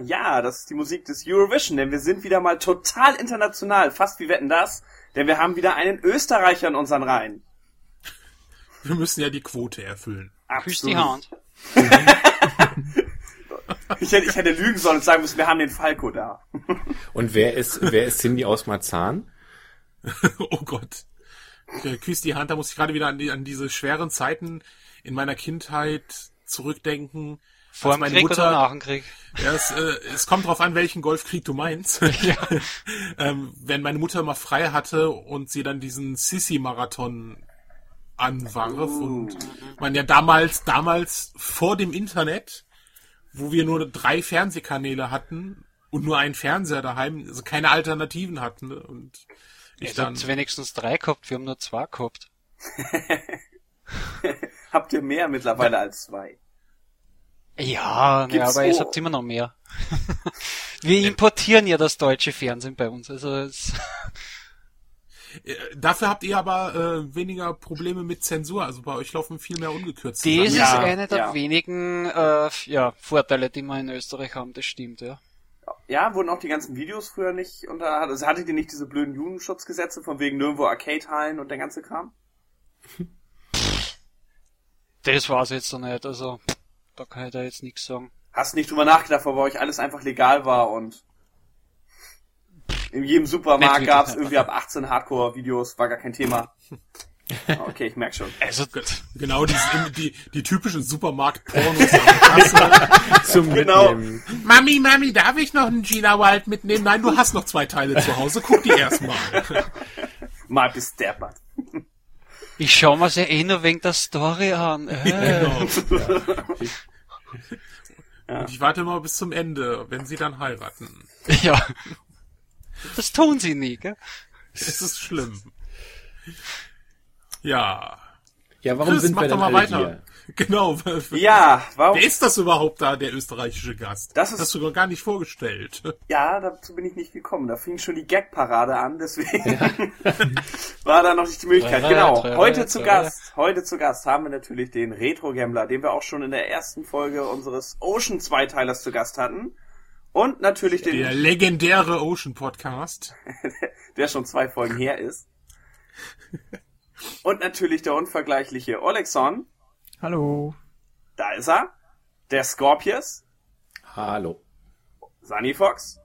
Ja, das ist die Musik des Eurovision, denn wir sind wieder mal total international, fast wie wetten das, denn wir haben wieder einen Österreicher in unseren Reihen. Wir müssen ja die Quote erfüllen. Küss die. Ich hätte, ich hätte lügen sollen und sagen müssen, wir haben den Falco da. Und wer ist, wer ist Cindy aus Marzahn? oh Gott. Ja, Küss die Hand, da muss ich gerade wieder an, die, an diese schweren Zeiten in meiner Kindheit zurückdenken. Vor dem meine Krieg Mutter, oder nach dem Krieg? Ja, es, äh, es kommt drauf an, welchen Golfkrieg du meinst. ähm, wenn meine Mutter mal frei hatte und sie dann diesen Sissi-Marathon anwarf und man ja damals, damals vor dem Internet, wo wir nur drei Fernsehkanäle hatten und nur einen Fernseher daheim, also keine Alternativen hatten ne? und ich dann habt wenigstens drei gehabt, wir haben nur zwei gehabt. Habt ihr mehr mittlerweile als zwei? Ja, ja aber jetzt so- habt ihr immer noch mehr. wir importieren ja das deutsche Fernsehen bei uns, also es, Äh, Dafür habt ihr aber äh, weniger Probleme mit Zensur. Also bei euch laufen viel mehr ungekürzt. das ist Ja, einer der ja. wenigen äh, ja, Vorteile, die wir in Österreich haben, das stimmt, ja. Ja, wurden auch die ganzen Videos früher nicht unter, also hattet ihr nicht diese blöden Jugendschutzgesetze von wegen nirgendwo Arcade-Hallen und der ganze Kram? Das war's jetzt noch nicht, also da kann ich da jetzt nichts sagen. Hast nicht drüber nachgedacht, wo bei euch alles einfach legal war und in jedem Supermarkt gab's irgendwie ab 18 Hardcore-Videos, war gar kein Thema. Okay, ich merk schon. Also Genau, die, die, die typischen Supermarkt-Pornos der. Zum Genau. Mitnehmen. Mami, Mami, darf ich noch einen Gina Wild mitnehmen? Nein, du hast noch zwei Teile zu Hause. Guck die erstmal. Mal bis deppert. ich schau mir ja eh nur wegen der Story an. Äh. Genau. Und ich warte mal bis zum Ende, wenn sie dann heiraten. Ja. Das tun sie nie, gell? Es ist schlimm. Ja. Ja, warum Chris, sind mach wir doch mal alle weiter. Genau. Ja, warum? Wer ist das überhaupt da, der österreichische Gast? Das ist- hast du doch gar nicht vorgestellt. Ja, dazu bin ich nicht gekommen. Da fing schon die Gag-Parade an, deswegen war da noch nicht die Möglichkeit. Drei, Genau, drei, heute zu. Gast, heute zu Gast haben wir natürlich den Retro-Gambler, den wir auch schon in der ersten Folge unseres Ocean-Zweiteilers zu Gast hatten. Und natürlich den, Der legendäre Ocean Podcast. der schon zwei Folgen her ist. Und natürlich der unvergleichliche Olexon. Hallo. Da ist er. Der Scorpius. Hallo. Sunny Fox.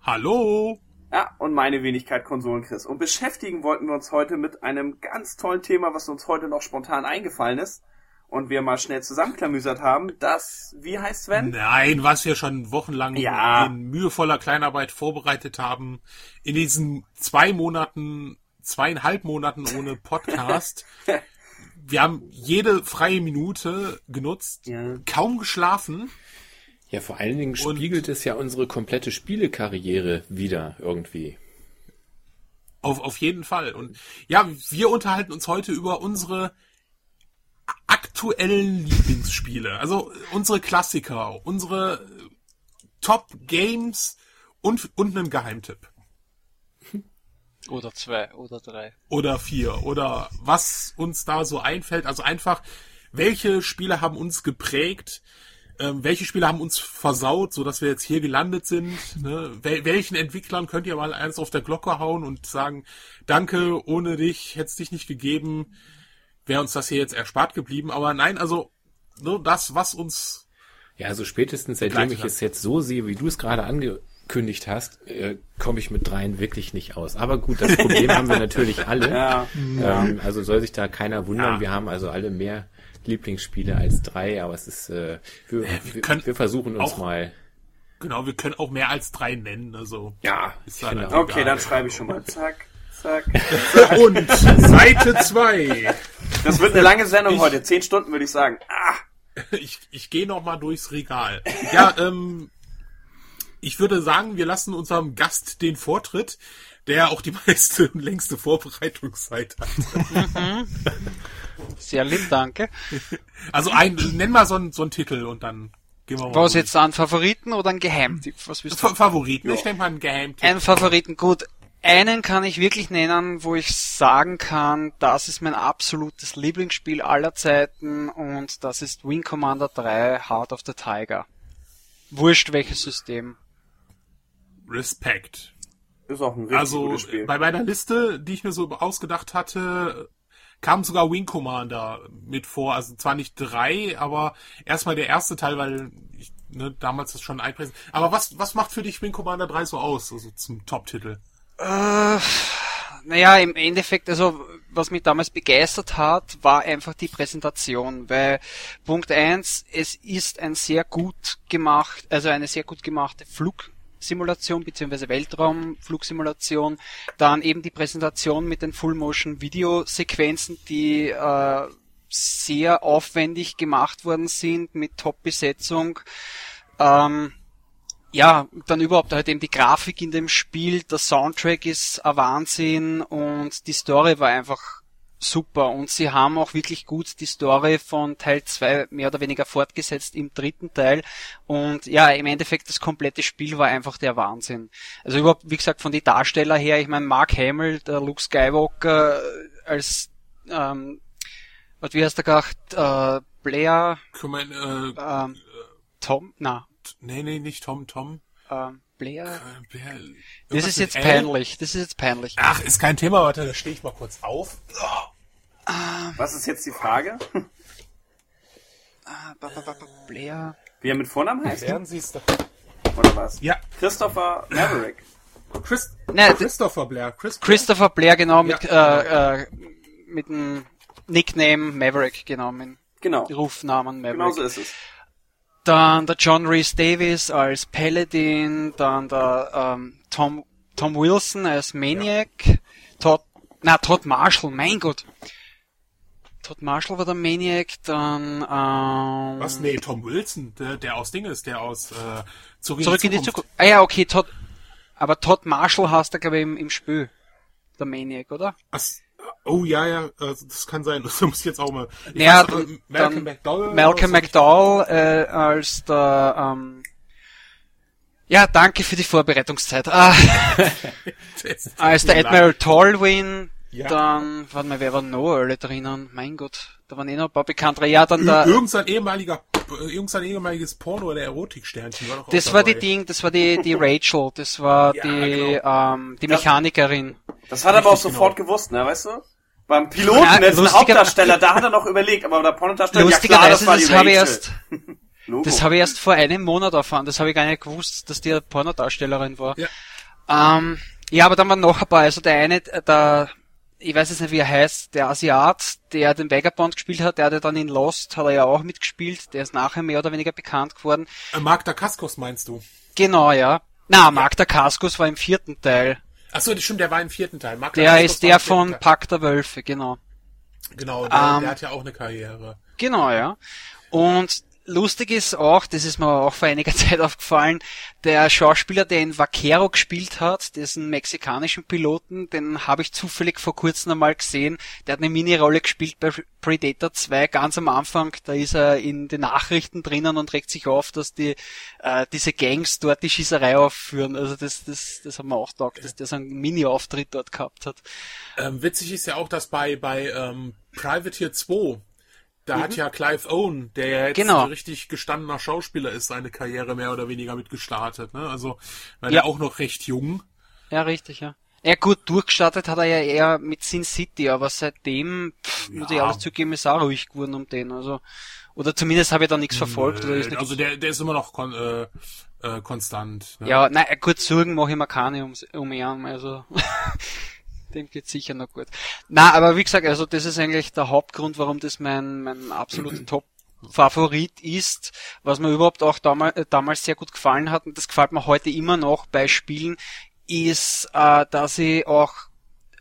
Hallo. Ja, und meine Wenigkeit Konsolenchris. Und beschäftigen wollten wir uns heute mit einem ganz tollen Thema, was uns heute noch spontan eingefallen ist. Und wir mal schnell zusammenklamüsert haben. Das, wie heißt Sven? Nein, was wir schon wochenlang Ja. in mühevoller Kleinarbeit vorbereitet haben. In diesen zwei Monaten, zweieinhalb Monaten ohne Podcast. wir haben jede freie Minute genutzt, Ja. kaum geschlafen. Ja, vor allen Dingen spiegelt es ja unsere komplette Spielekarriere wieder irgendwie. Auf, auf jeden Fall. Und ja, wir unterhalten uns heute über unsere aktuellen Lieblingsspiele. Also unsere Klassiker, unsere Top Games und, und einen Geheimtipp. Oder zwei oder drei. Oder vier. Oder was uns da so einfällt. Also einfach, welche Spiele haben uns geprägt? Ähm, welche Spiele haben uns versaut, so dass wir jetzt hier gelandet sind? Ne? Wel welchen Entwicklern könnt ihr mal eins auf der Glocke hauen und sagen, danke, ohne dich hätte es dich nicht gegeben, wäre uns das hier jetzt erspart geblieben. Aber nein, also nur das, was uns Ja, also spätestens seitdem ich es jetzt so sehe, wie du es gerade angekündigt hast, äh, komme ich mit dreien wirklich nicht aus. Aber gut, das Problem haben wir natürlich alle. Ja, Ähm, also soll sich da keiner wundern. Ja. Wir haben also alle mehr Lieblingsspiele als drei, aber es ist, äh, wir, wir wir, können wir versuchen uns auch- mal. genau, wir können auch mehr als drei nennen. Also Ja, ist ich dann einfach auch. okay, egal. dann schreibe ich schon mal. Zack, zack. Und Seite zwei. Das wird eine lange Sendung heute. Zehn Stunden würde ich sagen. Ah, Ich, ich gehe noch mal durchs Regal. Ja, ähm, ich würde sagen, wir lassen unserem Gast den Vortritt, der auch die meiste und längste Vorbereitungszeit hat. Sehr lieb, danke. Also ein, nenn mal so einen so einen Titel und dann gehen wir mal. Was durch. jetzt an Favoriten oder ein Geheimtipp? Was willst du? Fa Favoriten. Ich denke mal einen Geheimtipp. Ein Favoriten, gut. einen kann ich wirklich nennen, wo ich sagen kann, das ist mein absolutes Lieblingsspiel aller Zeiten und das ist Wing Commander 3 Heart of the Tiger. Wurscht welches System. Respekt. Ist auch ein richtig Also gutes Spiel. bei meiner Liste, die ich mir so ausgedacht hatte, kam sogar Wing Commander mit vor. Also zwar nicht drei, aber erstmal der erste Teil, weil ich ne, damals das schon einpräsent. Aber was, was macht für dich Wing Commander 3 so aus, also zum Top-Titel? Äh, naja, im Endeffekt, also was mich damals begeistert hat, war einfach die Präsentation, weil Punkt eins, es ist ein sehr gut gemacht, also eine sehr gut gemachte Flugsimulation bzw. Weltraumflugsimulation, dann eben die Präsentation mit den Full-Motion-Video-Sequenzen, die äh, sehr aufwendig gemacht worden sind mit Top-Besetzung. Ähm, ja, dann überhaupt halt eben die Grafik in dem Spiel, der Soundtrack ist ein Wahnsinn und die Story war einfach super. Und sie haben auch wirklich gut die Story von Teil 2 mehr oder weniger fortgesetzt im dritten Teil. Und ja, im Endeffekt das komplette Spiel war einfach der Wahnsinn. Also überhaupt, wie gesagt, von die Darsteller her, ich meine Mark Hamill, der Luke Skywalker als ähm, was wie heißt der gedacht, äh, Blair, Ich mein, äh, ähm, Tom, na, nee, nee, nicht Tom, Tom. ähm, Blair, Äh, wer- Das ist jetzt peinlich. Das ist jetzt peinlich. Ach, ist kein Thema, warte, da stehe ich mal kurz auf. Was ist jetzt die Frage? Ah, ba, ba, ba, ba, Blair. Wie er mit Vornamen heißt? Werden Sie es doch. Oder was? Ja, Christopher Maverick. Chris, Nein, Christopher Blair. Chris. Christopher Blair, genau, mit, Ja. äh, äh, mit dem Nickname Maverick, genau, mit Genau. Rufnamen Maverick. Genau so ist es. Dann der John Rhys Davis als Paladin, dann der ähm, Tom, Tom Wilson als Maniac, Todd, na, Todd Marshall, mein Gott. Todd Marshall war der Maniac, dann ähm, Was? Nee, Tom Wilson, der, der aus Ding ist, der aus äh, Zurück, Zurück in die Zukunft. Ah ja, okay, Todd. Aber Todd Marshall hast du, glaube ich, im, im Spiel. Der Maniac, oder? Was? Oh ja, ja, äh, das kann sein. Das muss ich jetzt auch mal. Ich Ja, weiß, dann- Malcolm McDowell. Malcolm. McDowell äh, als der ähm, ja, danke für die Vorbereitungszeit. Ah, als der. Admiral Tolwyn, Ja. dann, warte mal, wer waren noch alle drinnen? Mein Gott, da waren eh noch ein paar bekanntere. Ja, dann Ir- der, Irgendein ehemaliger, irgendein ehemaliges Porno oder Erotiksternchen war doch auch das war die dabei. Ding, das war die, die Rachel, das war Ja, die, genau. ähm, die Mechanikerin. Das hat er aber auch sofort genau. gewusst, ne, weißt du? Beim Piloten, Ja, der ist ein Hauptdarsteller, da hat er noch überlegt, aber der Pornodarsteller, ja klar, das Lustigerweise, war die das habe ich Rachel. erst. Das habe ich erst vor einem Monat erfahren. Das habe ich gar nicht gewusst, dass die Pornodarstellerin war. Ja. Ähm, ja, aber dann waren noch ein paar. Also der eine, der, ich weiß jetzt nicht, wie er heißt, der Asiat, der den Vagabond gespielt hat, der hat ja dann in Lost, hat er ja auch mitgespielt. Der ist nachher mehr oder weniger bekannt geworden. Äh, Mark Dacascos meinst du? Genau, ja. Na, Mark Dacascos war im vierten Teil. Achso, das stimmt, der war im vierten Teil. Mark Der Dacascos ist der von Teil. Pack der Wölfe, genau. Genau, der, Ähm, der hat ja auch eine Karriere. Genau, ja. Und lustig ist auch, das ist mir auch vor einiger Zeit aufgefallen, der Schauspieler, der in Vaquero gespielt hat, diesen mexikanischen Piloten, den habe ich zufällig vor kurzem einmal gesehen. Der hat eine Mini-Rolle gespielt bei Predator 2 ganz am Anfang. Da ist er in den Nachrichten drinnen und regt sich auf, dass die äh, diese Gangs dort die Schießerei aufführen. Also das, das, das haben wir auch gedacht, dass der so einen Mini-Auftritt dort gehabt hat. Ähm, witzig ist ja auch, dass bei, bei ähm, Privateer 2, da hat ja Clive Owen, der ja jetzt Mhm. Genau. ein richtig gestandener Schauspieler ist, seine Karriere mehr oder weniger mit gestartet. Ne? Also, weil Ja. er auch noch recht jung. Ja, richtig, ja. Ja gut, durchgestartet hat er ja eher mit Sin City, aber seitdem, pff, muss ich Ja. alles zugeben, ist auch ruhig geworden um den. Also, oder zumindest habe ich da nichts verfolgt. Oder ist Äh, nicht, also der, der ist immer noch kon äh, äh, konstant. Ne? ja, nein, gut, Sorgen mache ich mir keine um, um ihn, also dem geht's sicher noch gut. Na, aber wie gesagt, also das ist eigentlich der Hauptgrund, warum das mein, mein absoluter Top Favorit ist, was mir überhaupt auch damals, äh, damals sehr gut gefallen hat, und das gefällt mir heute immer noch bei Spielen, ist, äh, dass ich auch,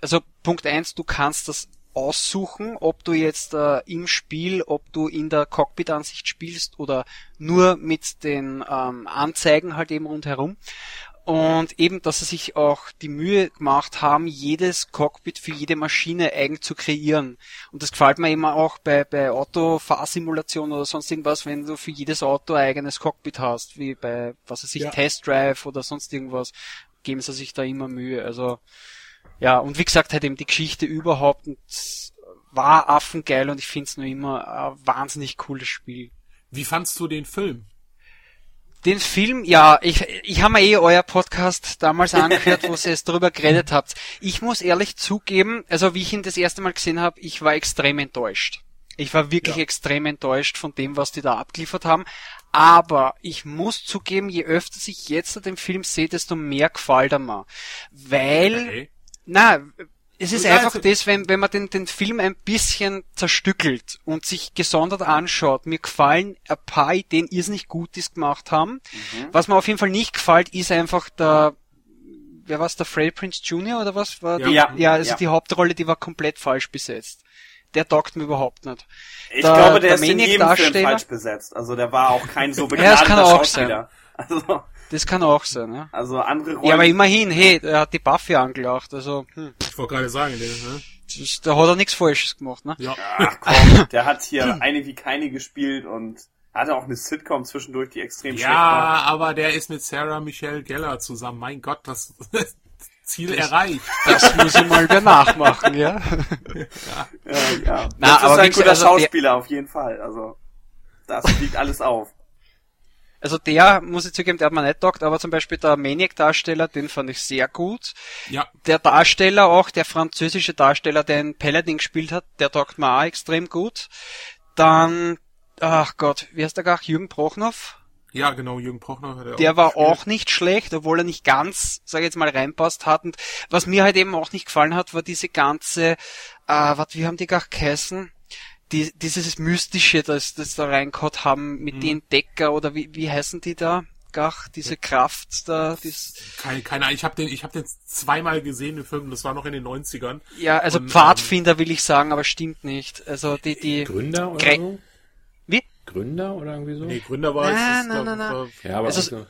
also Punkt eins, du kannst das aussuchen, ob du jetzt äh, im Spiel, ob du in der Cockpit-Ansicht spielst oder nur mit den ähm, Anzeigen halt eben rundherum. Und eben, dass sie sich auch die Mühe gemacht haben, jedes Cockpit für jede Maschine eigen zu kreieren. Und das gefällt mir immer auch bei, bei Autofahrsimulationen oder sonst irgendwas, wenn du für jedes Auto ein eigenes Cockpit hast, wie bei, was weiß ich, Ja. Test Drive oder sonst irgendwas. geben sie sich da immer Mühe. Also ja, und wie gesagt, halt eben die Geschichte überhaupt und war affengeil und ich finde es nur immer ein wahnsinnig cooles Spiel. Wie fandst du den Film? Den Film, ja, ich, ich habe mir eh euer Podcast damals angehört, wo ihr es darüber geredet habt. Ich muss ehrlich zugeben, also wie ich ihn das erste Mal gesehen habe, ich war extrem enttäuscht. Ich war wirklich Ja. extrem enttäuscht von dem, was die da abgeliefert haben. Aber ich muss zugeben, je öfter ich jetzt den Film sehe, desto mehr gefällt er mir. Weil, Okay. na, es ist Ja, einfach also- das, wenn, wenn man den, den Film ein bisschen zerstückelt und sich gesondert anschaut. Mir gefallen ein paar Ideen irrsinnig gut, die es gemacht haben. Was mir auf jeden Fall nicht gefällt, ist einfach der, wer war's, der Freddie Prince Jr. oder was? War Ja. die, Ja, ja, also ja. die Hauptrolle, die war komplett falsch besetzt. Der taugt mir überhaupt nicht. Ich Der- glaube, der, der ist in jedem Film falsch besetzt. Also der war auch kein so Ja, das begnadeter kann auch Schauspieler. Also, Das kann auch sein, ja. also andere Rollen. Ja, aber immerhin, hey, er hat die Buffy angelacht, also, hm, Ich wollte gerade sagen, der, ne? das, da hat er nichts Falsches gemacht, ne? Ja. Ach komm, der hat hier eine wie keine gespielt und hatte auch eine Sitcom zwischendurch, die extrem schlecht war. Ja, aber der ist mit Sarah Michelle Gellar zusammen. Mein Gott, das Ziel erreicht. Das muss ich mal wieder nachmachen, ja. Äh, ja. Na, das aber ist ein guter also der- Schauspieler auf jeden Fall. Also das liegt alles auf. Also der, muss ich zugeben, der hat mir nicht taugt, aber zum Beispiel der Maniac-Darsteller, den fand ich sehr gut. Ja, Der Darsteller auch, der französische Darsteller, der in Paladin gespielt hat, der taugt mir auch extrem gut. Dann, ach Gott, wie heißt der gar? Jürgen Prochnow? ja, genau, Jürgen Prochnow hat er Der war gespielt. auch nicht schlecht, obwohl er nicht ganz, sag ich jetzt mal, reinpasst hat. Und was mir halt eben auch nicht gefallen hat, war diese ganze, äh, was, wie haben die gar geheißen? Die, dieses Mystische, das, das da reingehauen haben mit Mhm. den Entdecker oder wie, wie heißen die da? Gach, diese Kraft da, dies, Keine, keine Ahnung, ich habe den, ich habe den zweimal gesehen, den Film, das war noch in den 90ern. ja, also Und, Pfadfinder will ich sagen, aber stimmt nicht. Also die, die, Gründer oder Gre- so? wie? Gründer oder irgendwie so? Nee, Gründer war Na, es. na, na, na. Ja, aber Also- also,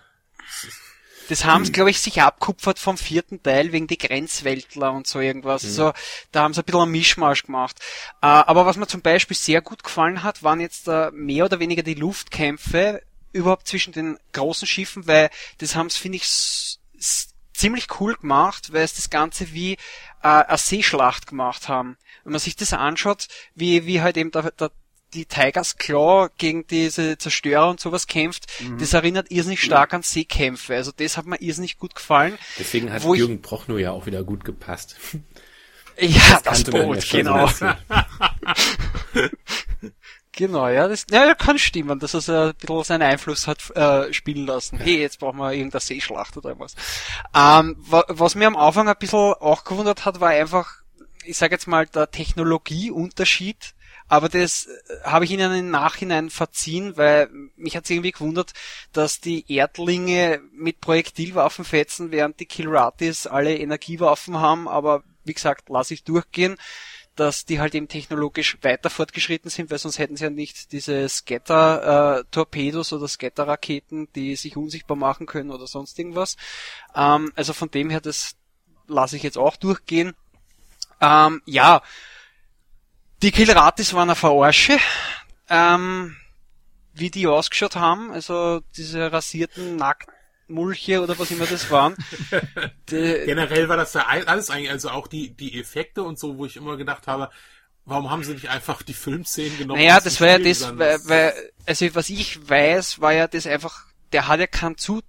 Das haben sie, glaube ich, sich abkupfert vom vierten Teil wegen die Grenzweltler und so irgendwas. So, da haben sie ein bisschen einen Mischmasch gemacht. Äh, aber was mir zum Beispiel sehr gut gefallen hat, waren jetzt äh, mehr oder weniger die Luftkämpfe überhaupt zwischen den großen Schiffen, weil das haben sie, finde ich, ziemlich cool gemacht, weil es das Ganze wie äh, eine Seeschlacht gemacht haben. Wenn man sich das anschaut, wie, wie halt eben der, der die Tigers Claw gegen diese Zerstörer und sowas kämpft, das erinnert irrsinnig stark an Seekämpfe. Also das hat mir irrsinnig gut gefallen. deswegen hat Wo ich- Jürgen Prochnow ja auch wieder gut gepasst. Ja, das ja Boot, genau. Genau, ja, das ja, kann stimmen, dass er so ein bisschen seinen Einfluss hat äh, spielen lassen. Hey, jetzt brauchen wir irgendeine Seeschlacht oder was. Ähm, wa was mir am Anfang ein bisschen auch gewundert hat, war einfach, ich sage jetzt mal, der Technologieunterschied. Aber das äh, habe ich ihnen im Nachhinein verziehen, weil mich hat irgendwie gewundert, dass die Erdlinge mit Projektilwaffen fetzen, während die Kilratis alle Energiewaffen haben. Aber wie gesagt, lasse ich durchgehen dass die halt eben technologisch weiter fortgeschritten sind, weil sonst hätten sie ja nicht diese Scatter-Torpedos oder Scatter-Raketen, die sich unsichtbar machen können oder sonst irgendwas. Ähm, also von dem her, das lasse ich jetzt auch durchgehen. Ähm, ja, die Killratis waren eine Verarsche. Ähm, wie die ausgeschaut haben, also diese rasierten Nacktmulche oder was immer das waren. Die, Generell war das ja all- alles eigentlich, also auch die, die Effekte und so, wo ich immer gedacht habe, warum haben sie nicht einfach die Filmszenen genommen? Naja, das war ja das, dann- weil, weil, also was ich weiß, war ja das einfach, der hat ja keinen Zu,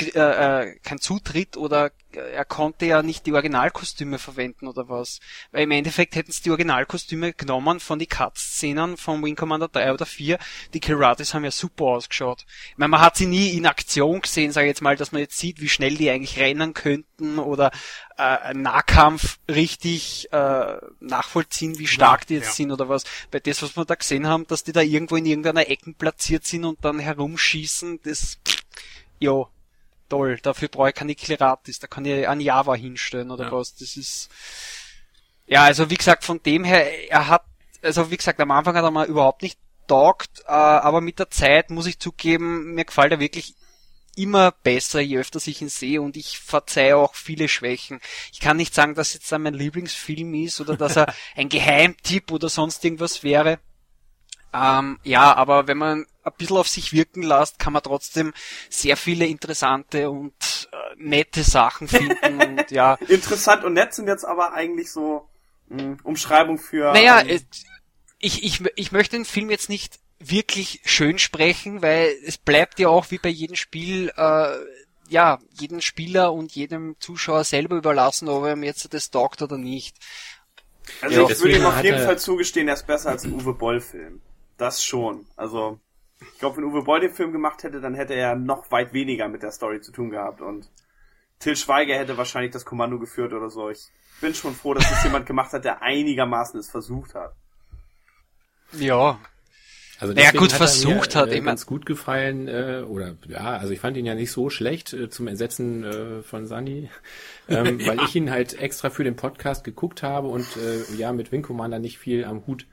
äh, äh, kein Zutritt oder er konnte ja nicht die Originalkostüme verwenden oder was. Weil im Endeffekt hätten sie die Originalkostüme genommen von die Cut-Szenen von Wing Commander 3 oder 4. Die Kiratis haben ja super ausgeschaut. Ich meine, man hat sie nie in Aktion gesehen, sage ich jetzt mal, dass man jetzt sieht, wie schnell die eigentlich rennen könnten oder äh, einen Nahkampf richtig äh, nachvollziehen, wie stark die jetzt ja. sind oder was. Bei das, was wir da gesehen haben, dass die da irgendwo in irgendeiner Ecken platziert sind und dann herumschießen, das, jo, toll. Dafür brauche ich keine Kleratis, da kann ich an Java hinstellen oder Ja. was. Das ist, ja, also wie gesagt, von dem her, er hat, also wie gesagt, am Anfang hat er mal überhaupt nicht taugt, äh, aber mit der Zeit muss ich zugeben, mir gefällt er wirklich immer besser, je öfter ich ihn sehe und ich verzeihe auch viele Schwächen. Ich kann nicht sagen, dass jetzt mein Lieblingsfilm ist oder dass er ein Geheimtipp oder sonst irgendwas wäre. Ähm, ja, aber wenn man ein bisschen auf sich wirken lässt, kann man trotzdem sehr viele interessante und nette Sachen finden und ja. Interessant und nett sind jetzt aber eigentlich so mh, Umschreibung für. Naja, ähm, ich, ich, ich möchte den Film jetzt nicht wirklich schön sprechen, weil es bleibt ja auch wie bei jedem Spiel, äh, ja, jedem Spieler und jedem Zuschauer selber überlassen, ob er mir jetzt das taugt oder nicht. also ja, ich würde ihm auf jeden Fall zugestehen, er ist besser als ein Uwe Boll-Film. Das schon. Also, ich glaube, wenn Uwe Boll den Film gemacht hätte, dann hätte er noch weit weniger mit der Story zu tun gehabt. Und Till Schweiger hätte wahrscheinlich das Kommando geführt oder so. Ich bin schon froh, dass es jemand gemacht hat, der einigermaßen es versucht hat. Ja, Also Naja, gut hat er versucht mir, hat, äh, ganz gut gefallen äh, oder ja, also ich fand ihn ja nicht so schlecht äh, zum Entsetzen äh, von Sandy, ähm, weil ich ihn halt extra für den Podcast geguckt habe und äh, ja mit Wing Commander nicht viel am Hut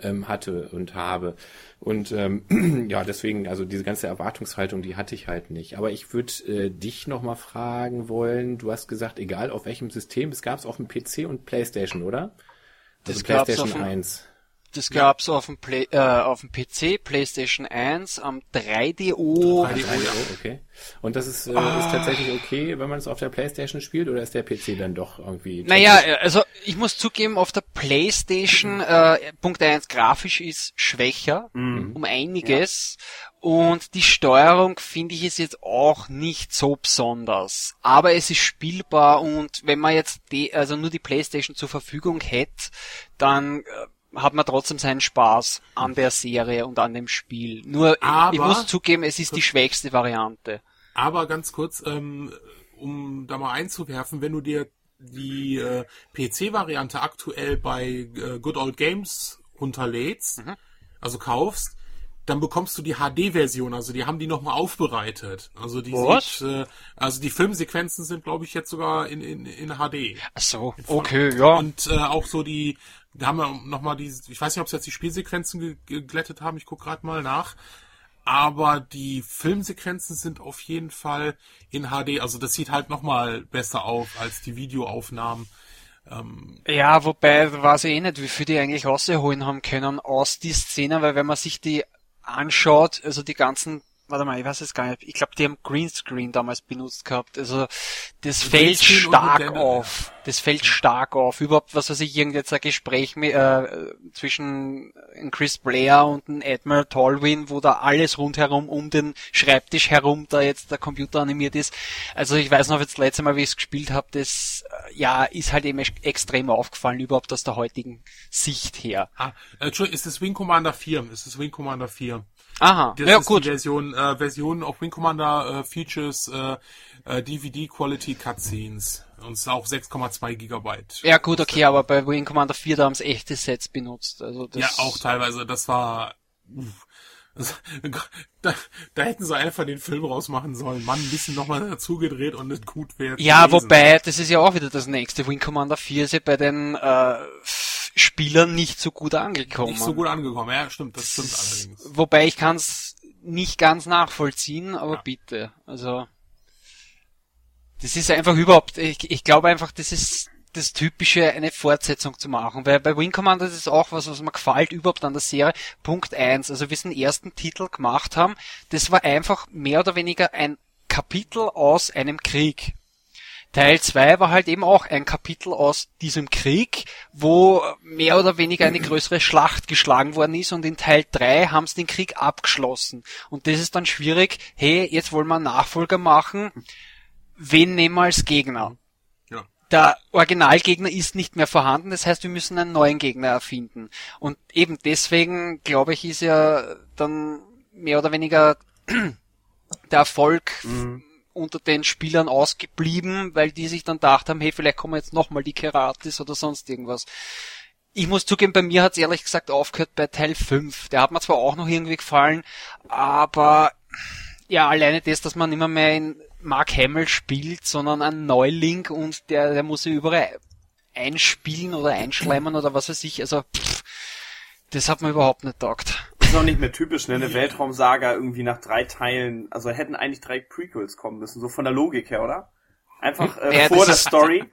ähm, hatte und habe und ähm, ja deswegen also diese ganze Erwartungshaltung die hatte ich halt nicht. Aber ich würde äh, dich noch mal fragen wollen. Du hast gesagt, egal auf welchem System, es gab es auf dem PC und PlayStation, oder? Das also gab's PlayStation auf dem- 1. das gab's auf dem Play, äh, auf dem PC, PlayStation 1, am 3DO. 3DO, okay. Und das ist, äh, Ah. ist tatsächlich okay, wenn man es auf der Playstation spielt, oder ist der PC dann doch irgendwie... Naja, äh, also ich muss zugeben, auf der Playstation äh, Punkt 1 grafisch ist schwächer um einiges und die Steuerung finde ich ist jetzt auch nicht so besonders. Aber es ist spielbar und wenn man jetzt die, also nur die Playstation zur Verfügung hätte, dann äh, hat man trotzdem seinen Spaß an der Serie und an dem Spiel. Nur ich- ich Aber- muss zugeben, es ist die schwächste Variante. Aber ganz kurz, ähm, um da mal einzuwerfen, wenn du dir die äh, PC-Variante aktuell bei äh, Good Old Games runterlädst, Mhm. also kaufst, dann bekommst du die HD-Version, also die haben die nochmal aufbereitet. Also die sieht, äh, also die Filmsequenzen sind, glaube ich, jetzt sogar in, in, in HD. Ach so, okay, ja. Und äh, auch so die, da haben wir nochmal die, ich weiß nicht, ob sie jetzt die Spielsequenzen ge geglättet haben, ich guck gerade mal nach. Aber die Filmsequenzen sind auf jeden Fall in HD, also das sieht halt nochmal besser auf als die Videoaufnahmen. Ja, wobei weiß ich eh nicht, wie viel die eigentlich rausholen haben können aus die Szene, weil wenn man sich die anschaut, also die ganzen, warte mal, ich weiß es gar nicht, ich glaube, die haben Greenscreen damals benutzt gehabt, also das fällt und stark Modelle, auf, das fällt stark auf, überhaupt, was weiß ich, irgend jetzt ein Gespräch mit, äh, zwischen einem Chris Blair und einem Admiral Tolwyn, wo da alles rundherum um den Schreibtisch herum da jetzt der Computer animiert ist, also ich weiß noch jetzt das letzte Mal, wie ich es gespielt habe, das, äh, ja, ist halt eben ex- extrem aufgefallen, überhaupt aus der heutigen Sicht her. Ah, äh, Entschuldigung, ist das Wing Commander 4? Ist das Wing Commander 4? Aha, Das ja ist gut. die Version, äh, Version auf Wing Commander äh, Features äh, äh, DVD Quality Cutscenes. Und auch 6,2 Gigabyte. Ja gut, okay, aber bei Wing Commander 4, da haben sie echte Sets benutzt. Also das, Ja, auch teilweise. Das war. uff. Da, da hätten sie einfach den Film rausmachen sollen. Mann, ein bisschen nochmal dazu gedreht und nicht gut wäre. Ja, gewesen. wobei, das ist ja auch wieder das nächste. Wing Commander 4 ist ja bei den äh, Spielern nicht so gut angekommen. Nicht so gut angekommen. Ja, stimmt, das stimmt allerdings. Wobei ich kann es nicht ganz nachvollziehen, aber bitte. Also das ist einfach überhaupt, ich, ich glaube einfach, das ist das Typische, eine Fortsetzung zu machen. Weil bei Wing Commander ist es auch was, was mir gefällt überhaupt an der Serie. Punkt eins, also wie sie den ersten Titel gemacht haben, das war einfach mehr oder weniger ein Kapitel aus einem Krieg. Teil 2 war halt eben auch ein Kapitel aus diesem Krieg, wo mehr oder weniger eine größere Schlacht geschlagen worden ist und in Teil 3 haben sie den Krieg abgeschlossen. Und das ist dann schwierig, hey, jetzt wollen wir einen Nachfolger machen, wen nehmen wir als Gegner? Ja. Der Originalgegner ist nicht mehr vorhanden, das heißt, wir müssen einen neuen Gegner erfinden. Und eben deswegen, glaube ich, ist ja dann mehr oder weniger der Erfolg unter den Spielern ausgeblieben, weil die sich dann gedacht haben, hey, vielleicht kommen jetzt nochmal die Keratis oder sonst irgendwas. Ich muss zugeben, bei mir hat's ehrlich gesagt aufgehört bei Teil 5. Der hat mir zwar auch noch irgendwie gefallen, aber ja, alleine das, dass man immer mehr in Mark Hamill spielt, sondern ein Neuling und der, der muss sich überall einspielen oder einschleimen oder was weiß ich. Also, pff, das hat mir überhaupt nicht taugt. Ist auch nicht mehr typisch, ne? Eine Weltraumsaga irgendwie nach drei Teilen. Also hätten eigentlich drei Prequels kommen müssen, so von der Logik her, oder? Einfach äh, Ja, vor der ist- Story.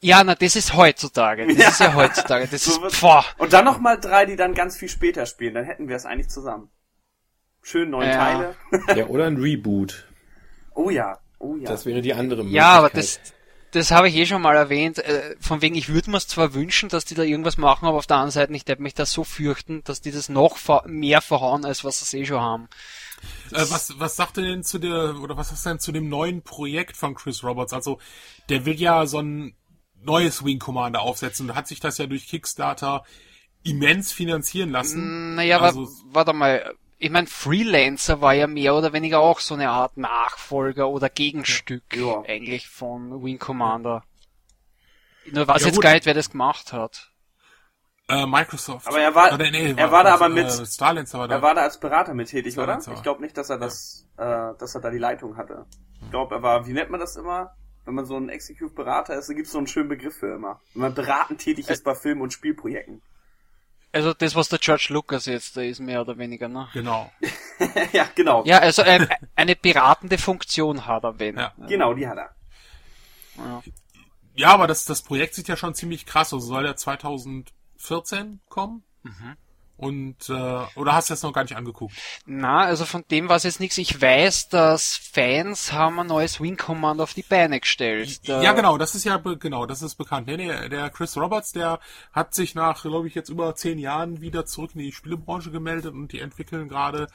Ja, na, das ist heutzutage. Das Ja. ist ja heutzutage. Das So ist, boah. Und dann nochmal drei, die dann ganz viel später spielen. Dann hätten wir es eigentlich zusammen. Schön neun Ja. Teile. Ja, oder ein Reboot. Oh ja. Oh ja. Das wäre die andere Möglichkeit. Ja, aber das, das habe ich eh schon mal erwähnt. Äh, von wegen, ich würde mir zwar wünschen, dass die da irgendwas machen, aber auf der anderen Seite, ich werde mich da so fürchten, dass die das noch ver mehr verhauen, als was sie eh schon haben. Äh, was, was sagt er denn zu der, oder was du denn zu dem neuen Projekt von Chris Roberts? Also, der will ja so ein neues Wing Commander aufsetzen und hat sich das ja durch Kickstarter immens finanzieren lassen. Naja, also, warte mal. Ich meine, Freelancer war ja mehr oder weniger auch so eine Art Nachfolger oder Gegenstück Ja. eigentlich von Wing Commander. Nur weiß Ja, jetzt gut. gar nicht, wer das gemacht hat. äh, Microsoft. Aber er war- Oder, nee, er war da aber äh, mit- Starlancer war da. Er war da als Berater mit tätig, Ja, oder? Ich glaube nicht, dass er das, äh, dass er da die Leitung hatte. Ich glaube, er war, wie nennt man das immer? Wenn man so ein Executive-Berater ist, da gibt es so einen schönen Begriff für immer. Wenn man beratend tätig ist bei Film- und Spielprojekten. Also das, was der George Lucas jetzt da ist, mehr oder weniger, ne? Genau. ja, genau. Ja, also ähm, eine beratende Funktion hat er, wenn. Ja. Genau, die hat er. Ja, aber das, das Projekt sieht ja schon ziemlich krass aus. Soll der 2014 kommen? Mhm. Und, äh, oder hast du das noch gar nicht angeguckt? Na, also von dem war jetzt nichts. Ich weiß, dass Fans haben ein neues Wing Command auf die Beine gestellt. Ja, genau, das ist ja, genau, das ist bekannt. Nee, nee, der Chris Roberts, der hat sich nach, glaube ich, jetzt über zehn Jahren wieder zurück in die Spielebranche gemeldet und die entwickeln gerade,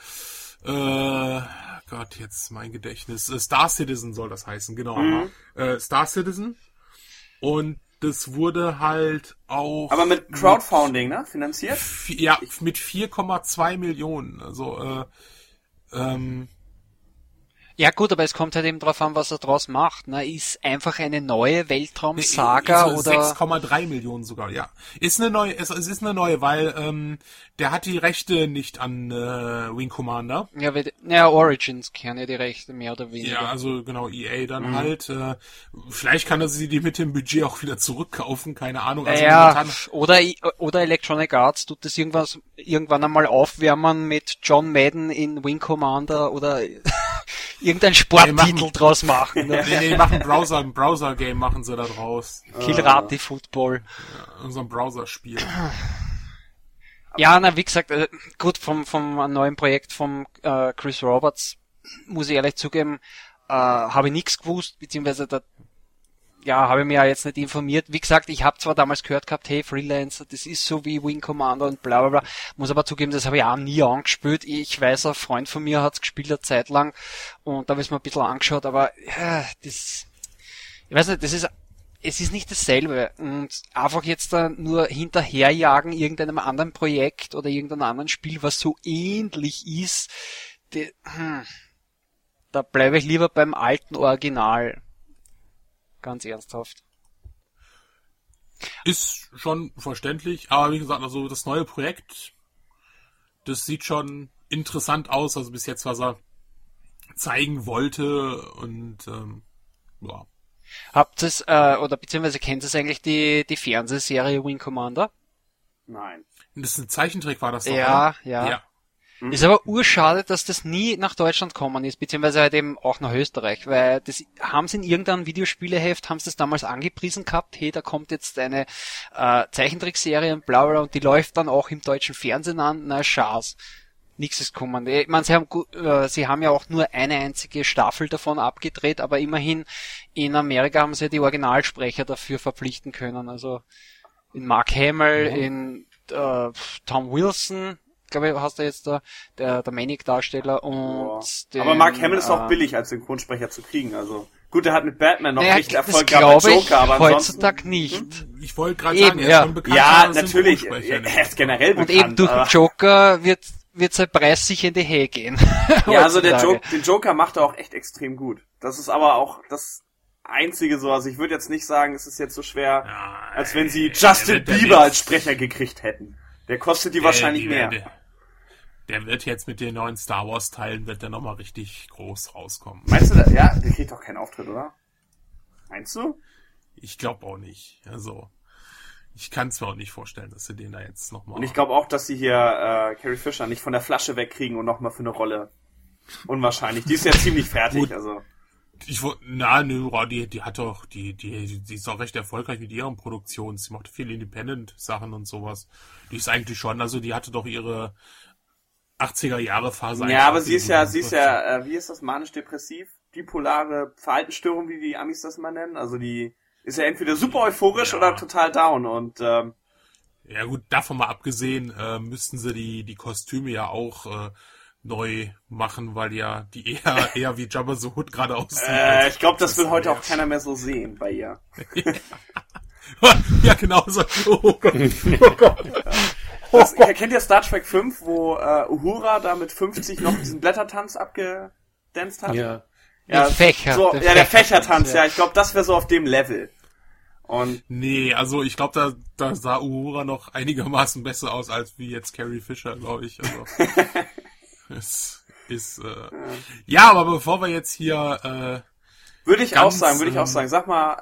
äh, Gott, jetzt mein Gedächtnis, äh, Star Citizen soll das heißen, genau. Mhm. Äh, Star Citizen. Und das wurde halt auch... Aber mit Crowdfunding, ne? Finanziert? Ja, mit 4,2 Millionen. Also, äh, ähm, Ja gut, aber es kommt halt eben drauf an, was er draus macht. Ne? Ist einfach eine neue Weltraum-Saga Also oder... 6,3 Millionen sogar, ja. Ist eine neue, es, es ist eine neue, weil ähm, der hat die Rechte nicht an äh, Wing Commander. Ja, weil, ja, Origins kennen ja die Rechte mehr oder weniger. Ja, also genau, EA dann Mhm. halt. Äh, vielleicht kann er sie die mit dem Budget auch wieder zurückkaufen, keine Ahnung. Also ja, momentan, oder, oder Electronic Arts tut das irgendwas, irgendwann einmal aufwärmen mit John Madden in Wing Commander oder irgendein Sporttitel draus machen. Ne? nee, nee, die machen Browser, ein Browser-Game machen sie da draus. Kilrati Football. Unser Browser-Spiel. Ja, na, wie gesagt, äh, gut, vom, vom äh, neuen Projekt vom äh, Chris Roberts, muss ich ehrlich zugeben, äh, habe ich nichts gewusst, beziehungsweise da, ja, habe ich mir ja jetzt nicht informiert. Wie gesagt, ich habe zwar damals gehört gehabt, hey, Freelancer, das ist so wie Wing Commander und bla bla bla, muss aber zugeben, das habe ich auch nie angespielt. Ich weiß, ein Freund von mir hat's gespielt eine Zeit lang und da habe ich mir ein bisschen angeschaut, aber ja, das, ich weiß nicht, das ist es ist nicht dasselbe und einfach jetzt da nur hinterherjagen irgendeinem anderen Projekt oder irgendeinem anderen Spiel, was so ähnlich ist, die, hm, da bleibe ich lieber beim alten Original. Ganz ernsthaft. Ist schon verständlich, aber wie gesagt, also das neue Projekt, das sieht schon interessant aus, also bis jetzt, was er zeigen wollte und ähm, ja. Habt es, äh, oder beziehungsweise kennt es eigentlich die, die Fernsehserie Wing Commander? Nein. Das ist ein Zeichentrick, war das doch, Ja, oder? ja. Ja. Ist aber urschade, dass das nie nach Deutschland gekommen ist, beziehungsweise halt eben auch nach Österreich, weil das haben sie in irgendeinem Videospieleheft, haben sie das damals angepriesen gehabt, hey, da kommt jetzt eine äh, Zeichentrickserie und bla bla und die läuft dann auch im deutschen Fernsehen an, na Schaß. Nichts ist gekommen. Ich meine, sie haben, äh, sie haben ja auch nur eine einzige Staffel davon abgedreht, aber immerhin in Amerika haben sie ja die Originalsprecher dafür verpflichten können. Also in Mark Hamill, in äh, Tom Wilson, glaube ich, hast du jetzt da, der, der Manic-Darsteller und Ja. den, Aber Mark Hamill ist auch äh, billig als Synchronsprecher zu kriegen, also. Gut, er hat mit Batman noch Naja, das Erfolg gehabt ich Joker, aber ansonsten. heutzutage nicht. Ich wollte gerade Eben, sagen, er ja. ist schon bekannt. Ja, natürlich. Ne? Er ist generell Und bekannt. eben durch den Joker wird, wird sein Preis sicher in die Höhe gehen. Ja, also der. Joker, den Joker macht er auch echt extrem gut. Das ist aber auch das einzige so. Also ich würde jetzt nicht sagen, es ist jetzt so schwer, Ja, als wenn sie Justin Bieber als Sprecher gekriegt hätten. Der kostet die wahrscheinlich die mehr. werden- Der wird jetzt mit den neuen Star Wars Teilen wird der nochmal richtig groß rauskommen. Meinst du, da, ja, der kriegt doch keinen Auftritt, oder? Meinst du? Ich glaube auch nicht. Also ich kann es mir auch nicht vorstellen, dass sie den da jetzt nochmal. Und ich glaube auch, dass sie hier äh, Carrie Fisher nicht von der Flasche wegkriegen und nochmal für eine Rolle. Unwahrscheinlich. Die ist ja ziemlich fertig, also. Ich na, nö, die, die hat doch, die, die, die ist auch recht erfolgreich mit ihren Produktionen. Sie macht viel Independent-Sachen und sowas. Die ist eigentlich schon, also die hatte doch ihre 80er Jahre Phase. Ja, aber sie ist ja, sie ist ja, äh, wie ist das, manisch-depressiv? bipolare Verhaltensstörung, wie die Amis das mal nennen. Also die ist ja entweder super euphorisch Ja. oder total down und ähm, Ja gut, davon mal abgesehen, äh, müssten sie die, die Kostüme ja auch äh, neu machen, weil ja die eher, eher wie Jabba the Hood gerade aussehen. äh, ich glaube, das will heute auch keiner mehr so sehen bei ihr. ja, genau so. Oh Gott. Oh Gott. Das, kennt ihr Star Trek 5, wo äh, Uhura da mit 50 noch diesen Blättertanz abgedanzt hat? Ja. ja, Der Fächer, So, der ja, der Fächertanz, Fächertanz, ja. ja. Ich glaube, das wäre so auf dem Level. Und Nee, also ich glaube, da, da sah Uhura noch einigermaßen besser aus als wie jetzt Carrie Fisher, glaube ich. Also, es ist äh, ja, aber bevor wir jetzt hier würde ich Ganz, auch sagen, würde ich auch sagen. Sag mal,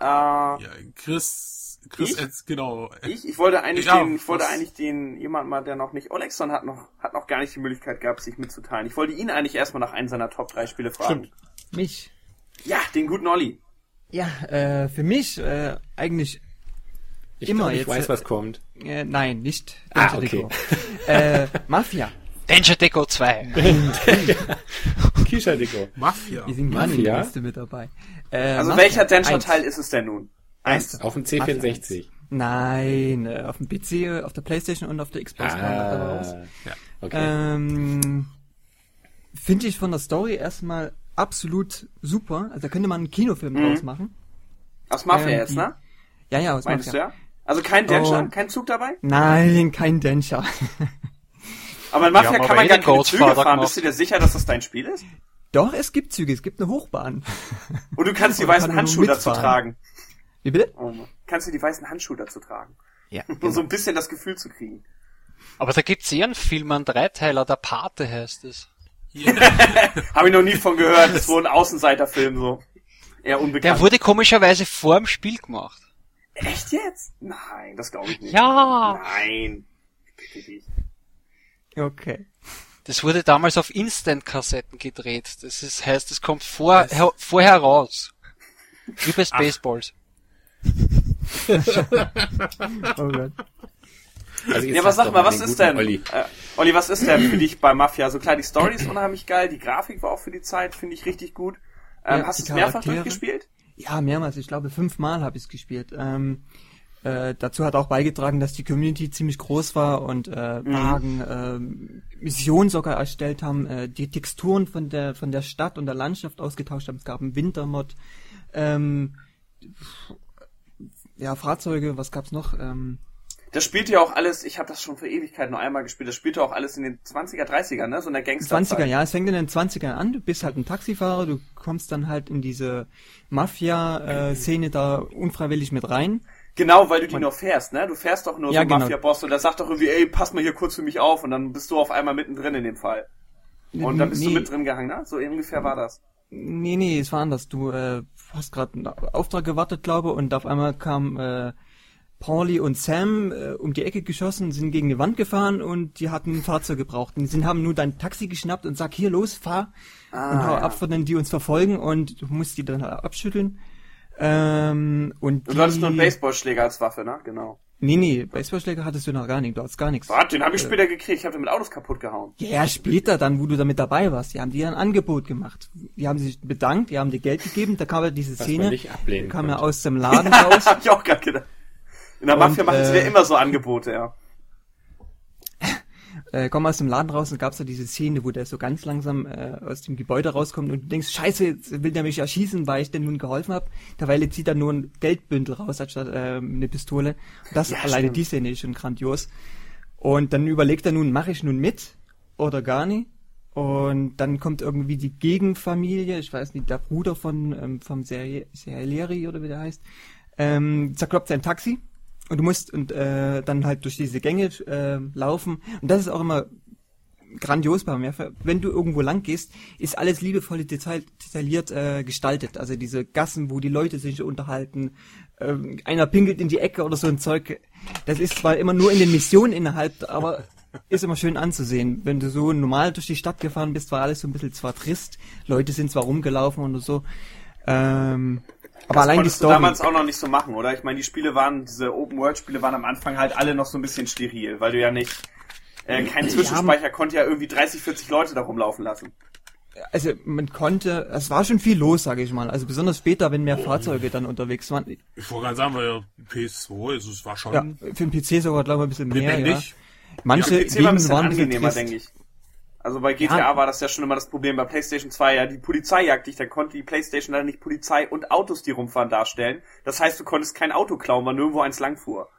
äh, ja, Chris, Chris, Ich? jetzt, genau. äh, ich, ich wollte eigentlich Ja, den, ich wollte was- eigentlich den, jemand mal, der noch nicht, Olexon hat noch, hat noch gar nicht die Möglichkeit gehabt, sich mitzuteilen. Ich wollte ihn eigentlich erstmal nach einem seiner Top 3 Spiele fragen. Mich. Ja, den guten Olli. Ja, äh, für mich äh, eigentlich Ich Immer glaub, ich jetzt, weiß, äh, was kommt. äh, nein, nicht Ah, okay. Äh, Mafia. Danger Deco 2. Kisha Deko. Mafia. Die sind gar nicht Liste mit dabei. Äh, Also Mafia, welcher Danger eins. Teil ist es denn nun? Eins. Auf dem C64. Nein, äh, auf dem PC, auf der Playstation und auf der Xbox kam das aber raus. Ah, Ja. okay. Ähm, Finde ich von der Story erstmal absolut super. Also da könnte man einen Kinofilm Mhm. draus machen. Aus Mafia Ähm, jetzt, ne? Ja, ja, aus Meinst du Mafia. ja? Also kein Danger, Und- kein Zug dabei? Nein, kein Danger. Aber in Mafia kann man gar den keine Züge fahren. gemacht. Bist du dir sicher, dass das dein Spiel ist? Doch, es gibt Züge, es gibt eine Hochbahn. Und du kannst die weißen kann Handschuhe dazu tragen. Wie bitte? Oh, kannst du die weißen Handschuhe dazu tragen. Ja. Um so ein bisschen das Gefühl zu kriegen. Aber da gibt's eh einen Film, einen Dreiteiler, der Pate heißt es. Habe ich noch nie von gehört. Das ist wohl ein Außenseiterfilm so. Eher unbekannt. Der wurde komischerweise vor dem Spiel gemacht. Echt jetzt? Nein, das glaube ich nicht. Ja! Nein. Bitte nicht. Okay. Das wurde damals auf Instant-Kassetten gedreht. Das ist, heißt, es kommt vor, her, vorher raus. Wie bei Spaceballs. Oh Gott. Also Ja, aber sag mal, was ist denn, Olli. äh, Olli, was ist denn für dich bei Mafia? So klar, die Story ist unheimlich geil, die Grafik war auch für die Zeit, finde ich richtig gut. Ähm, Ja, hast du es mehrfach durchgespielt? Ja, mehrmals. Ich glaube, fünfmal habe ich es gespielt. Ähm, äh, dazu hat auch beigetragen, dass die Community ziemlich groß war und äh, Mhm. Wagen, ähm, Missionen sogar erstellt haben, äh, die Texturen von der von der Stadt und der Landschaft ausgetauscht haben. Es gab einen Wintermod, ähm, ja Fahrzeuge. Was gab's noch? Ähm, Das spielt ja auch alles, ich habe das schon für Ewigkeit nur einmal gespielt, das spielt ja auch alles in den 20er, 30er, ne? So in der Gangster 20er, ja, es fängt in den 20ern an, du bist halt ein Taxifahrer, du kommst dann halt in diese Mafia-Szene da unfreiwillig mit rein. Genau, weil du die nur fährst, ne? Du fährst doch nur Ja, so genau. Mafia-Boss und der sagt doch irgendwie, ey, pass mal hier kurz für mich auf und dann bist du auf einmal mittendrin in dem Fall. Und dann bist du Nee. mit drin gehangen, ne? So ungefähr war das. Nee, nee, es war anders. Du äh, hast gerade einen Auftrag gewartet, glaube und auf einmal kam äh, Pauli und Sam äh, um die Ecke geschossen, sind gegen die Wand gefahren und die hatten ein Fahrzeug gebraucht. Und die sind, haben nur dein Taxi geschnappt und sag, hier los, fahr Ah, und hau ja. ab von denen, die uns verfolgen und du musst die dann abschütteln. Ähm, und du hattest nur einen Baseballschläger als Waffe, ne? Genau. Nee, nee, Baseballschläger hattest du noch gar nicht, du hattest gar nichts. Warte, den habe ich Äh, später gekriegt, ich habe den mit Autos kaputt gehauen. Ja, später dann, wo du damit dabei warst. Die haben dir ein Angebot gemacht. Die haben sich bedankt, die haben dir Geld gegeben. Da kam ja diese Was Szene, man nicht ablehnen kam ja aus dem Laden raus. hab ich auch gerade gedacht. In der Und, Mafia machen sie äh, ja immer so Angebote, ja. Äh, komm aus dem Laden raus und gab's da diese Szene, wo der so ganz langsam äh, aus dem Gebäude rauskommt und du denkst, scheiße, jetzt will der mich erschießen, weil ich dem nun geholfen habe. Derweil zieht er nur ein Geldbündel raus, anstatt äh, eine Pistole. Und das Ja, alleine stimmt. die Szene ist schon grandios. Und dann überlegt er nun, mache ich nun mit oder gar nicht? Und dann kommt irgendwie die Gegenfamilie, ich weiß nicht, der Bruder von ähm, vom Seri- Serieri oder wie der heißt, ähm, zerkloppt sein Taxi und du musst und äh, dann halt durch diese Gänge äh, laufen. Und das ist auch immer grandios bei mir. Wenn du irgendwo lang gehst, ist alles liebevoll detail, detailliert äh, gestaltet. Also diese Gassen, wo die Leute sich unterhalten, ähm, einer pinkelt in die Ecke oder so ein Zeug. Das ist zwar immer nur in den Missionen innerhalb, aber ist immer schön anzusehen. Wenn du so normal durch die Stadt gefahren bist, war alles so ein bisschen zwar trist, Leute sind zwar rumgelaufen oder so. Ähm, aber Das allein die konntest du Story. damals auch noch nicht so machen, oder? Ich meine, die Spiele waren, diese Open-World-Spiele waren am Anfang halt alle noch so ein bisschen steril, weil du ja nicht, äh, kein Zwischenspeicher konnte ja irgendwie 30, 40 Leute da rumlaufen lassen. also man konnte, es war schon viel los, sage ich mal. Also besonders später, wenn mehr Fahrzeuge dann unterwegs waren. Ich wollte gerade sagen, weil PS2, also es war schon Ja, für den PC sogar, glaube ich, ein bisschen mehr. Ja. lebendig. Manche PC war ein waren angenehmer, denke ich. Also bei GTA Ja. war das ja schon immer das Problem. Bei PlayStation 2 ja die Polizei jagt dich, dann konnte die PlayStation leider nicht Polizei und Autos, die rumfahren, darstellen. Das heißt, du konntest kein Auto klauen, weil nirgendwo eins langfuhr.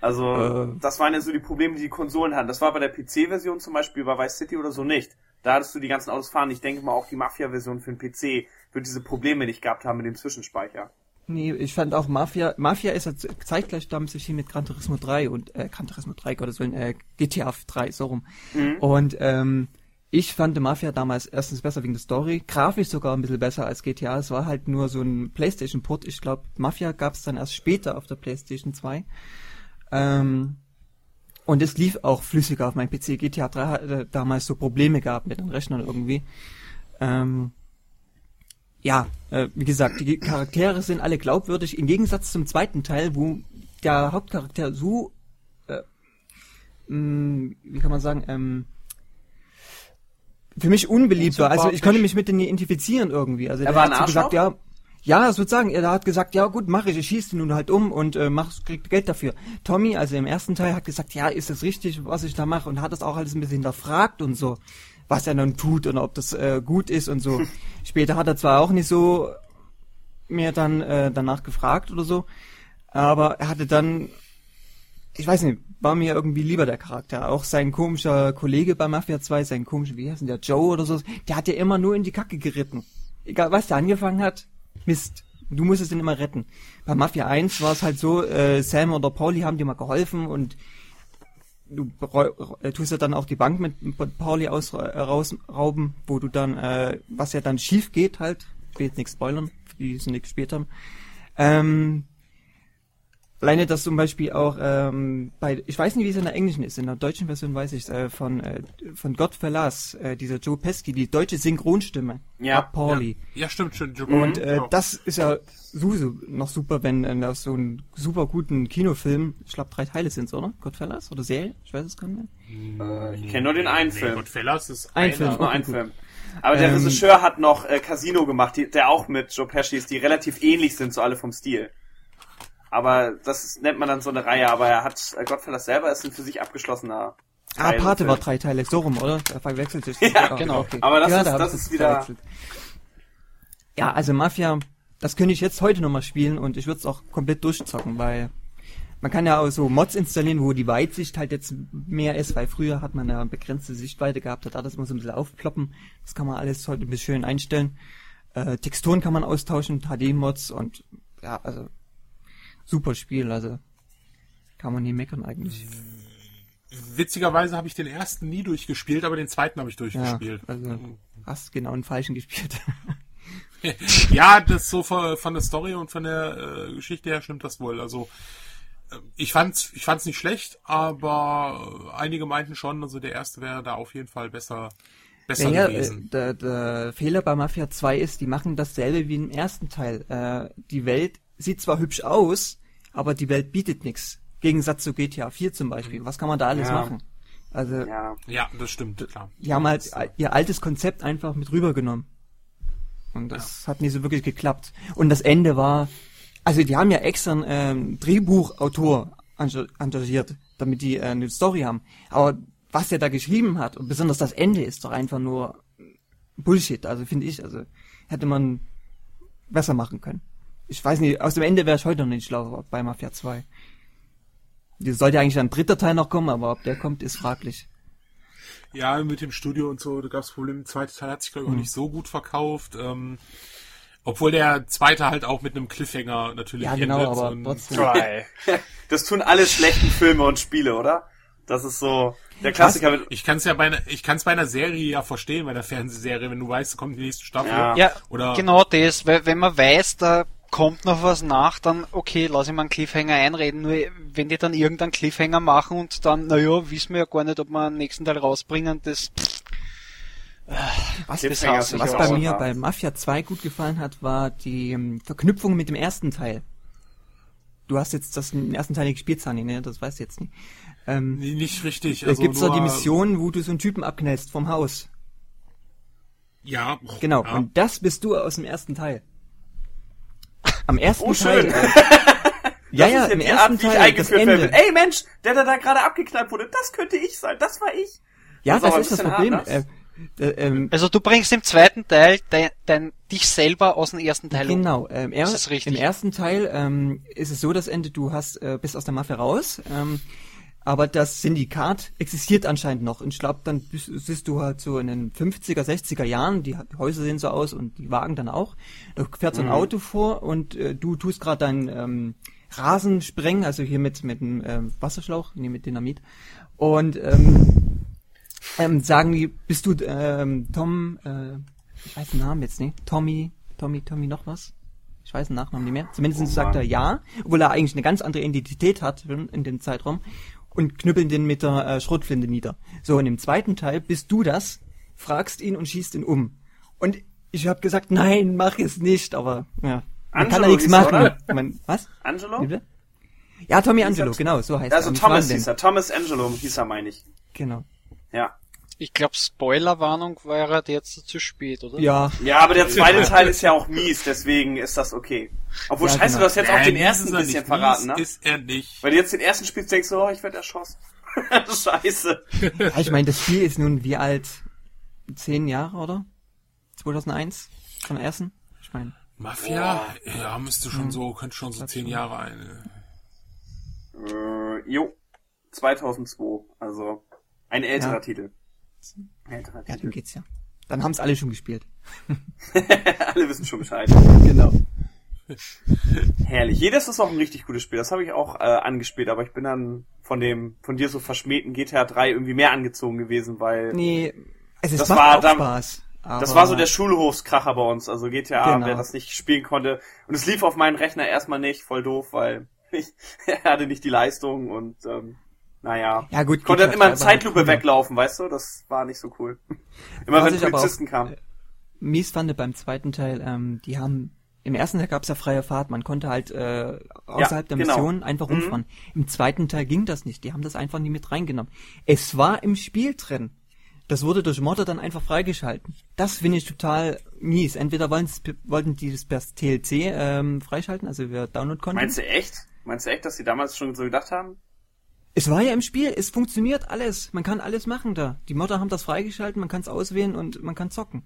Also, Äh. das waren ja so die Probleme, die die Konsolen hatten. Das war bei der PC-Version zum Beispiel bei Vice City oder so nicht. Da hattest du die ganzen Autos fahren. Ich denke mal, auch die Mafia-Version für den PC wird diese Probleme nicht gehabt haben mit dem Zwischenspeicher. Nee, ich fand auch Mafia, Mafia ist jetzt zeitgleich damals erschienen mit Gran Turismo 3 und, äh, Gran Turismo 3, Gottes Willen, äh, GTA 3, so rum. Und, ähm, ich fand Mafia damals erstens besser wegen der Story, grafisch sogar ein bisschen besser als GTA. Es war halt nur so ein Playstation-Port. Ich glaube, Mafia gab es dann erst später auf der Playstation 2. Ähm, und es lief auch flüssiger auf meinem PC. GTA 3 hatte damals so Probleme gehabt mit den Rechnern irgendwie. Ähm, ja, äh, wie gesagt, die Charaktere sind alle glaubwürdig, im Gegensatz zum zweiten Teil, wo der Hauptcharakter so, äh, mh, wie kann man sagen, ähm, für mich unbeliebt war. Also ich konnte mich mit denen identifizieren irgendwie. Also Er der war hat ein so gesagt, ja, ja, sozusagen, er hat gesagt, ja gut, mach ich, ich schieße ihn nun halt um und äh, mach, krieg Geld dafür. Tommy, also im ersten Teil, hat gesagt, ja, ist das richtig, was ich da mache und hat das auch alles ein bisschen hinterfragt und so, was er dann tut und ob das äh, gut ist und so. Später hat er zwar auch nicht so mir dann äh, danach gefragt oder so, aber er hatte dann, ich weiß nicht, war mir irgendwie lieber der Charakter. Auch sein komischer Kollege bei Mafia 2, sein komischer, wie heißt denn der, Joe oder so, der hat ja immer nur in die Kacke geritten. Egal was der angefangen hat, Mist. Du musstest ihn immer retten. Bei Mafia 1 war es halt so, äh, Sam oder Pauli haben dir mal geholfen und du äh, tust ja dann auch die Bank mit Pauli aus, äh, rausrauben, wo du dann, äh, was ja dann schief geht halt, ich will jetzt nichts spoilern, für die die es nicht gespielt haben. Ähm, alleine das zum Beispiel auch ähm, bei, ich weiß nicht, wie es in der englischen ist, in der deutschen Version weiß ich äh, von äh, von Godfellas, äh, dieser Joe Pesci, die deutsche Synchronstimme, Ja, Pauli. Ja, stimmt, stimmt. Und äh, ja. das ist ja sowieso noch super, wenn äh, aus so einem super guten Kinofilm, ich glaube drei Teile sind's, oder? Godfellas oder Serie? Ich weiß es gar nicht mehr. Äh, ich kenne nur den einen nee, Film. Goodfellas ist Ein einer. Film. Nur Okay, ein. Film. Aber der Ähm, Regisseur hat noch äh, Casino gemacht, die, der auch mit Joe Pesci ist, die relativ ähnlich sind, so alle vom Stil. Aber das ist, nennt man dann so eine Reihe, aber er hat, äh, Godfellas selber ist ein für sich abgeschlossener Ah, Teil Pate war drei Teile, so rum, oder? Da verwechselt sich. Ja, genau. Aber das ist- da das ist das wieder-. Ja, also Mafia, das könnte ich jetzt heute nochmal spielen und ich würde es auch komplett durchzocken, weil man kann ja auch so Mods installieren, wo die Weitsicht halt jetzt mehr ist, weil früher hat man ja begrenzte Sichtweite gehabt, hat alles mal so ein bisschen aufploppen. Das kann man alles heute ein bisschen schön einstellen. Äh, Texturen kann man austauschen, HD-Mods und ja, also super Spiel, also kann man nie meckern eigentlich. Witzigerweise habe ich den ersten nie durchgespielt, aber den zweiten habe ich Ja, durchgespielt. also hast genau einen falschen gespielt. Ja, das so von, von der Story und von der äh, Geschichte her stimmt das wohl. Also äh, ich fand's, ich fand's nicht schlecht, aber äh, einige meinten schon, also der erste wäre da auf jeden Fall besser, besser Ja, ja, äh, gewesen. der, der Fehler bei Mafia 2 ist, die machen dasselbe wie im ersten Teil. Äh, die Welt sieht zwar hübsch aus, aber die Welt bietet nichts. Gegensatz zu GTA 4 zum Beispiel. Was kann man da alles Ja. machen? Also, Ja. Ja, das stimmt, klar. die haben halt ihr altes Konzept einfach mit rübergenommen. Und das hat nicht so wirklich geklappt. Und das Ende war, also die haben ja extra einen ähm, Drehbuchautor enga- engagiert, damit die äh, eine Story haben. Aber was er da geschrieben hat, und besonders das Ende, ist doch einfach nur Bullshit, also finde ich. Also hätte man besser machen können. Ich weiß nicht, aus dem Ende wäre ich heute noch nicht schlau bei Mafia 2. Die sollte eigentlich ein dritter Teil noch kommen, aber ob der kommt, ist fraglich. Ja, mit dem Studio und so, da gab's Probleme. Der zweite Teil hat sich, glaube ich, auch nicht so gut verkauft. Ähm, obwohl der zweite halt auch mit einem Cliffhanger natürlich Ja, genau, endet aber und- trotzdem. Das tun alle schlechten Filme und Spiele, oder? Das ist so der Klassiker mit, Ich kann es ja bei einer, ich kann es bei einer Serie ja verstehen, bei einer Fernsehserie, wenn du weißt, da kommt die nächste Staffel. Ja. Ja, Oder genau das, weil wenn man weiß, da kommt noch was nach, dann okay, lass ich mal einen Cliffhanger einreden. Nur wenn die dann irgendeinen Cliffhanger machen und dann, naja, wissen wir ja gar nicht, ob wir den nächsten Teil rausbringen, das Was, ich was ja bei mir bei Mafia 2 gut gefallen hat, war die ähm, Verknüpfung mit dem ersten Teil. Du hast jetzt das den ersten Teil nicht gespielt, Sunny, ne? Das weißt du jetzt nicht. Ähm, Nee, nicht richtig. da Also gibt's doch die Mission, wo du so einen Typen abknellst vom Haus. Ja. Genau, Ja. und das bist du aus dem ersten Teil. Am ersten Oh, Teil. schön. Äh, ja, Das ja, ist im ersten Art, Teil, das eingeführt Ende. werden will. Ey Mensch, der, der da gerade abgeknallt wurde, das könnte ich sein, das war ich. Ja, Das das ist das Problem. Äh, äh, ähm, Also du bringst im zweiten Teil dein, dein, dich selber aus dem ersten Teil um. Genau, ähm, er, Das im ersten Teil ähm, ist es so, das Ende, du hast äh, bist aus der Mafia raus, ähm, aber das Syndikat existiert anscheinend noch. Und ich glaube, dann bist, bist du halt so in den 50er, 60er Jahren, die Häuser sehen so aus und die Wagen dann auch. Da fährt so Mhm. ein Auto vor und äh, du tust gerade deinen ähm, Rasen sprengen, also hier mit mit einem ähm, Wasserschlauch, nee, mit Dynamit. Und ähm, ähm, sagen die, bist du ähm, Tom, äh, ich weiß den Namen jetzt nicht, Tommy, Tommy, Tommy noch was? Ich weiß den Nachnamen nicht mehr. Zumindest Oh sagt er ja, obwohl er eigentlich eine ganz andere Identität hat in dem Zeitraum und knüppeln den mit der äh, Schrotflinte nieder. So, und im zweiten Teil bist du das, fragst ihn und schießt ihn um. Und ich habe gesagt, nein, mach es nicht, aber ja, man kann da Angelo nichts machen. Man, was? Angelo? Bitte? Ja, Tommy Angelo, genau, so heißt Also er. Und Thomas hieß er, Thomas Angelo hieß er, meine ich. Genau. Ja. Ich glaube, Spoilerwarnung wäre jetzt zu spät, oder? Ja, Ja, aber der zweite Teil ist ja auch mies, deswegen ist das okay. Obwohl, Ja, scheiße, genau. du hast jetzt auch den Nein, ersten ein bisschen verraten, ne? Ist er nicht. Weil du jetzt den ersten spielst, denkst du, oh, ich werde erschossen. scheiße. Ja, ich meine, das Spiel ist nun wie alt? Zehn Jahre, oder? 2001? Vom ersten? Ich meine. Mafia? Ja, müsste Hm. schon so, könnte schon so zehn Jahre ein. Äh, jo. 2002. Also, ein älterer Ja. Titel. Älterer Ja, Titel. dann geht's ja. Dann haben's alle schon gespielt. Alle wissen schon Bescheid. Genau. Herrlich. Jedes ist auch ein richtig gutes Spiel. Das habe ich auch äh, angespielt, aber ich bin dann von dem von dir so verschmähten GTA 3 irgendwie mehr angezogen gewesen, weil Nee, es Das macht war auch dann- Spaß. Das war so der Schulhofskracher bei uns. Also GTA, Genau. wer das nicht spielen konnte. Und es lief auf meinen Rechner erstmal nicht, voll doof, weil ich er hatte nicht die Leistung und ähm, naja. Ja gut, Ich konnte dann immer in 3 war halt Zeitlupe weglaufen, weißt du? Das war nicht so cool. Immer Was wenn Polizisten kamen. mies fand beim zweiten Teil, ähm, die haben im ersten Teil gab's ja freie Fahrt, man konnte halt äh, außerhalb der genau. Mission einfach Mhm. rumfahren. Im zweiten Teil ging das nicht, die haben das einfach nie mit reingenommen. Es war im Spiel drin. Das wurde durch Modder dann einfach freigeschalten. Das finde ich total mies. Entweder wollten die das per TLC ähm, freischalten, also wir Download konnten. Meinst du echt? Meinst du echt, dass die damals schon so gedacht haben? Es war ja im Spiel, es funktioniert alles. Man kann alles machen da. Die Modder haben das freigeschalten, man kann es auswählen und man kann zocken.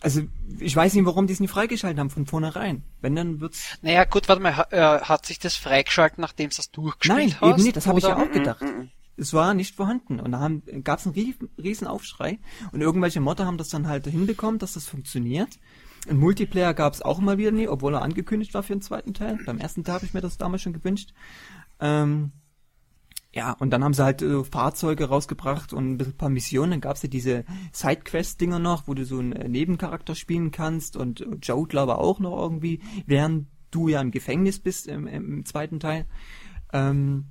Also, ich weiß nicht, warum die es nicht freigeschalten haben von vornherein. Wenn, dann wird's... Naja, gut, warte mal, ha- äh, hat sich das freigeschalten, nachdem du das durchgespielt Nein, hast? eben nicht, das habe ich ja auch gedacht. Es war nicht vorhanden. Und da haben, gab's einen riesen, riesen Aufschrei. Und irgendwelche Modder haben das dann halt hinbekommen, dass das funktioniert. Ein Multiplayer gab's auch mal wieder nie, obwohl er angekündigt war für den zweiten Teil. Beim ersten Teil habe ich mir das damals schon gewünscht. Ähm, ja, und dann haben sie halt äh, Fahrzeuge rausgebracht und ein bisschen- paar Missionen. Dann gab's ja diese Sidequest-Dinger noch, wo du so einen äh, Nebencharakter spielen kannst und äh, Joe glaube auch noch irgendwie, während du ja im Gefängnis bist im, im zweiten Teil. Ähm,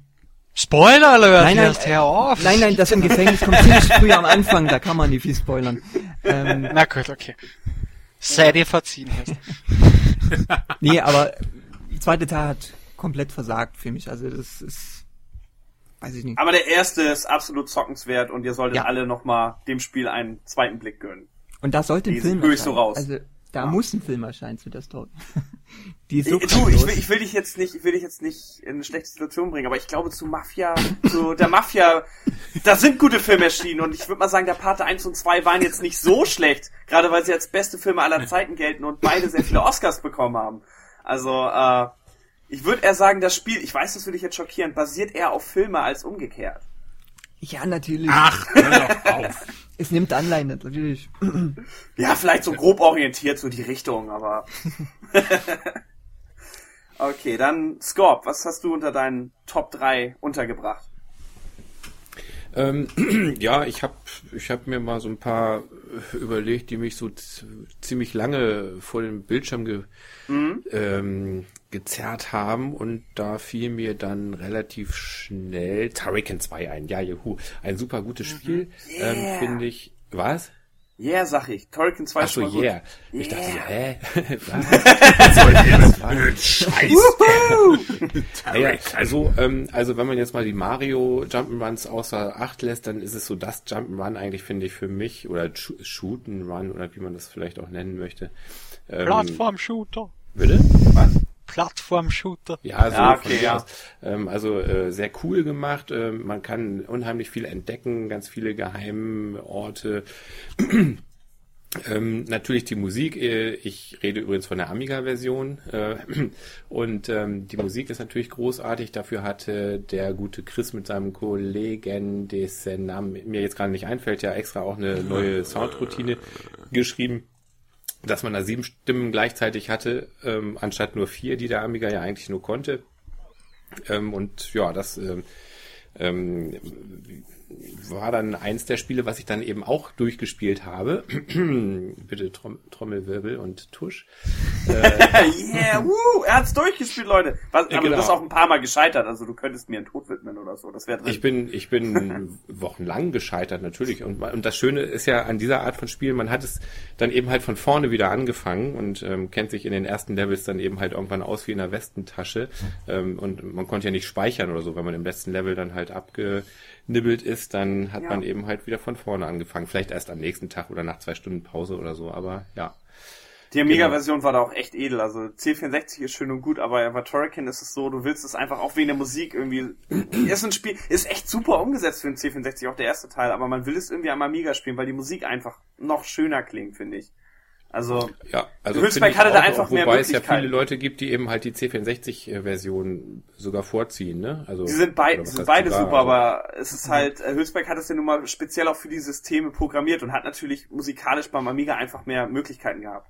Spoiler Alert, Nein, nein, hör auf. Nein, nein, das im Gefängnis kommt ziemlich früh am Anfang, da kann man nicht viel spoilern. Ähm, Na gut, okay. Sei dir verziehen, nee, aber der zweite Teil hat komplett versagt für mich. Also das ist, weiß ich nicht. Aber der erste ist absolut zockenswert und ihr solltet Ja. alle nochmal dem Spiel einen zweiten Blick gönnen. Und da sollte ein Die Film ich so erscheinen. raus. Also da Ja. muss ein Film erscheinen zu der Story. Die ist so ich, du, ich will, ich will dich jetzt nicht, ich will dich jetzt nicht in eine schlechte Situation bringen, aber ich glaube zu Mafia, zu der Mafia, da sind gute Filme erschienen und ich würde mal sagen, der Pate 1 und 2 waren jetzt nicht so schlecht, gerade weil sie als beste Filme aller Zeiten gelten und beide sehr viele Oscars bekommen haben. Also, äh, ich würde eher sagen, das Spiel, ich weiß, das würde dich jetzt schockieren, basiert eher auf Filme als umgekehrt. Ja, natürlich. Ach, hör doch auf. Es nimmt Anleihen, natürlich. Ja, vielleicht so grob orientiert, so die Richtung, aber. okay, dann Scorp, was hast du unter deinen Top 3 untergebracht? Ähm, ja, ich habe ich hab mir mal so ein paar äh, überlegt, die mich so ziemlich lange vor dem Bildschirm ge, ähm, gezerrt haben und da fiel mir dann relativ schnell Turrican 2 ein. Ja, juhu, ein super gutes Spiel, Yeah. ähm, finde ich. Was? Yeah, sag ich. Turrican 2 Ach so, ist schon mal yeah. gut. Ich dachte so, Yeah. hä? Was? Scheiße. Ja, also, ähm, also wenn man jetzt mal die Mario Jump'n'Runs außer Acht lässt, dann ist es so das Jump'n'Run eigentlich, finde ich, für mich, oder Sh- Shoot'n'Run, oder wie man das vielleicht auch nennen möchte. Ähm, Plattform-Shooter. Bitte? Plattform-Shooter. Ja, so Ja, okay, ja. aus. Ähm, also äh, sehr cool gemacht. Ähm, man kann unheimlich viel entdecken, ganz viele Geheimorte. Ähm, natürlich die Musik. Äh, ich rede übrigens von der Amiga-Version. Äh, und ähm, die Musik ist natürlich großartig. Dafür hatte der gute Chris mit seinem Kollegen, dessen Namen mir jetzt gerade nicht einfällt, ja extra auch eine neue Soundroutine geschrieben dass man da sieben Stimmen gleichzeitig hatte, ähm, anstatt nur vier, die der Amiga ja eigentlich nur konnte. Ähm, und ja, das ähm, ähm, war dann eins der Spiele, was ich dann eben auch durchgespielt habe. Bitte Trom Trommelwirbel und Tusch. yeah, woo, er hat's durchgespielt, Leute. Was, aber genau. du bist auch ein paar Mal gescheitert, also du könntest mir einen Tod widmen oder so. Das wäre drin. Ich bin, ich bin wochenlang gescheitert natürlich. Und, und das Schöne ist ja an dieser Art von Spielen, man hat es dann eben halt von vorne wieder angefangen und ähm, kennt sich in den ersten Levels dann eben halt irgendwann aus wie in einer Westentasche. Ähm, und man konnte ja nicht speichern oder so, wenn man im letzten Level dann halt abgenibbelt ist, dann hat Ja. man eben halt wieder von vorne angefangen. Vielleicht erst am nächsten Tag oder nach zwei Stunden Pause oder so, aber ja. Die Amiga-Version war da auch echt edel. Also C64 ist schön und gut, aber bei Turrican ist es so, du willst es einfach auch wegen der Musik irgendwie. ist ein Spiel, ist echt super umgesetzt für den C64, auch der erste Teil, aber man will es irgendwie am Amiga spielen, weil die Musik einfach noch schöner klingt, finde ich. Also, Ja, also Hülsberg hatte da einfach mehr wobei es ja viele Leute gibt, die eben halt die C64-Version sogar vorziehen, ne? Also die sind, bei, sind beide sogar, super, also- aber es ist halt, äh, Hülsberg hat es ja nun mal speziell auch für die Systeme programmiert und hat natürlich musikalisch beim Amiga einfach mehr Möglichkeiten gehabt.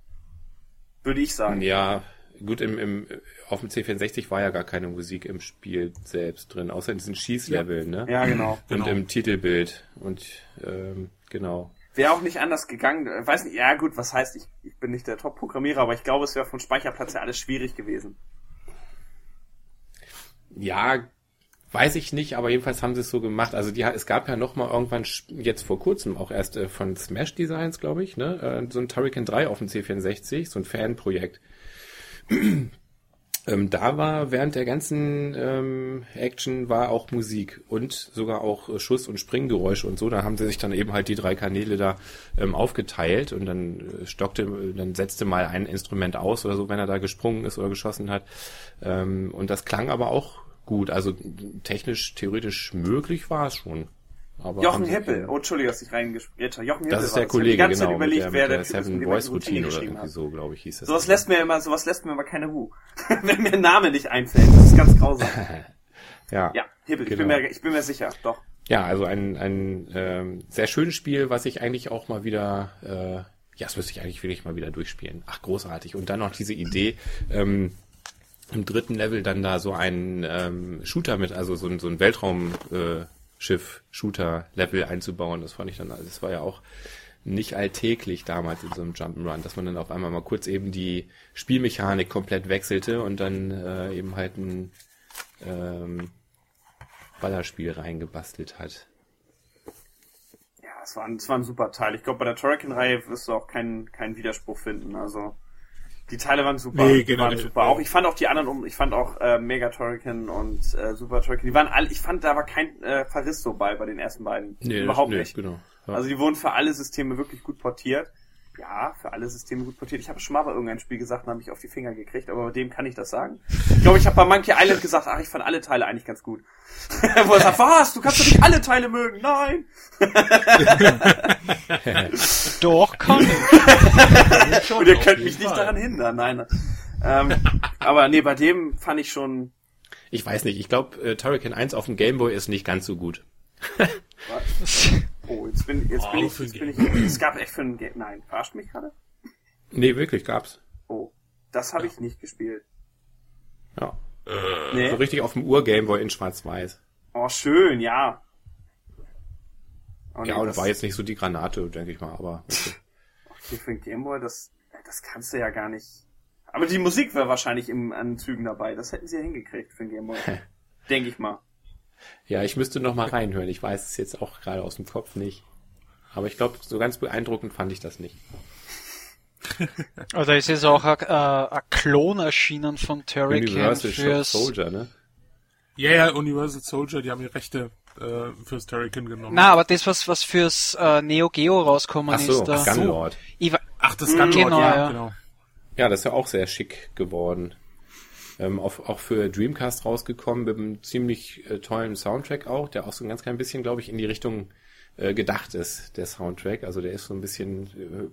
Würde ich sagen. Ja, gut, im, im, auf dem C64 war ja gar keine Musik im Spiel selbst drin, außer in diesen Schießlevel, ne? Ja, genau. Und Genau. im Titelbild. Und ähm, genau. Wäre auch nicht anders gegangen. Weiß nicht, ja gut, was heißt, ich, ich bin nicht der Top-Programmierer, aber ich glaube, es wäre von Speicherplatz her alles schwierig gewesen. Ja, weiß ich nicht, aber jedenfalls haben sie es so gemacht. Also die, es gab ja noch mal irgendwann jetzt vor kurzem auch erst äh, von Smash Designs, glaube ich, ne, äh, so ein Turrican 3 auf dem C64, so ein Fanprojekt. ähm, da war während der ganzen ähm, Action war auch Musik und sogar auch äh, Schuss- und Springgeräusche und so. Da haben sie sich dann eben halt die drei Kanäle da ähm, aufgeteilt und dann äh, stockte, dann setzte mal ein Instrument aus oder so, wenn er da gesprungen ist oder geschossen hat. Ähm, und das klang aber auch gut. Also technisch, theoretisch möglich war es schon. Aber Jochen Heppel, oh Entschuldigung, dass ich reingespielt habe. Jochen Heppel Das ist der hab Kollege, genau, Zeit überlegt, mit der, wer mit der der Seven Voice Routine oder irgendwie hat. so, glaube ich, hieß das. Sowas lässt mir immer, sowas lässt mir immer keine Ruhe. Wenn mir ein Name nicht einfällt, das ist ganz grausam. ja. Ja, Heppel, ich, bin Genau. mir, ich bin mir sicher, doch. Ja, also ein, ein ähm, sehr schönes Spiel, was ich eigentlich auch mal wieder, äh, ja, das müsste ich eigentlich wirklich mal wieder durchspielen. Ach, großartig. Und dann noch diese Idee, ähm, im dritten Level dann da so einen ähm, Shooter mit, also so so ein Weltraumschiff, äh, einzubauen. Das fand ich dann, also das war ja auch nicht alltäglich damals in so einem Jump'n'Run, dass man dann auf einmal mal kurz eben die Spielmechanik komplett wechselte und dann äh, eben halt ein ähm, Ballerspiel reingebastelt hat. Ja, es war, ein, es war ein super Teil. Ich glaube, bei der Turrican-Reihe wirst du auch keinen, keinen Widerspruch finden. Also, die Teile waren super. Nee, die waren super. Auch, ich fand auch die anderen, um, ich fand auch äh, Mega Turrican und äh, Super Turrican, die waren alle, ich fand, da war kein äh, Faristo bei, bei den ersten beiden. Überhaupt nee, nicht. Genau. Ja. Also die wurden für alle Systeme wirklich gut portiert. Ja, für alle Systeme gut portiert. Ich habe schon mal bei irgendeinem Spiel gesagt und habe mich auf die Finger gekriegt, aber bei dem kann ich das sagen. Ich glaube, ich habe bei Monkey Island gesagt, ach, ich fand alle Teile eigentlich ganz gut. Wo er sagt, was, du kannst doch nicht alle Teile mögen. Nein. Doch, kann ich. Und ihr könnt mich nicht daran hindern. Nein. ähm, aber nee, bei dem fand ich schon... ich weiß nicht, ich glaube, äh, Turrican 1 auf dem Gameboy ist nicht ganz so gut. Oh, jetzt bin, jetzt Oh, bin ich... Jetzt bin ich es gab echt für ein Game... Nein, verarscht mich gerade? Nee, wirklich, gab's. Oh, das habe ich nicht gespielt. Ja. Nee. So richtig auf dem Ur-Gameboy in Schwarz-Weiß. Oh, schön, ja. Oh, nee, Ja, und das- war jetzt nicht so die Granate, denke ich mal, aber okay. Okay, für ein Gameboy, das, das kannst du ja gar nicht. Aber die Musik wäre wahrscheinlich im an Zügen dabei. Das hätten sie ja hingekriegt für ein Gameboy. Denke ich mal. Ja, ich müsste noch mal reinhören. Ich weiß es jetzt auch gerade aus dem Kopf nicht. Aber ich glaube, so ganz beeindruckend fand ich das nicht. Also ist jetzt auch ein, äh, ein Klon erschienen von Turrican Universal fürs... Soldier, ne? Ja, ja, Universal Soldier, die haben die Rechte äh, fürs Turrican genommen. Na, aber das, was, was fürs äh, Neo Geo rauskommen Ach so, ist, da. Gunlord. Ich, Ach, das Gunlord, Genau, ja, ja. genau. Ja, das ist ja auch sehr schick geworden. Ähm, auf, auch für Dreamcast rausgekommen mit einem ziemlich äh, tollen Soundtrack auch, der auch so ein ganz klein bisschen, glaube ich, in die Richtung äh, gedacht ist, der Soundtrack. Also der ist so ein bisschen,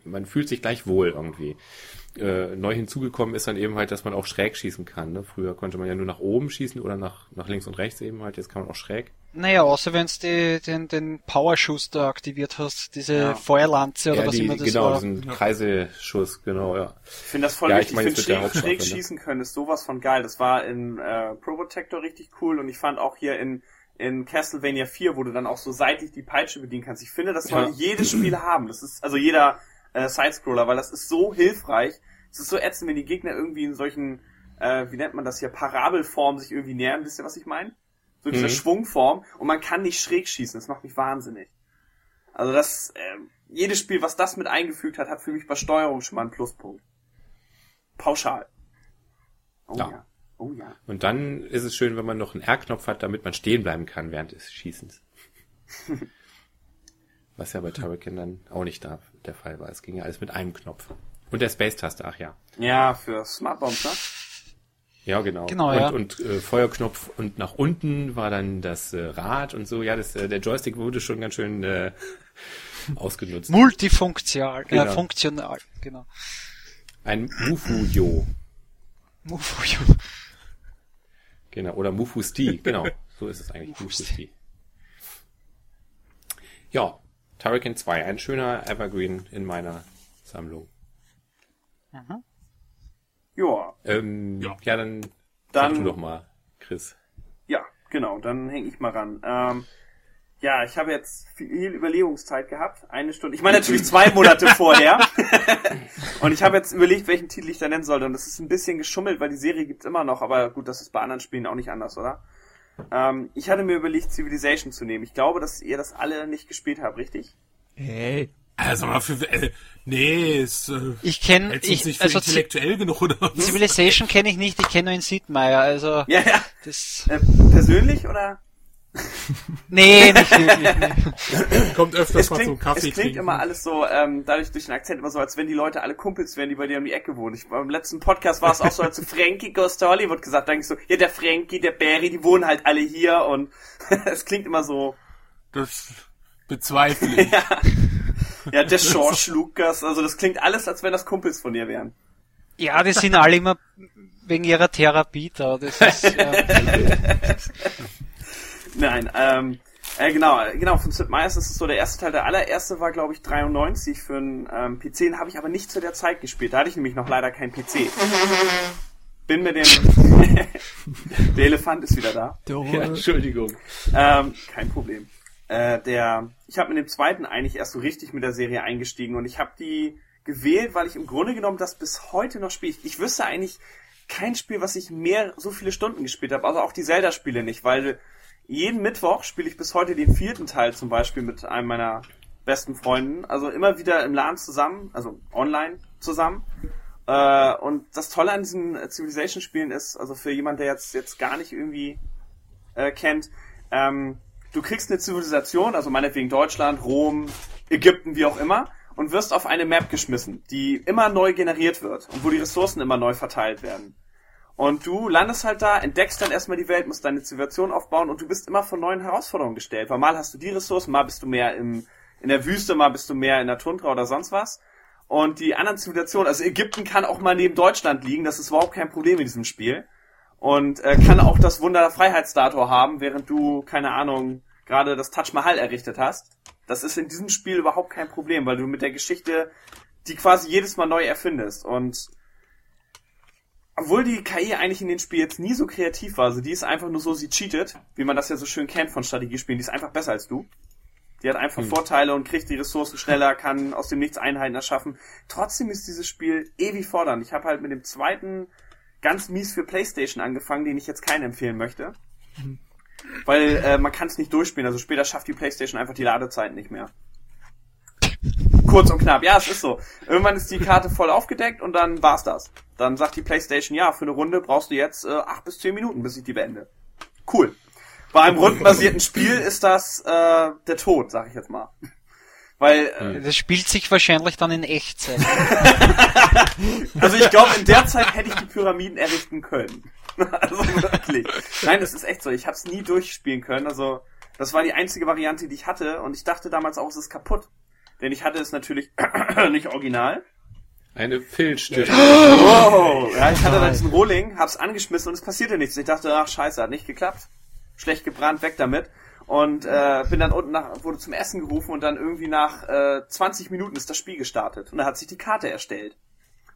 äh, man fühlt sich gleich wohl irgendwie. Äh, neu hinzugekommen ist dann eben halt, dass man auch schräg schießen kann. Ne? Früher konnte man ja nur nach oben schießen oder nach, nach links und rechts eben halt, jetzt kann man auch schräg. naja, außer wenn du den, den Powerschuss da aktiviert hast, diese Ja. Feuerlanze oder ja, was die, immer das genau, war. diesen Kreiseschuss, genau, ja. Ich finde das voll Ja, ich wichtig. meine, Ich jetzt finde mit der schräg, schräg ne? schießen können ist sowas von geil. Das war in äh, Pro Protector richtig cool und ich fand auch hier in in Castlevania 4, wo du dann auch so seitlich die Peitsche bedienen kannst. Ich finde, das soll Ja. jedes Spiel haben. Das ist also jeder äh, Sidescroller, weil das ist so hilfreich. Es ist so ätzend, wenn die Gegner irgendwie in solchen, äh, wie nennt man das hier, Parabelformen sich irgendwie nähern. Wisst ihr, was ich meine? So in dieser Mhm. Schwungform und man kann nicht schräg schießen. Das macht mich wahnsinnig. Also das, ähm, jedes Spiel, was das mit eingefügt hat, hat für mich bei Steuerung schon mal einen Pluspunkt. Pauschal. Oh ja. Ja. Oh ja. Und dann ist es schön, wenn man noch einen R-Knopf hat, damit man stehen bleiben kann während des Schießens. Was ja bei Turrican dann auch nicht da der Fall war. Es ging ja alles mit einem Knopf. Und der Space-Taste, ach ja. Ja, für Smart Bombs, ne? Ja, genau. Genau, und, ja. Und äh, Feuerknopf und nach unten war dann das äh, Rad und so. Ja, das, äh, der Joystick wurde schon ganz schön äh, ausgenutzt. Multifunktional, äh, Genau. funktional, genau. Ein Mufu-Yo. Mufu- Genau. Oder Mufu-Sti. Genau. So ist es eigentlich. Mufu-Sti. Ja. Turrican 2. Ein schöner Evergreen in meiner Sammlung. Ja, Ähm, ja. Ja. dann, Dann- sag du doch mal, Chris. ja, genau, dann hänge ich mal ran. Ähm, ja, ich habe jetzt viel Überlegungszeit gehabt, eine Stunde. Ich meine natürlich zwei Monate vorher. und ich habe jetzt überlegt, welchen Titel ich da nennen sollte. Und das ist ein bisschen geschummelt, weil die Serie gibt's immer noch. Aber gut, das ist bei anderen Spielen auch nicht anders, oder? Ähm, ich hatte mir überlegt, Civilization zu nehmen. Ich glaube, dass ihr das alle nicht gespielt habt, richtig? Hey. Also mal für äh, nee, ist äh, Ich kenne, ich, nicht für also intellektuell genug oder was? Civilization kenne ich nicht, ich kenne nur in Sidmeier, also Ja, ja. das, Äh, persönlich oder? Nee, nicht wirklich. Nee. Kommt öfters es mal klingt, zum Kaffee es klingt trinken. immer alles so, ähm, dadurch durch den Akzent immer so, als wenn die Leute alle Kumpels wären, die bei dir um die Ecke wohnen. Ich, beim letzten Podcast war es auch so, als du Frankie Goes to Hollywood gesagt, dann ich so, ja, der Frankie, der Barry, die wohnen halt alle hier und es klingt immer so, Das bezweifle ich. ja, der George Lucas, also das klingt alles, als wenn das Kumpels von dir wären. Ja, die sind alle immer wegen ihrer Therapie da, das ist, ja. Nein, ähm, äh, genau, äh, genau, von Sid Meier's ist es so der erste Teil. Der allererste war, glaube ich, 93 für einen ähm, PC, den habe ich aber nicht zu der Zeit gespielt. Da hatte ich nämlich noch leider keinen PC. Bin mit dem... der Elefant ist wieder da. Ja, Entschuldigung. Ähm, kein Problem. Äh, der, ich habe mit dem zweiten eigentlich erst so richtig mit der Serie eingestiegen und ich habe die gewählt, weil ich im Grunde genommen das bis heute noch spiele. Ich, ich wüsste eigentlich kein Spiel, was ich mehr so viele Stunden gespielt habe, also auch die Zelda-Spiele nicht, weil jeden Mittwoch spiele ich bis heute den vierten Teil zum Beispiel mit einem meiner besten Freunden, also immer wieder im LAN zusammen, also online zusammen. Äh, und das Tolle an diesen äh, Civilization-Spielen ist, also für jemand, der jetzt jetzt gar nicht irgendwie äh, kennt, ähm, du kriegst eine Zivilisation, also meinetwegen Deutschland, Rom, Ägypten, wie auch immer, und wirst auf eine Map geschmissen, die immer neu generiert wird und wo die Ressourcen immer neu verteilt werden. Und du landest halt da, entdeckst dann erstmal die Welt, musst deine Zivilisation aufbauen und du bist immer vor neuen Herausforderungen gestellt. Weil mal hast du die Ressourcen, mal bist du mehr im, in der Wüste, mal bist du mehr in der Tundra oder sonst was. Und die anderen Zivilisationen, also Ägypten kann auch mal neben Deutschland liegen, das ist überhaupt kein Problem in diesem Spiel. Und äh, kann auch das Wunder der Freiheitsstatue haben, während du, keine Ahnung, gerade das Taj Mahal errichtet hast. Das ist in diesem Spiel überhaupt kein Problem, weil du mit der Geschichte die quasi jedes Mal neu erfindest. Und obwohl die KI eigentlich in den Spiel jetzt nie so kreativ war, also die ist einfach nur so, sie cheatet, wie man das ja so schön kennt von Strategiespielen, die ist einfach besser als du. Die hat einfach Vorteile und kriegt die Ressourcen schneller, kann aus dem Nichts Einheiten erschaffen. Trotzdem ist dieses Spiel ewig fordernd. Ich habe halt mit dem zweiten ganz mies für Playstation angefangen, den ich jetzt keinen empfehlen möchte. Weil äh, man kann es nicht durchspielen. Also später schafft die Playstation einfach die Ladezeiten nicht mehr. Kurz und knapp. Ja, es ist so. Irgendwann ist die Karte voll aufgedeckt und dann war's das. Dann sagt die Playstation, ja, für eine Runde brauchst du jetzt äh, acht bis zehn Minuten, bis ich die beende. Cool. Bei einem rundenbasierten Spiel ist das äh, der Tod, sag ich jetzt mal. Weil, äh, Das spielt sich wahrscheinlich dann in Echtzeit. also ich glaube, in der Zeit hätte ich die Pyramiden errichten können. also wirklich. Nein, das ist echt so. Ich habe es nie durchspielen können. Also das war die einzige Variante, die ich hatte. Und ich dachte damals auch, es ist kaputt. Denn ich hatte es natürlich nicht original. Eine Filzstift. Oh, ja, ich hatte dann diesen Rohling, hab's angeschmissen und es passierte nichts. Ich dachte, ach scheiße, hat nicht geklappt. Schlecht gebrannt, weg damit. Und äh, bin dann unten nach, wurde zum Essen gerufen und dann irgendwie nach äh, 20 Minuten ist das Spiel gestartet. Und da hat sich die Karte erstellt.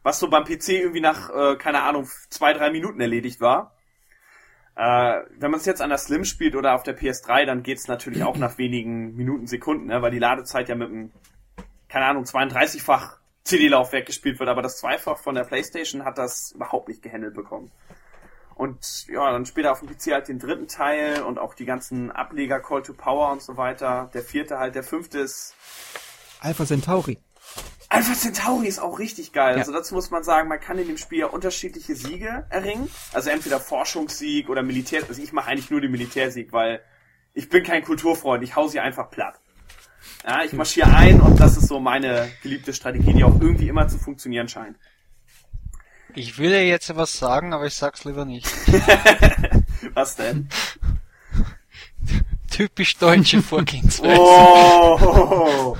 Was so beim PC irgendwie nach, äh, keine Ahnung, zwei, drei Minuten erledigt war. Äh, wenn man es jetzt an der Slim spielt oder auf der PS3, dann geht's natürlich auch nach wenigen Minuten, Sekunden, ne? weil die Ladezeit ja mit einem, keine Ahnung, 32-fach CD-Laufwerk gespielt wird, aber das Zweifach von der Playstation hat das überhaupt nicht gehandelt bekommen. Und ja, dann später auf dem PC halt den dritten Teil und auch die ganzen Ableger Call to Power und so weiter. Der vierte halt, der fünfte ist Alpha Centauri. Alpha Centauri ist auch richtig geil. Ja. Also dazu muss man sagen, man kann in dem Spiel ja unterschiedliche Siege erringen. Also entweder Forschungssieg oder Militär. Also ich mache eigentlich nur den Militärsieg, weil ich bin kein Kulturfreund. Ich hau sie einfach platt. Ja, ich marschiere ein und das ist so meine geliebte Strategie, die auch irgendwie immer zu funktionieren scheint. Ich würde jetzt was sagen, aber ich sag's lieber nicht. Was denn? Typisch deutsche Vorgehensweise. Oh!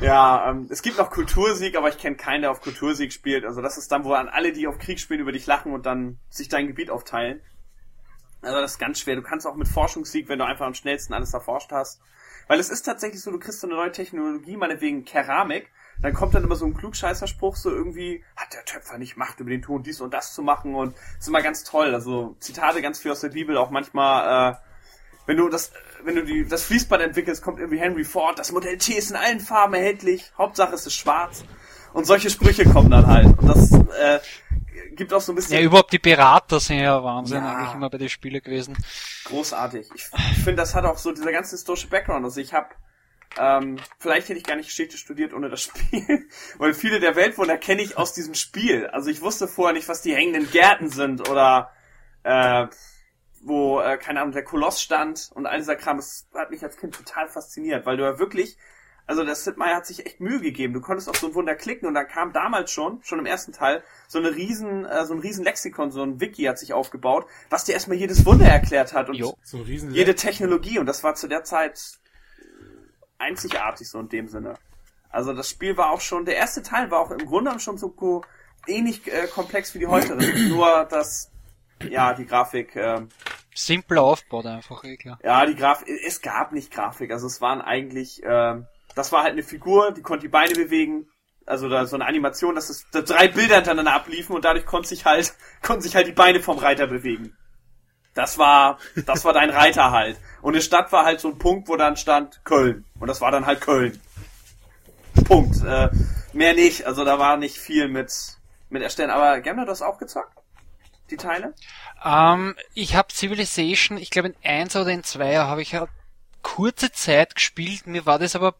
Ja, ähm, es gibt noch Kultursieg, aber ich kenne keinen, der auf Kultursieg spielt. Also das ist dann, wo dann alle, die auf Krieg spielen, über dich lachen und dann sich dein Gebiet aufteilen. Also das ist ganz schwer. Du kannst auch mit Forschungssieg, wenn du einfach am schnellsten alles erforscht hast. Weil es ist tatsächlich so, du kriegst so eine neue Technologie, meinetwegen Keramik, dann kommt dann immer so ein Klugscheißerspruch, so irgendwie, hat der Töpfer nicht Macht über den Ton, dies und das zu machen und ist immer ganz toll. Also Zitate ganz viel aus der Bibel, auch manchmal, äh, wenn du das, wenn du die, das Fließband entwickelst, kommt irgendwie Henry Ford, das Modell T ist in allen Farben erhältlich, Hauptsache es ist schwarz. Und solche Sprüche kommen dann halt. Und das äh, gibt auch so ein bisschen Ja, überhaupt die Berater sind ja Wahnsinn Ja. eigentlich immer bei den Spielen gewesen. großartig. Ich, ich finde, das hat auch so dieser ganze historische Background. Also ich habe ähm, vielleicht hätte ich gar nicht Geschichte studiert ohne das Spiel, weil viele der Weltwunder kenne ich aus diesem Spiel. Also ich wusste vorher nicht, was die hängenden Gärten sind oder äh, wo, äh, keine Ahnung, der Koloss stand und all dieser Kram. Das hat mich als Kind total fasziniert, weil du ja wirklich, also der Sid Meier hat sich echt Mühe gegeben. Du konntest auf so ein Wunder klicken und da kam damals schon, schon im ersten Teil, so eine riesen, äh, so ein riesen Lexikon, so ein Wiki hat sich aufgebaut, was dir erstmal jedes Wunder erklärt hat und Jo. So jede Technologie und das war zu der Zeit einzigartig so in dem Sinne. Also das Spiel war auch schon, der erste Teil war auch im Grunde schon so ähnlich äh, komplex wie die heutere, nur dass ja die Grafik, äh, Simpler aufgebaut einfach, eh klar. ja die Grafik, es gab nicht Grafik, also es waren eigentlich, äh, das war halt eine Figur, die konnte die Beine bewegen, also da so eine Animation, dass es da drei Bilder hintereinander abliefen und dadurch konnte sich halt konnten sich halt die Beine vom Reiter bewegen. Das war, das war dein Reiter halt. Und eine Stadt war halt so ein Punkt, wo dann stand Köln. Und das war dann halt Köln. Punkt. Äh, mehr nicht. Also da war nicht viel mit, mit erstellen. Aber Gamma, du hast auch gezockt? Die Teile? Ähm, ich habe Civilization, ich glaube in 1 oder in 2 habe ich ja kurze Zeit gespielt. Mir war das aber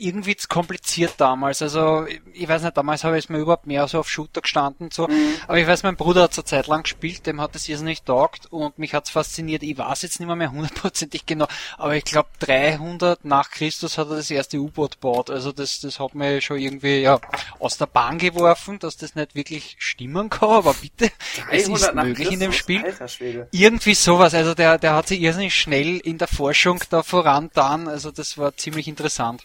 irgendwie zu kompliziert damals. Also ich weiß nicht, damals habe ich mir überhaupt mehr so auf Shooter gestanden. So. Aber ich weiß, mein Bruder hat zur Zeit lang gespielt, dem hat es irrsinnig taugt und mich hat's fasziniert. Ich weiß jetzt nicht mehr, mehr hundertprozentig genau, aber ich glaube 300 nach Christus hat er das erste U-Boot gebaut. Also das, das hat mir schon irgendwie ja aus der Bahn geworfen, dass das nicht wirklich stimmen kann, aber bitte, es ist möglich in dem Christus? Spiel. Irgendwie sowas, also der, der hat sich irrsinnig schnell in der Forschung da vorantan, also das war ziemlich interessant.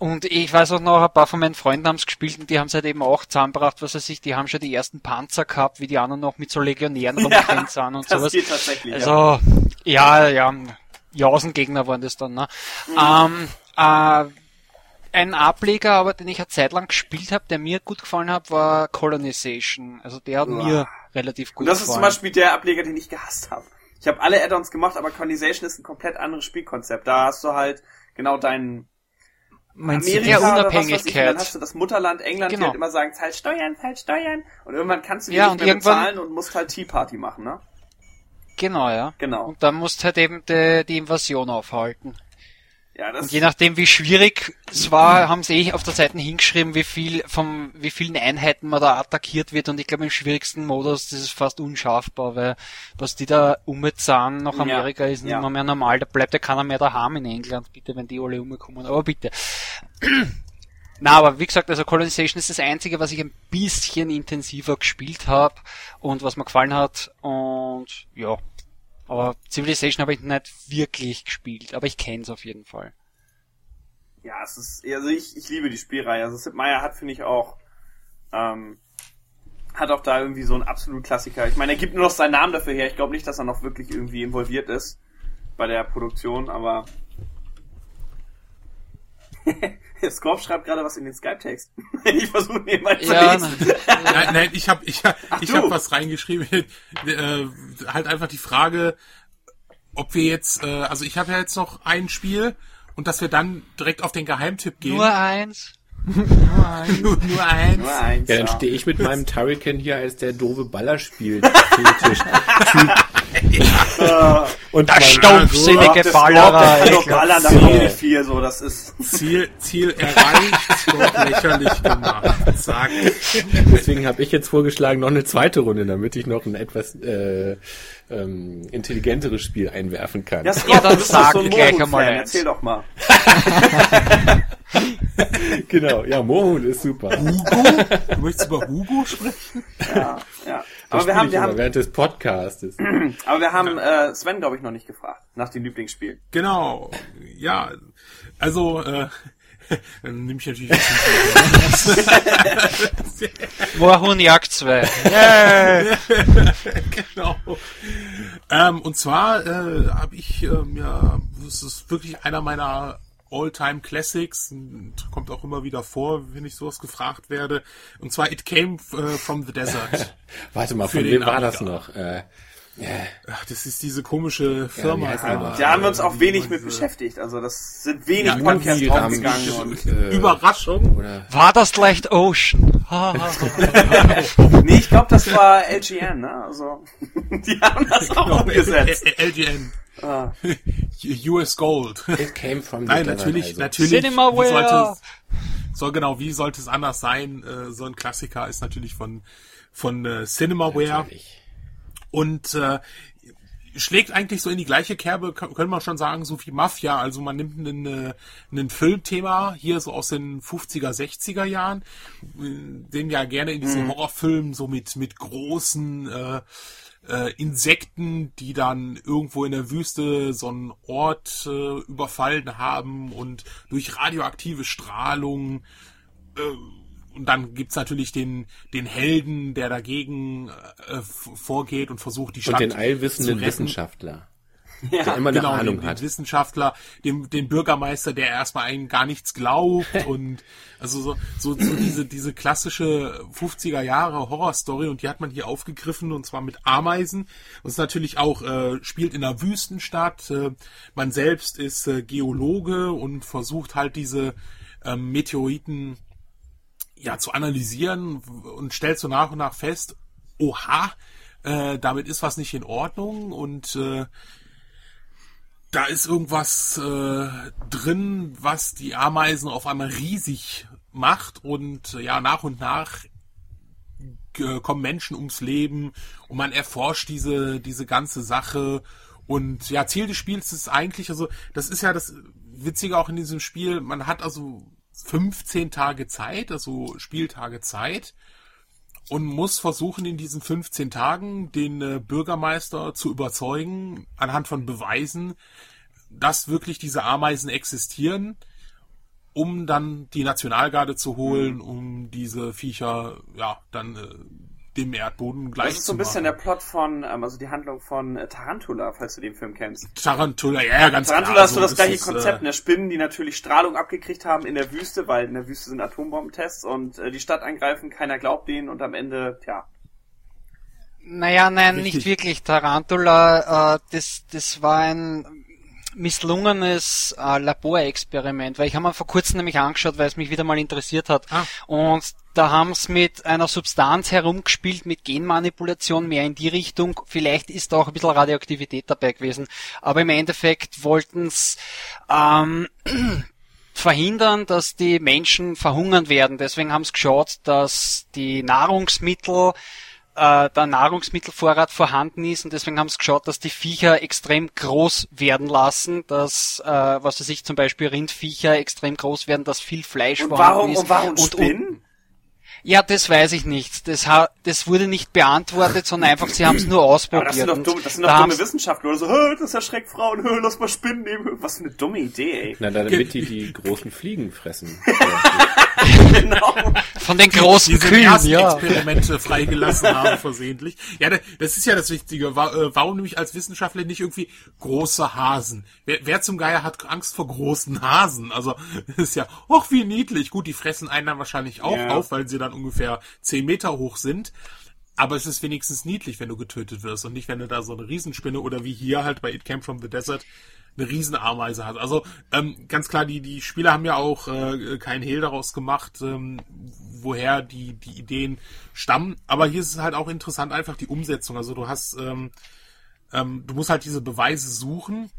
Und ich weiß auch noch, ein paar von meinen Freunden haben es gespielt und die haben es halt eben auch zusammengebracht, was weiß ich, die haben schon die ersten Panzer gehabt, wie die anderen noch mit so Legionären rumgerannt sind und das sowas. geht tatsächlich. ja. Also, ja, ja, Jausengegner waren das dann, ne? Ähm, äh, ein Ableger, aber den ich eine Zeit lang gespielt habe, der mir gut gefallen hat, war Colonization. Also der hat Uah. mir relativ gut Und das ist gefallen. zum Beispiel der Ableger, den ich gehasst habe. Ich habe alle Add-ons gemacht, aber Colonization ist ein komplett anderes Spielkonzept. Da hast du halt genau deinen Meinst Amerika du, Ja, Unabhängigkeit. dann hast du das Mutterland England, die Genau. halt immer sagen, zahlt Steuern, zahlt Steuern. Und irgendwann kannst du die Ja, nicht und mehr irgendwann- bezahlen und musst halt Tea Party machen, ne? Genau, ja. Genau. Und dann musst halt eben die, die Invasion aufhalten. Ja, Und je nachdem, wie schwierig es war, haben sie eh auf der Seite hingeschrieben, wie viel vom, wie vielen Einheiten man da attackiert wird. Und ich glaube, im schwierigsten Modus, das ist fast unschaffbar, weil was die da umzahlen nach Amerika ist nicht ja. mehr normal. Da bleibt ja keiner mehr daheim in England, bitte, wenn die alle umkommen. Aber bitte. Na, aber wie gesagt, also Colonization ist das einzige, was ich ein bisschen intensiver gespielt habe und was mir gefallen hat. Und ja, aber Civilization habe ich nicht wirklich gespielt, aber ich kenne es auf jeden Fall. Ja, es ist, also ich, ich liebe die Spielreihe. Also Sid Meier hat, finde ich, auch, ähm, hat auch da irgendwie so einen absolut Klassiker. Ich meine, er gibt nur noch seinen Namen dafür her. Ich glaube nicht, dass er noch wirklich irgendwie involviert ist bei der Produktion, aber Scorp schreibt gerade was in den Skype-Text. ich versuche mir mal zu Ja, lesen. Nein, nein, ich habe ich, hab- ich du. hab was reingeschrieben. äh, halt einfach die Frage, ob wir jetzt, äh, also ich habe ja jetzt noch ein Spiel und dass wir dann direkt auf den Geheimtipp gehen. Nur eins. nur, nur eins. Nur eins, Ja, dann ja. stehe ich mit meinem Turrican hier als der doofe Ballerspiel-Fetisch. Und Der mein- stumpfsinnige Scorp, Ballerer. der kann ey. doch ballern, da kommen die vier, so, das ist, Ziel, Ziel erreicht, doch lächerlich gemacht. Zack. Deswegen habe ich jetzt vorgeschlagen, noch eine zweite Runde, damit ich noch ein etwas äh, ähm, intelligenteres Spiel einwerfen kann. ja, Ja, dann du bist doch sag so ein eins. erzähl doch mal. genau, ja, Moorhund ist super. Hugo? Du möchtest über Hugo sprechen? Ja, ja. Das Aber wir haben, wir haben, während des Podcastes. aber wir haben äh, Sven, glaube ich, noch nicht gefragt, nach dem Lieblingsspiel. Genau. Ja, also, äh, dann nehme ich natürlich jetzt Moorhuhn Jagd 2. Yeah. genau. Ähm, und zwar äh, habe ich, ähm, ja, das ist wirklich einer meiner All-Time Classics, und kommt auch immer wieder vor, wenn ich sowas gefragt werde. Und zwar It Came äh, from the Desert. Warte mal, Für von wem war das noch? Äh, Ach, das ist diese komische Firma. die da. haben wir uns auch wenig mit beschäftigt. Also das sind wenig Ja, Podcasts. Und, äh, Überraschung. Oder War das leicht Ocean? Ha, ha, ha. nee, ich glaube, das war LGN, ne? Also die haben das Genau, auch umgesetzt. LGN. Ah. US Gold. It came from the Nein, natürlich, also. natürlich. Cinemaware. Wie sollte es, so genau, wie sollte es anders sein? Äh, so ein Klassiker ist natürlich von von äh, Cinemaware Natürlich. Und äh, schlägt eigentlich so in die gleiche Kerbe, können wir schon sagen, so wie Mafia. Also man nimmt einen, äh, einen Filmthema hier so aus den 50er, 60er Jahren, äh, den ja gerne in diesen Horrorfilmen so mit mit großen äh, äh, Insekten, die dann irgendwo in der Wüste so einen Ort äh, überfallen haben und durch radioaktive Strahlung äh, und dann gibt's natürlich den, den Helden, der dagegen äh, f- vorgeht und versucht, die Stadt Und den allwissenden zu. Wissenschaftler, der immer Genau, eine den, Ahnung den hat. Wissenschaftler, dem, den Bürgermeister, der erstmal einem gar nichts glaubt und also so, so, so diese, diese klassische 50er Jahre Horrorstory und die hat man hier aufgegriffen und zwar mit Ameisen. Und es natürlich auch äh, spielt in einer Wüstenstadt. Äh, man selbst ist äh, Geologe und versucht halt diese ähm, Meteoriten ja zu analysieren und stellt so nach und nach fest, oha, äh, damit ist was nicht in Ordnung und äh, da ist irgendwas äh, drin, was die Ameisen auf einmal riesig macht und äh, ja nach und nach äh, kommen Menschen ums Leben und man erforscht diese diese ganze Sache und ja Ziel des Spiels ist eigentlich also das ist ja das Witzige auch in diesem Spiel man hat also 15 Tage Zeit also Spieltage Zeit und muss versuchen in diesen 15 Tagen den äh, Bürgermeister zu überzeugen anhand von Beweisen, dass wirklich diese Ameisen existieren, um dann die Nationalgarde zu holen, um diese Viecher ja dann äh, dem Erdboden gleich Das ist so ein bisschen der machen. Plot von, ähm, also die Handlung von äh, Tarantula, falls du den Film kennst. Tarantula, ja, ja, ganz Tarantula klar. hast du das gleiche es, Konzept, Äh, ne? Spinnen, die natürlich Strahlung abgekriegt haben in der Wüste, weil in der Wüste sind Atombombentests und äh, die Stadt angreifen, keiner glaubt denen und am Ende, tja. Naja, nein, Richtig. nicht wirklich. Tarantula, äh, das, das war ein, misslungenes äh, Laborexperiment, weil ich habe mir vor kurzem nämlich angeschaut, weil es mich wieder mal interessiert hat. Ah. Und da haben es mit einer Substanz herumgespielt, mit Genmanipulation mehr in die Richtung. Vielleicht ist da auch ein bisschen Radioaktivität dabei gewesen. Aber im Endeffekt wollten es ähm, verhindern, dass die Menschen verhungern werden. Deswegen haben sie geschaut, dass die Nahrungsmittel äh, der Nahrungsmittelvorrat vorhanden ist und deswegen haben sie geschaut, dass die Viecher extrem groß werden lassen, dass, äh, was weiß ich, zum Beispiel Rindviecher extrem groß werden, dass viel Fleisch Und vorhanden warum, ist. und warum Spinnen? Ja, das weiß ich nicht. Das, ha das wurde nicht beantwortet, sondern einfach, sie haben es nur Aber ausprobiert. das sind doch dumme, das sind da doch dumme Wissenschaftler oder so, "Hä, das erschreckt Frauen, hä, lass mal Spinnen nehmen. Was für eine dumme Idee, ey. Na, damit die die großen Fliegen fressen. genau. Von den großen diese Kühen, ersten ja. Experimente freigelassen haben versehentlich. Ja, da- das ist ja das Wichtige. Äh, Warum nämlich als Wissenschaftler nicht irgendwie große Hasen? Wer, wer zum Geier hat Angst vor großen Hasen? Also das ist ja, och wie niedlich. Gut, die fressen einen dann wahrscheinlich auch Ja. auf, weil sie dann ungefähr zehn Meter hoch sind. Aber es ist wenigstens niedlich, wenn du getötet wirst und nicht, wenn du da so eine Riesenspinne oder wie hier halt bei It Came From The Desert eine Riesenameise hast. Also ähm, ganz klar, die die Spieler haben ja auch äh, keinen Hehl daraus gemacht, ähm, woher die die Ideen stammen. Aber hier ist es halt auch interessant einfach die Umsetzung. Also du hast ähm, ähm, du musst halt diese Beweise suchen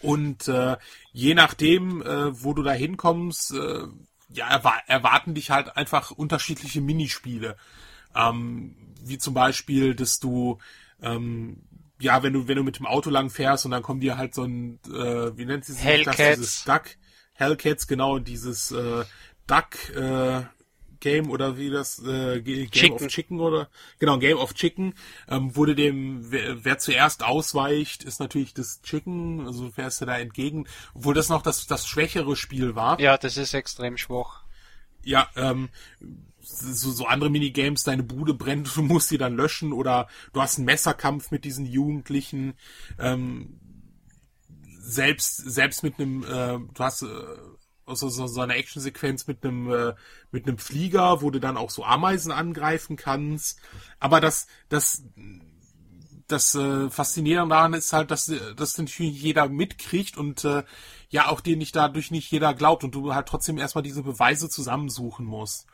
und äh, je nachdem, äh, wo du da hinkommst, äh, ja, erwa erwarten dich halt einfach unterschiedliche Minispiele. Ähm, wie zum Beispiel, dass du, ähm, ja, wenn du, wenn du mit dem Auto lang fährst und dann kommt dir halt so ein, äh, wie nennt sie sich das? Hellcats. Dieses Duck, Hellcats, genau, dieses äh, Duck äh, Game oder wie das äh, Game Chicken. of Chicken oder genau Game of Chicken ähm, wurde dem wer, wer zuerst ausweicht ist natürlich das Chicken also fährst du da entgegen obwohl das noch das das schwächere Spiel war Ja, das ist extrem schwach. ja, ähm, so, so andere Minigames, deine Bude brennt, du musst die dann löschen oder du hast einen Messerkampf mit diesen Jugendlichen. Ähm, selbst, selbst mit einem, äh, du hast äh, so, so, so eine Actionsequenz mit einem, äh, mit einem Flieger, wo du dann auch so Ameisen angreifen kannst. Aber das, das, das äh, Faszinierende daran ist halt, dass das natürlich jeder mitkriegt und äh, ja auch dir nicht dadurch nicht jeder glaubt und du halt trotzdem erstmal diese Beweise zusammensuchen musst.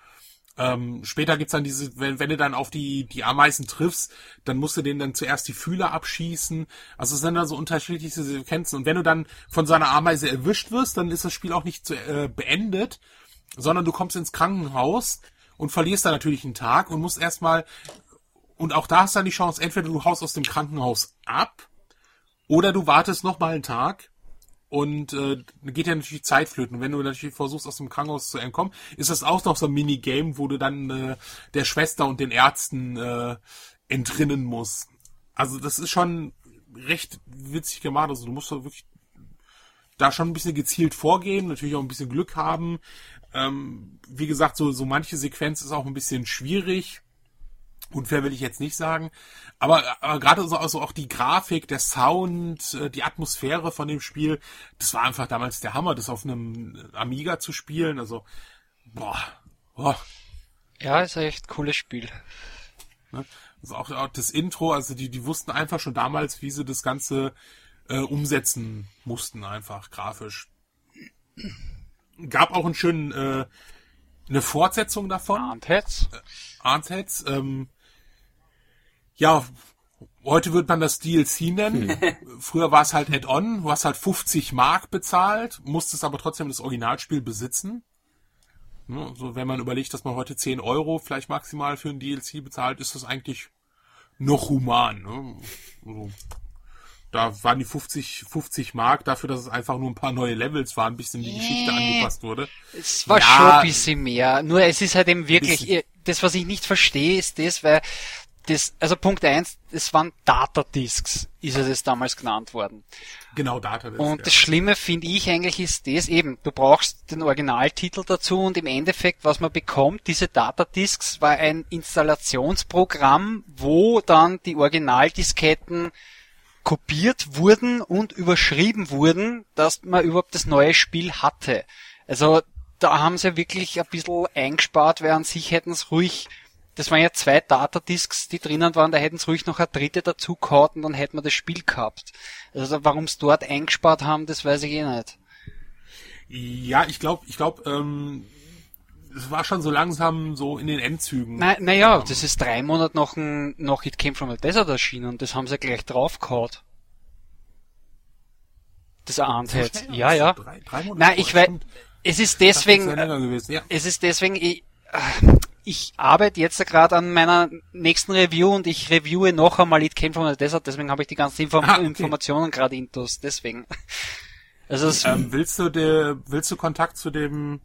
Ähm, später gibt's dann diese, wenn, wenn du dann auf die, die Ameisen triffst, dann musst du denen dann zuerst die Fühler abschießen. Also es sind dann so unterschiedliche Sequenzen. Und wenn du dann von so einer Ameise erwischt wirst, dann ist das Spiel auch nicht zu, äh, beendet, sondern du kommst ins Krankenhaus und verlierst dann natürlich einen Tag und musst erstmal, und auch da hast du dann die Chance, entweder du haust aus dem Krankenhaus ab, oder du wartest noch mal einen Tag und äh, geht ja natürlich Zeit flöten. Und wenn du natürlich versuchst, aus dem Krankenhaus zu entkommen, ist das auch noch so ein Minigame, wo du dann äh, der Schwester und den Ärzten äh, entrinnen musst. Also das ist schon recht witzig gemacht. Also du musst da wirklich da schon ein bisschen gezielt vorgehen, natürlich auch ein bisschen Glück haben. Ähm, wie gesagt, so, so manche Sequenz ist auch ein bisschen schwierig. Unfair will ich jetzt nicht sagen. Aber, aber gerade so also auch die Grafik, der Sound, äh, die Atmosphäre von dem Spiel, das war einfach damals der Hammer, das auf einem Amiga zu spielen. Also, boah, boah. Ja, ist ein echt cooles Spiel. Ne? Also auch, auch das Intro, also die, die wussten einfach schon damals, wie sie das Ganze äh, umsetzen mussten, einfach grafisch. Gab auch einen schönen, äh, eine Fortsetzung davon. Und jetzt? Arns Heads. Ähm, ja, heute wird man das DLC nennen. Früher war es halt Add-on. Du hast halt 50 Mark bezahlt, musstest aber trotzdem das Originalspiel besitzen. Ne, so, wenn man überlegt, dass man heute 10 Euro vielleicht maximal für ein DLC bezahlt, ist das eigentlich noch human. Ne? Also, da waren die 50, 50 Mark dafür, dass es einfach nur ein paar neue Levels waren, ein bisschen die Geschichte angepasst wurde. Es war Ja. schon ein bisschen mehr. Nur es ist halt eben wirklich, Bisschen. das was ich nicht verstehe, ist das, weil das, also Punkt eins, das waren Datadisks, ist ja das damals genannt worden. Genau, Data. Und das Schlimme finde ich eigentlich ist das eben, du brauchst den Originaltitel dazu und im Endeffekt, was man bekommt, diese Datadisks war ein Installationsprogramm, wo dann die Originaldisketten kopiert wurden und überschrieben wurden, dass man überhaupt das neue Spiel hatte. Also da haben sie wirklich ein bisschen eingespart, an sich hätten es ruhig das waren ja zwei Datadisks, die drinnen waren, da hätten sie ruhig noch eine dritte dazu gehauen und dann hätten wir das Spiel gehabt. Also warum sie dort eingespart haben, das weiß ich eh nicht. Ja, ich glaube, ich glaube, ähm, es war schon so langsam so in den Endzügen. Na, naja, das ist drei Monate nach, ein, nach It Came From the Desert erschienen und das haben sie gleich draufgehauen. Das ahnt schnell? Ja, ja. Drei, drei Monate Nein, ich weiß, es ist deswegen, länger gewesen. Ja. es ist deswegen, ich, äh, ich arbeite jetzt gerade an meiner nächsten Review und ich reviewe noch einmal It Came From the Desert, deswegen habe ich die ganzen Inform Ah, okay. Informationen gerade intus, deswegen. Also Ähm, willst du der, willst du Kontakt zu dem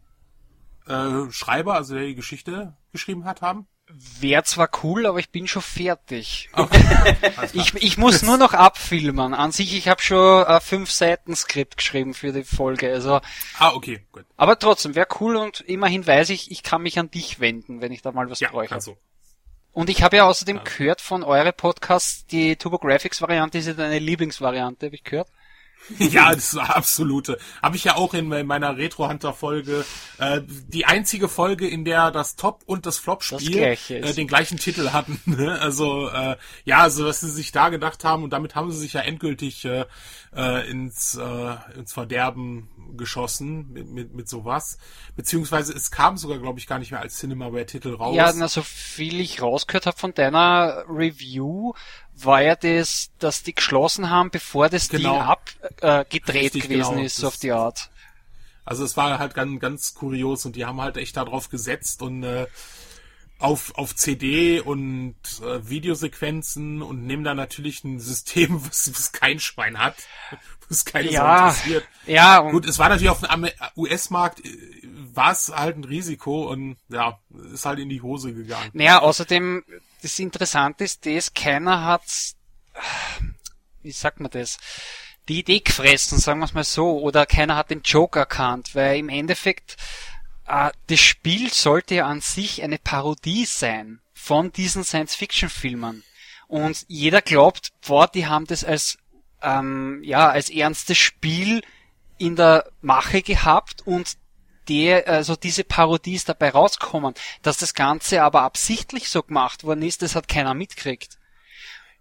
äh, Schreiber, also der die Geschichte geschrieben hat, haben? Wäre zwar cool, aber ich bin schon fertig. Klar. Ich, ich muss nur noch abfilmen. An sich, ich habe schon ein fünf Seiten Skript geschrieben für die Folge. Also, ah, okay, gut. aber trotzdem wäre cool und immerhin weiß ich, ich kann mich an dich wenden, wenn ich da mal was Ja, bräuchte. du. Und ich habe ja außerdem gehört von eure Podcasts, die TurboGrafx Variante ist ja deine Lieblingsvariante, habe ich gehört. Ja, das war absolute. Habe ich ja auch in meiner Retro Hunter Folge äh, die einzige Folge, in der das Top und das Flop Das Spiel ist. äh, den gleichen Titel hatten. ne? also äh, ja, also was sie sich da gedacht haben und damit haben sie sich ja endgültig äh, äh, ins äh, ins Verderben geschossen mit, mit mit sowas. Beziehungsweise es kam sogar, glaube ich, gar nicht mehr als Cinemaware Titel raus. Ja, na, so viel ich rausgehört habe von deiner Review, war ja das, dass die geschlossen haben, bevor das Genau. Ding abgedreht äh, gewesen genau. ist, so auf die Art. Also es war halt ganz, ganz kurios und die haben halt echt darauf gesetzt und äh, auf, auf CD und äh, Videosequenzen und nehmen da natürlich ein System, was, was kein Schwein hat, was keine Ja, so interessiert. ja, und Gut, es war natürlich auf dem US-Markt, äh, war es halt ein Risiko und ja, ist halt in die Hose gegangen. Naja, außerdem, das Interessante ist das, keiner hat, wie sagt man das, die Idee gefressen, sagen wir es mal so, oder keiner hat den Joke erkannt, weil im Endeffekt, äh, das Spiel sollte ja an sich eine Parodie sein von diesen Science-Fiction-Filmen. Und jeder glaubt, boah, die haben das als, ähm, ja, als ernstes Spiel in der Mache gehabt und der, also diese Parodie ist dabei rausgekommen. Dass das Ganze aber absichtlich so gemacht worden ist, das hat keiner mitgekriegt.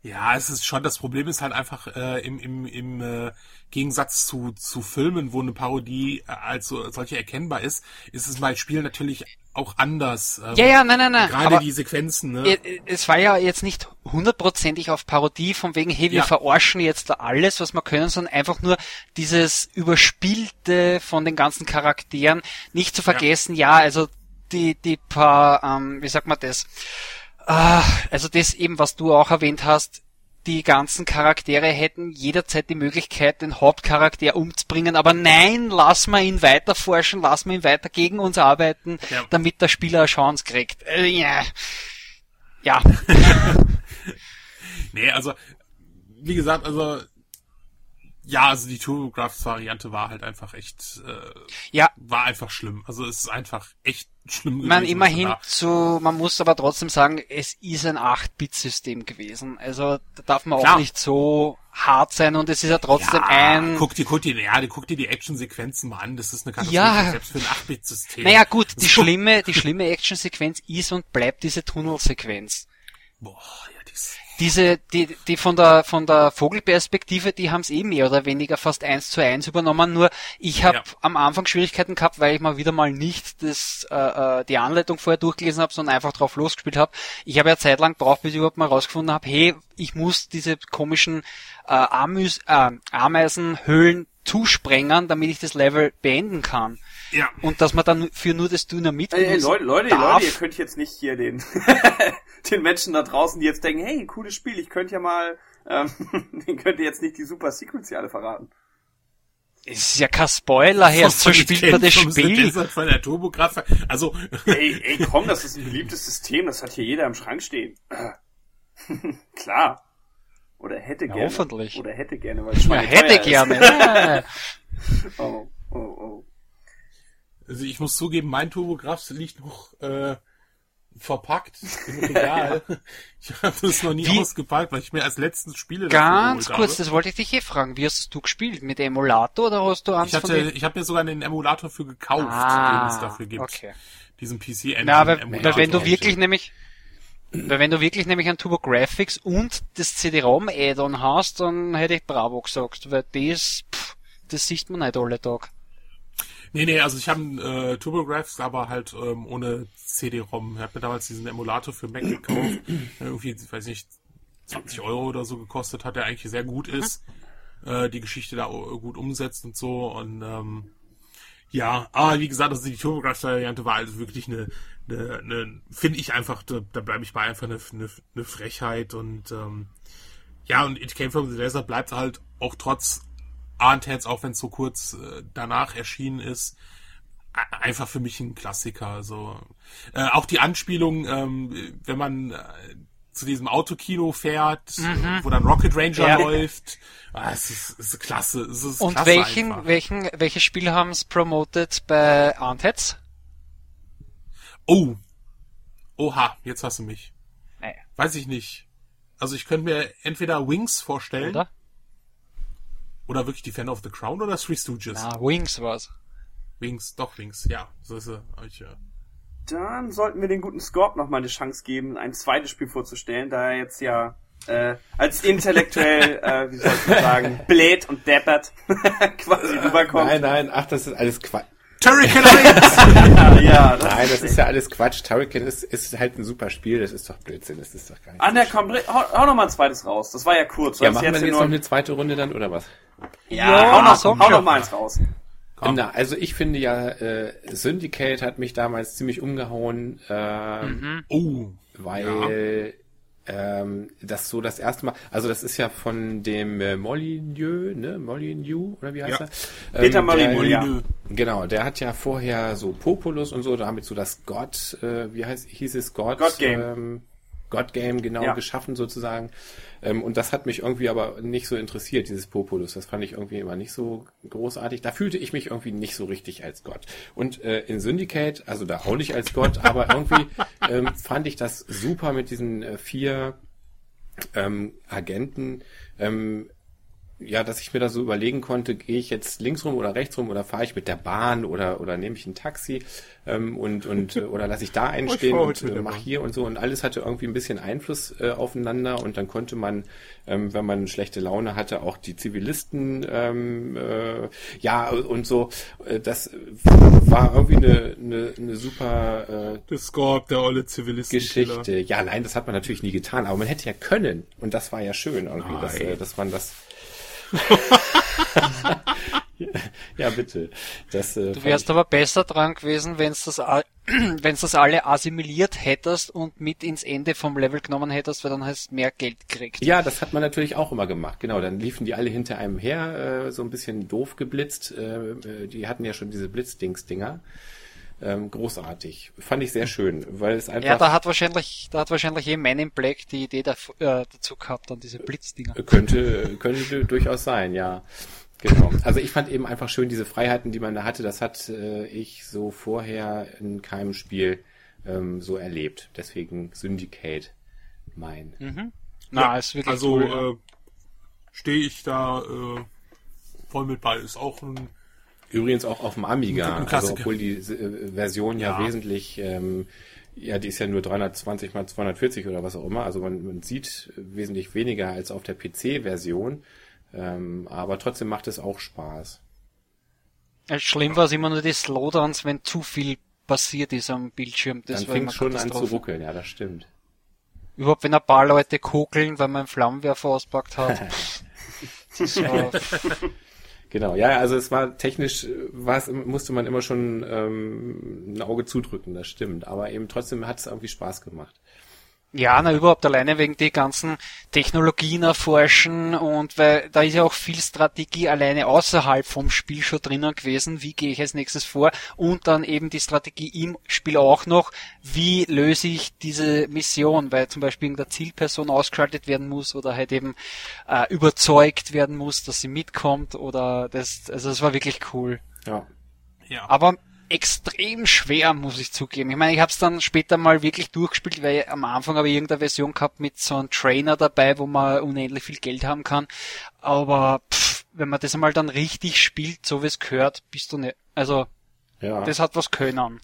Ja, es ist schon, das Problem ist halt einfach äh, im, im, im äh, Gegensatz zu, zu Filmen, wo eine Parodie äh, als so, solche erkennbar ist, ist es bei Spielen natürlich auch anders. Ähm, Ja, ja, nein, nein, nein. Gerade die Sequenzen, ne? es war ja jetzt nicht hundertprozentig auf Parodie, von wegen, hey, wir Ja. verarschen jetzt da alles, was wir können, sondern einfach nur dieses Überspielte von den ganzen Charakteren. Nicht zu vergessen, ja, also die, die paar, ähm, wie sagt man das? Ah, also das eben, was du auch erwähnt hast, die ganzen Charaktere hätten jederzeit die Möglichkeit, den Hauptcharakter umzubringen, aber nein, lass mal ihn weiter forschen, lass mal ihn weiter gegen uns arbeiten, Ja. damit der Spieler eine Chance kriegt. Äh, ja. ja. Nee, also, wie gesagt, also, ja, also die TurboGrafx-Variante war halt einfach echt, äh, Ja, war einfach schlimm. Also es ist einfach echt schlimm gewesen. man immerhin zu, man muss aber trotzdem sagen, es ist ein 8-Bit-System gewesen. Also da darf man Klar. auch nicht so hart sein und es ist ja trotzdem ja, ein. guck dir, guck dir, ja, guck dir die Actionsequenzen mal an. Das ist eine Katastrophe, Ja. selbst für ein 8-Bit-System. Naja gut, die schlimme, die schlimme Actionsequenz ist und bleibt diese Tunnelsequenz. Boah, ja, dies, Diese, die, die von der von der Vogelperspektive, die haben es eh mehr oder weniger fast eins zu eins übernommen. Nur ich habe Ja. am Anfang Schwierigkeiten gehabt, weil ich mal wieder mal nicht das äh, äh, die Anleitung vorher durchgelesen habe, sondern einfach drauf losgespielt habe. Ich habe ja zeitlang braucht, bis ich überhaupt mal rausgefunden habe, hey, ich muss diese komischen äh, Amüs, äh, Ameisenhöhlen zusprengen, damit ich das Level beenden kann. Ja. Und dass man dann für nur das Dynamit Ey, ey, Leute, Leute, darf. Leute, ihr könnt jetzt nicht hier den, den Menschen da draußen, die jetzt denken, hey, cooles Spiel, ich könnte ja mal, ähm, den könnt ihr jetzt nicht die Super Secrets hier alle verraten. Es ist ja kein Spoiler, her, so spielt man das Spiel. Desert Von der TurboGrafx. Also, Ey, ey, komm, das ist ein beliebtes System, das hat hier jeder im Schrank stehen. Klar. Oder hätte Ja, gerne. hoffentlich. Oder hätte gerne, weil Ja, Schweine hätte gerne. Ja. Oh, oh, oh. Also ich muss zugeben, mein TurboGrafx liegt noch äh, verpackt im Regal. ich habe das noch nie Wie- ausgepackt, weil ich mir als letzten Spiele Ganz kurz, habe. das wollte ich dich eh fragen. Wie hast du gespielt? Mit Emulator oder hast du eins Ich hatte, ich habe mir sogar einen Emulator für gekauft, den es Ah, dafür gibt. okay. Diesen PC Engine Na, aber, Emulator. weil wenn du wirklich nämlich, Weil wenn du wirklich nämlich ein Turbo Graphics und das CD-ROM-Add-on hast, dann hätte ich Bravo gesagt, weil das, pff, das sieht man nicht alle Tag. Nee, nee, also ich habe äh, TurboGrafx, aber halt ähm, ohne CD-ROM. Ich habe mir damals diesen Emulator für Mac gekauft. der irgendwie, weiß nicht, 20 Euro oder so gekostet hat, der eigentlich sehr gut ist. Äh, die Geschichte da gut umsetzt und so. Und ähm, ja, aber wie gesagt, also die TurboGrafx-Variante war also wirklich eine, eine, eine finde ich einfach, da, da bleibe ich bei einfach eine, eine, eine Frechheit und ähm, ja, und It Came From The Desert bleibt halt auch trotz Arntheads, auch wenn es so kurz äh, danach erschienen ist, einfach für mich ein Klassiker. Also äh, auch die Anspielung, ähm, wenn man äh, zu diesem Autokino fährt, mhm. wo dann Rocket Ranger ja. läuft. Ah, es, ist, es ist klasse. Es ist Und klasse welchen, einfach. welchen, welche Spiele haben es promoted bei Arntheads? Oh. Oha, jetzt hast du mich. Naja. Weiß ich nicht. Also ich könnte mir entweder Wings vorstellen. Oder? Oder wirklich Defender of the Crown oder Three Stooges? Na, Wings war's. Wings, doch Wings, ja. So ist er. Ich, ja. Dann sollten wir den guten Scorp noch mal eine Chance geben, ein zweites Spiel vorzustellen, da er jetzt ja äh, als intellektuell, äh, wie soll man sagen, bläht und deppert quasi rüberkommt. Nein, nein, ach, das ist alles Quatsch. Turrican 1! ja, das Nein, das ist ja alles Quatsch. Turrican ist, ist halt ein super Spiel, das ist doch Blödsinn, das ist doch gar nicht. Ah, ne, komm, hau, hau noch mal ein zweites raus. Das war ja kurz. ja, machen wir jetzt jetzt nur- noch eine zweite Runde dann, oder was? Ja, hau noch, so, hau noch mal eins raus. Komm. Na, also ich finde ja, äh, Syndicate hat mich damals ziemlich umgehauen, ähm, Oh. weil ähm, das so das erste Mal, also das ist ja von dem äh, Molyneux, ne, Molyneux, oder wie heißt Ja. er? Peter Ähm, Molyneux, der- ja. Molyneux. Genau, der hat ja vorher so Populus und so, damit so das God, äh, wie heißt, hieß es God? God Game. Ähm, God Game genau Ja. geschaffen sozusagen. Ähm, und das hat mich irgendwie aber nicht so interessiert, dieses Populus. Das fand ich irgendwie immer nicht so großartig. Da fühlte ich mich irgendwie nicht so richtig als Gott. Und äh, in Syndicate, also da auch nicht als Gott, aber irgendwie ähm, fand ich das super mit diesen äh, vier ähm, Agenten. Ähm, ja, dass ich mir da so überlegen konnte, gehe ich jetzt links rum oder rechts rum oder fahre ich mit der Bahn oder oder nehme ich ein Taxi ähm, und und oder lasse ich da einstehen fahr und heute mit äh, der mach Bahn. hier und so und alles hatte irgendwie ein bisschen Einfluss äh, aufeinander und dann konnte man, ähm, wenn man schlechte Laune hatte, auch die Zivilisten ähm, äh, ja und so. Äh, das war irgendwie eine eine, eine super äh, Der Scorp, der olle Zivilisten. Geschichte. Ja, nein, das hat man natürlich nie getan, aber man hätte ja können. Und das war ja schön irgendwie, dass, äh, dass man das. ja, bitte. Das, äh, Du wärst aber besser dran gewesen, wenn's das, a- wenn's das alle assimiliert hättest und mit ins Ende vom Level genommen hättest, weil dann hast du mehr Geld gekriegt. ja, das hat man natürlich auch immer gemacht. Genau, dann liefen die alle hinter einem her, äh, so ein bisschen doof geblitzt. Äh, äh, die hatten ja schon diese Blitzdings-Dinger. Ähm, großartig. Fand ich sehr schön, weil es einfach Ja, da hat wahrscheinlich, da hat wahrscheinlich eh Man in Black die Idee da, äh, dazu gehabt, dann diese Blitzdinger. Könnte, könnte durchaus sein, ja. Genau. Also ich fand eben einfach schön diese Freiheiten, die man da hatte. Das hat äh, ich so vorher in keinem Spiel ähm, so erlebt. Deswegen Syndicate mein. Na, ist wirklich Also cool. ja. äh, stehe ich da äh, voll mit bei. Ist auch ein Übrigens auch auf dem Amiga, Ein also obwohl die äh, Version ja, Ja. wesentlich, ähm, ja, die ist ja nur 320 mal 240 oder was auch immer. Also man, man sieht wesentlich weniger als auf der PC-Version. Ähm, aber trotzdem macht es auch Spaß. Äh, Schlimm war es immer nur die Slowdowns, wenn zu viel passiert ist am Bildschirm. Das Dann war fing immer es schon an zu ruckeln, ja, das stimmt. Überhaupt wenn ein paar Leute kokeln, weil man einen Flammenwerfer auspackt hat. das war, Genau, ja, also es war technisch, äh, war es, musste man immer schon ähm, ein Auge zudrücken, das stimmt. Aber eben trotzdem hat es irgendwie Spaß gemacht. Ja, na überhaupt alleine wegen die ganzen Technologien erforschen und weil da ist ja auch viel Strategie alleine außerhalb vom Spiel schon drinnen gewesen. Wie gehe ich als nächstes vor? Und dann eben die Strategie im Spiel auch noch. Wie löse ich diese Mission? Weil zum Beispiel irgendeine Zielperson ausgeschaltet werden muss oder halt eben äh, überzeugt werden muss, dass sie mitkommt oder das, also das war wirklich cool. Ja. ja. Aber extrem schwer, muss ich zugeben. Ich meine, ich habe es dann später mal wirklich durchgespielt, weil am Anfang habe ich irgendeine Version gehabt mit so einem Trainer dabei, wo man unendlich viel Geld haben kann. Aber pff, wenn man das einmal dann richtig spielt, so wie es gehört, bist du nicht. Also, Ja. das hat was können.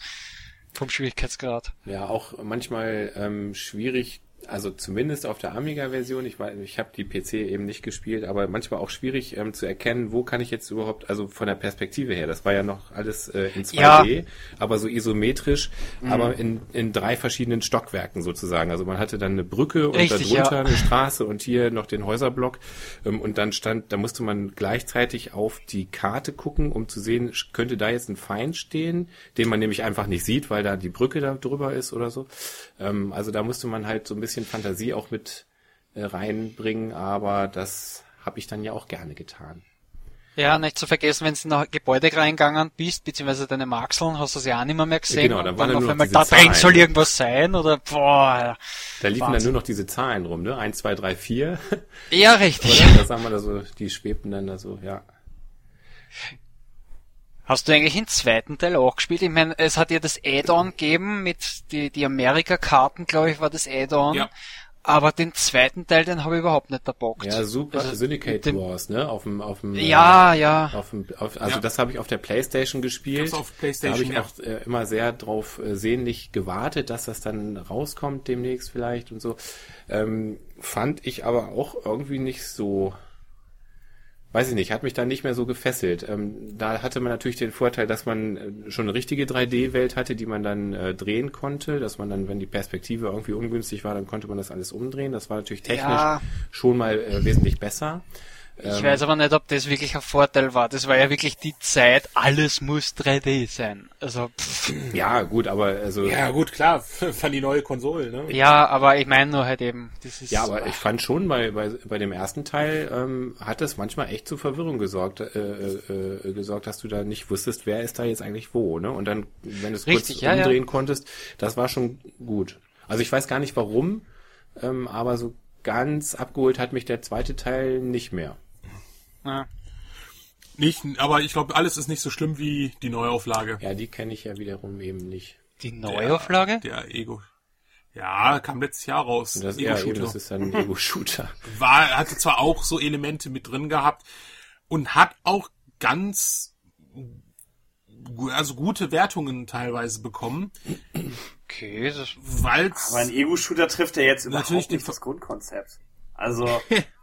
vom Schwierigkeitsgrad. Ja, auch manchmal ähm, schwierig also zumindest auf der Amiga-Version, ich weiß, ich habe die PC eben nicht gespielt, aber manchmal auch schwierig ähm, zu erkennen, wo kann ich jetzt überhaupt, also von der Perspektive her, das war ja noch alles äh, in 2D, ja. aber so isometrisch, mhm. aber in, in drei verschiedenen Stockwerken sozusagen. Also man hatte dann eine Brücke und Richtig, darunter ja. eine Straße und hier noch den Häuserblock ähm, und dann stand, da musste man gleichzeitig auf die Karte gucken, um zu sehen, könnte da jetzt ein Feind stehen, den man nämlich einfach nicht sieht, weil da die Brücke da drüber ist oder so. Ähm, also da musste man halt so ein bisschen bisschen Fantasie auch mit äh, reinbringen, aber das habe ich dann ja auch gerne getan. Ja, nicht zu vergessen, wenn du in ein Gebäude reingegangen bist, beziehungsweise deine Markseln, hast du sie auch nicht mehr, mehr gesehen. Genau, dann waren dann auf einmal, da drin soll irgendwas sein, oder, boah. Da liefen Wahnsinn. dann nur noch diese Zahlen rum, ne? Eins, zwei, drei, vier. Ja, richtig. Oder? Das haben wir da so, die schwebten dann da so, ja. Hast du eigentlich den zweiten Teil auch gespielt? Ich meine, es hat ja das Add-on gegeben mit die, die Amerika-Karten, glaube ich, war das Add-on. Ja. Aber den zweiten Teil, den habe ich überhaupt nicht erbockt. Ja, super also, Syndicate dem, Wars, ne? Auf dem, auf dem, ja, äh, ja. Auf dem, auf, also ja. das habe ich auf der Playstation gespielt. auf Playstation, da habe ich ja. auch äh, immer sehr drauf äh, sehnlich gewartet, dass das dann rauskommt demnächst vielleicht und so. Ähm, fand ich aber auch irgendwie nicht so weiß ich nicht, hat mich da nicht mehr so gefesselt. Ähm, da hatte man natürlich den Vorteil, dass man äh, schon eine richtige 3D-Welt hatte, die man dann äh, drehen konnte, dass man dann, wenn die Perspektive irgendwie ungünstig war, dann konnte man das alles umdrehen. Das war natürlich technisch ja. schon mal äh, wesentlich besser. Ich ähm, weiß aber nicht, ob das wirklich ein Vorteil war. Das war ja wirklich die Zeit, alles muss 3D sein. Also pff. Ja, gut, aber also Ja, gut, klar, von die neue Konsole, ne? Ja, aber ich meine nur halt eben, das ist Ja, aber ich fand schon bei bei, bei dem ersten Teil ähm, hat es manchmal echt zu Verwirrung gesorgt, äh, äh, äh, gesorgt, dass du da nicht wusstest, wer ist da jetzt eigentlich wo, ne? Und dann wenn du es kurz ja, umdrehen ja. konntest, das war schon gut. Also ich weiß gar nicht warum, ähm, aber so ganz abgeholt hat mich der zweite Teil nicht mehr. Ja. Nicht, aber ich glaube, alles ist nicht so schlimm wie die Neuauflage. Ja, die kenne ich ja wiederum eben nicht. Die Neuauflage? Der, der Ego. Ja, kam letztes Jahr raus. Und das, Ego ja, eben, das ist ein Ego-Shooter. War, hatte zwar auch so Elemente mit drin gehabt und hat auch ganz, also gute Wertungen teilweise bekommen. Okay, das weil's Aber ein Ego-Shooter trifft ja jetzt überhaupt nicht das Grundkonzept. Also.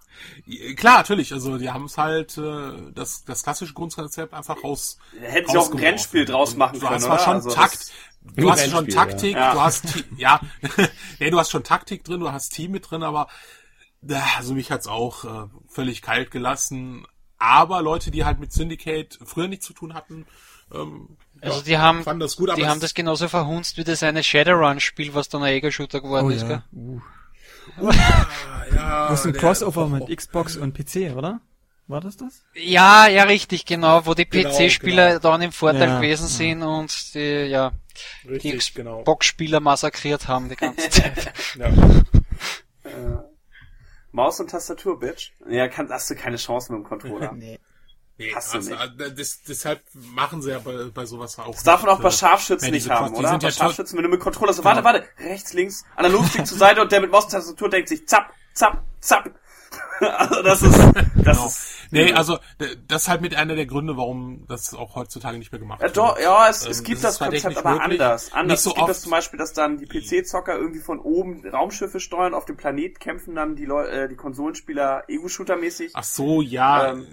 Klar, natürlich. Also die haben es halt äh, das das klassische Grundkonzept einfach raus. Hätten sie auch ein Rennspiel draus machen können. Du hast schon also Takt. Du hast schon Taktik, ja. du hast ja, nee, du hast schon Taktik drin, du hast Team mit drin, aber äh, also mich hat's auch äh, völlig kalt gelassen. Aber Leute, die halt mit Syndicate früher nichts zu tun hatten, ähm, also die haben, das gut, die haben das genauso verhunzt wie das eine Shadowrun-Spiel, was dann ein Ego-Shooter geworden oh, ist, ja. gell? Uh. Ja, das ist ein Crossover mit Xbox und PC, oder? War das das? Ja, ja, richtig, genau, wo die genau, PC-Spieler genau. dann im Vorteil ja, gewesen sind ja. und die, ja, richtig, die Xbox-Spieler genau. massakriert haben die ganze Zeit. ja. Äh, Maus und Tastatur, Bitch. Ja, kann, hast du keine Chance mit dem Controller. nee. Nee, Hast also, das, deshalb machen sie ja bei, bei sowas auch. Das darf man auch bei Scharfschützen nicht haben, oder? Bei ja Scharfschützen, wenn du mit Controller so, warte, genau. warte, rechts, links, Analogstick zur Seite und der mit Maustastatur denkt sich, zapp, zapp, zapp. also das ist, das genau. ist. Nee, also das ist halt mit einer der Gründe, warum das auch heutzutage nicht mehr gemacht wird. Ja, doch, ja es, es ähm, gibt das, das Konzept aber anders. Anders. So es gibt das zum Beispiel, dass dann die PC-Zocker irgendwie von oben Raumschiffe steuern, auf dem Planet kämpfen dann die Leute, äh, die Konsolenspieler Ego-Shooter-mäßig. Ach so, ja. Ähm,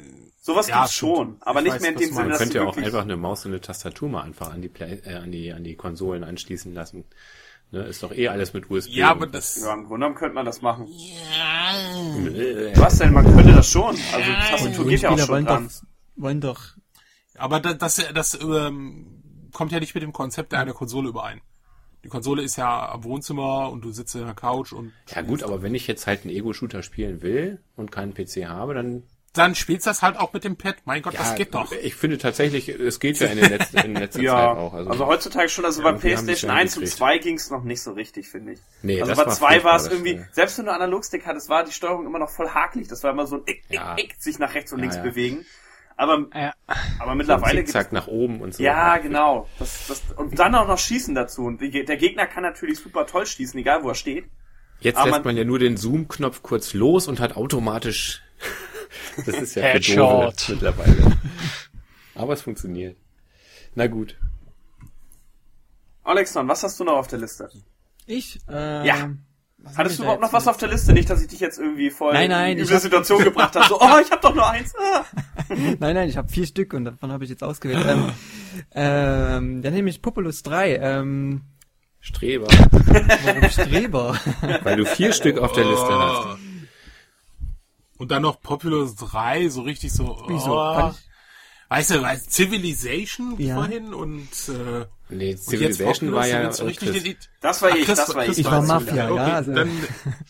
Sowas ja, gibt's schon, aber ich nicht weiß, mehr in dem Sinne, dass Man könnte ja auch einfach eine Maus und eine Tastatur mal einfach an die, Play äh, an die, an die Konsolen anschließen lassen. Ne, ist doch eh alles mit USB. Ja, aber das... Ja, im Grunde genommen könnte man das machen. Ja. Was denn? Man könnte das schon. Also Tastatur geht ja auch schon wollen dran. Doch, wollen doch... Aber das, das, das ähm, kommt ja nicht mit dem Konzept der einer Konsole überein. Die Konsole ist ja am Wohnzimmer und du sitzt in der Couch und... Ja gut, aber wenn ich jetzt halt einen Ego-Shooter spielen will und keinen PC habe, dann dann spielst du das halt auch mit dem Pad. Mein Gott, ja, das geht doch. Ich finde tatsächlich, es geht ja in, den letzten, in letzter ja, Zeit auch. Also, also heutzutage schon, also ja, bei PlayStation 1 und 2 ging es noch nicht so richtig, finde ich. Nee, also bei 2 war es irgendwie, das, selbst wenn du Analogstick hattest, war die Steuerung immer noch voll hakelig. Das war immer so ein Ick, Ick, ja. Ick, sich nach rechts und links bewegen. Aber, ja. aber mittlerweile so nach oben und so. Ja, genau. Das, das, und dann auch noch schießen dazu. Und der Gegner kann natürlich super toll schießen, egal wo er steht. Jetzt aber lässt man, man ja nur den Zoom-Knopf kurz los und hat automatisch das ist ja Headshot. mittlerweile. Aber es funktioniert. Na gut. Alexon, was hast du noch auf der Liste? Ich? Äh, Ja. Hattest du überhaupt noch was auf der Liste? Nicht, dass ich dich jetzt irgendwie voll Nein, nein, in hab- Situation gebracht habe. So, oh, ich habe doch nur eins. Ah. Nein, nein, ich habe vier Stück und davon habe ich jetzt ausgewählt. ähm, ähm, dann nehme ich Populus 3. Ähm, Streber. warum Streber? Weil du vier Stück auf der Liste hast. Und dann noch Populous 3, so richtig so. Wieso? Oh, Kann ich- weißt du, weißt, Civilization Ja. vorhin und, äh, Nee, und jetzt Civilization Populous war ja und jetzt so richtig Das war Ach, ich, Chris- das war ich. Ich war Mafia, wieder. ja, Okay, also- dann,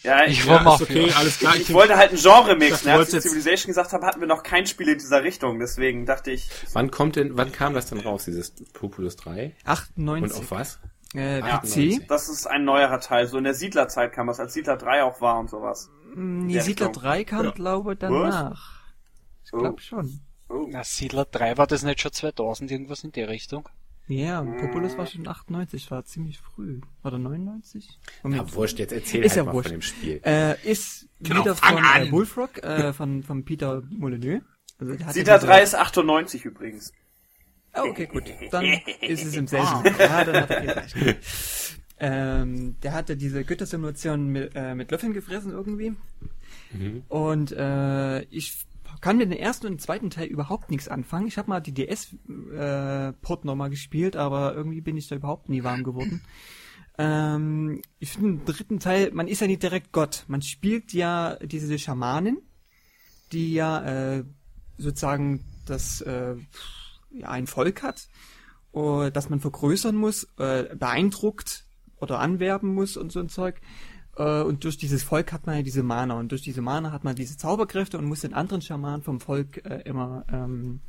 Ja, ich, Ich ja, war ist Mafia. okay, alles klar. ich wollte halt ein Genre mixen. Ja, du als ich Civilization gesagt habe, hatten wir noch kein Spiel in dieser Richtung. Deswegen dachte ich, Wann kommt denn, wann kam das denn raus, dieses Populus 3? Und 98. auf was? Äh, Ja. PC. das ist ein neuerer Teil. So in der Siedlerzeit kam das, als Siedler 3 auch war und sowas. Die Der Siedler Richtung. 3 kam, glaube danach. Ich Oh. glaube schon. Oh. Na, Siedler 3 war das nicht schon 2000, irgendwas in der Richtung? Ja, und Populus war schon 98, war ziemlich früh. Oder 99? Ja, Moment. wurscht, jetzt erzähl Ist halt ja mal wurscht. von dem Spiel. Äh, ist Genau, wieder von äh. Bullfrog, äh, von, von Peter Molyneux. Also, ja diese- 3 ist 98 übrigens. Ah, okay, gut. Dann ist es im selben. Ja, dann hat er recht. Ähm, der hatte diese Göttersimulation mit, äh, mit Löffeln gefressen irgendwie. Und äh, ich kann mit dem ersten und zweiten Teil überhaupt nichts anfangen. Ich habe mal die DS-Port nochmal gespielt, aber irgendwie bin ich da überhaupt nie warm geworden. Ähm, ich finde im dritten Teil, man ist ja nicht direkt Gott. Man spielt ja diese Schamanen, die ja äh, sozusagen das äh, ja, ein Volk hat, äh, das man vergrößern muss, äh, beeindruckt oder anwerben muss und so ein Zeug. Äh, und durch dieses Volk hat man ja diese Mana und durch diese Mana hat man diese Zauberkräfte und muss den anderen Schamanen vom Volk äh, immer ähm,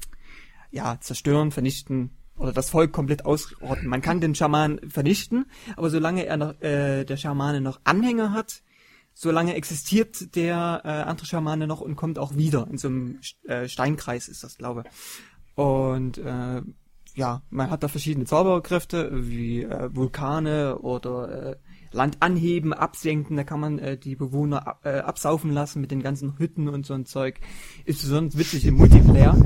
ja zerstören, vernichten oder das Volk komplett ausrotten. Man kann den Schaman vernichten, aber solange er noch äh, der Schamane noch Anhänger hat, solange existiert der äh, andere Schamane noch und kommt auch wieder. In so einem äh, Steinkreis ist das, glaube Und äh, ja, man hat da verschiedene Zauberkräfte, wie äh, Vulkane oder äh, Land anheben, absenken, da kann man äh, die Bewohner ab, äh, absaufen lassen mit den ganzen Hütten und so ein Zeug. Ist besonders witzig im Multiplayer.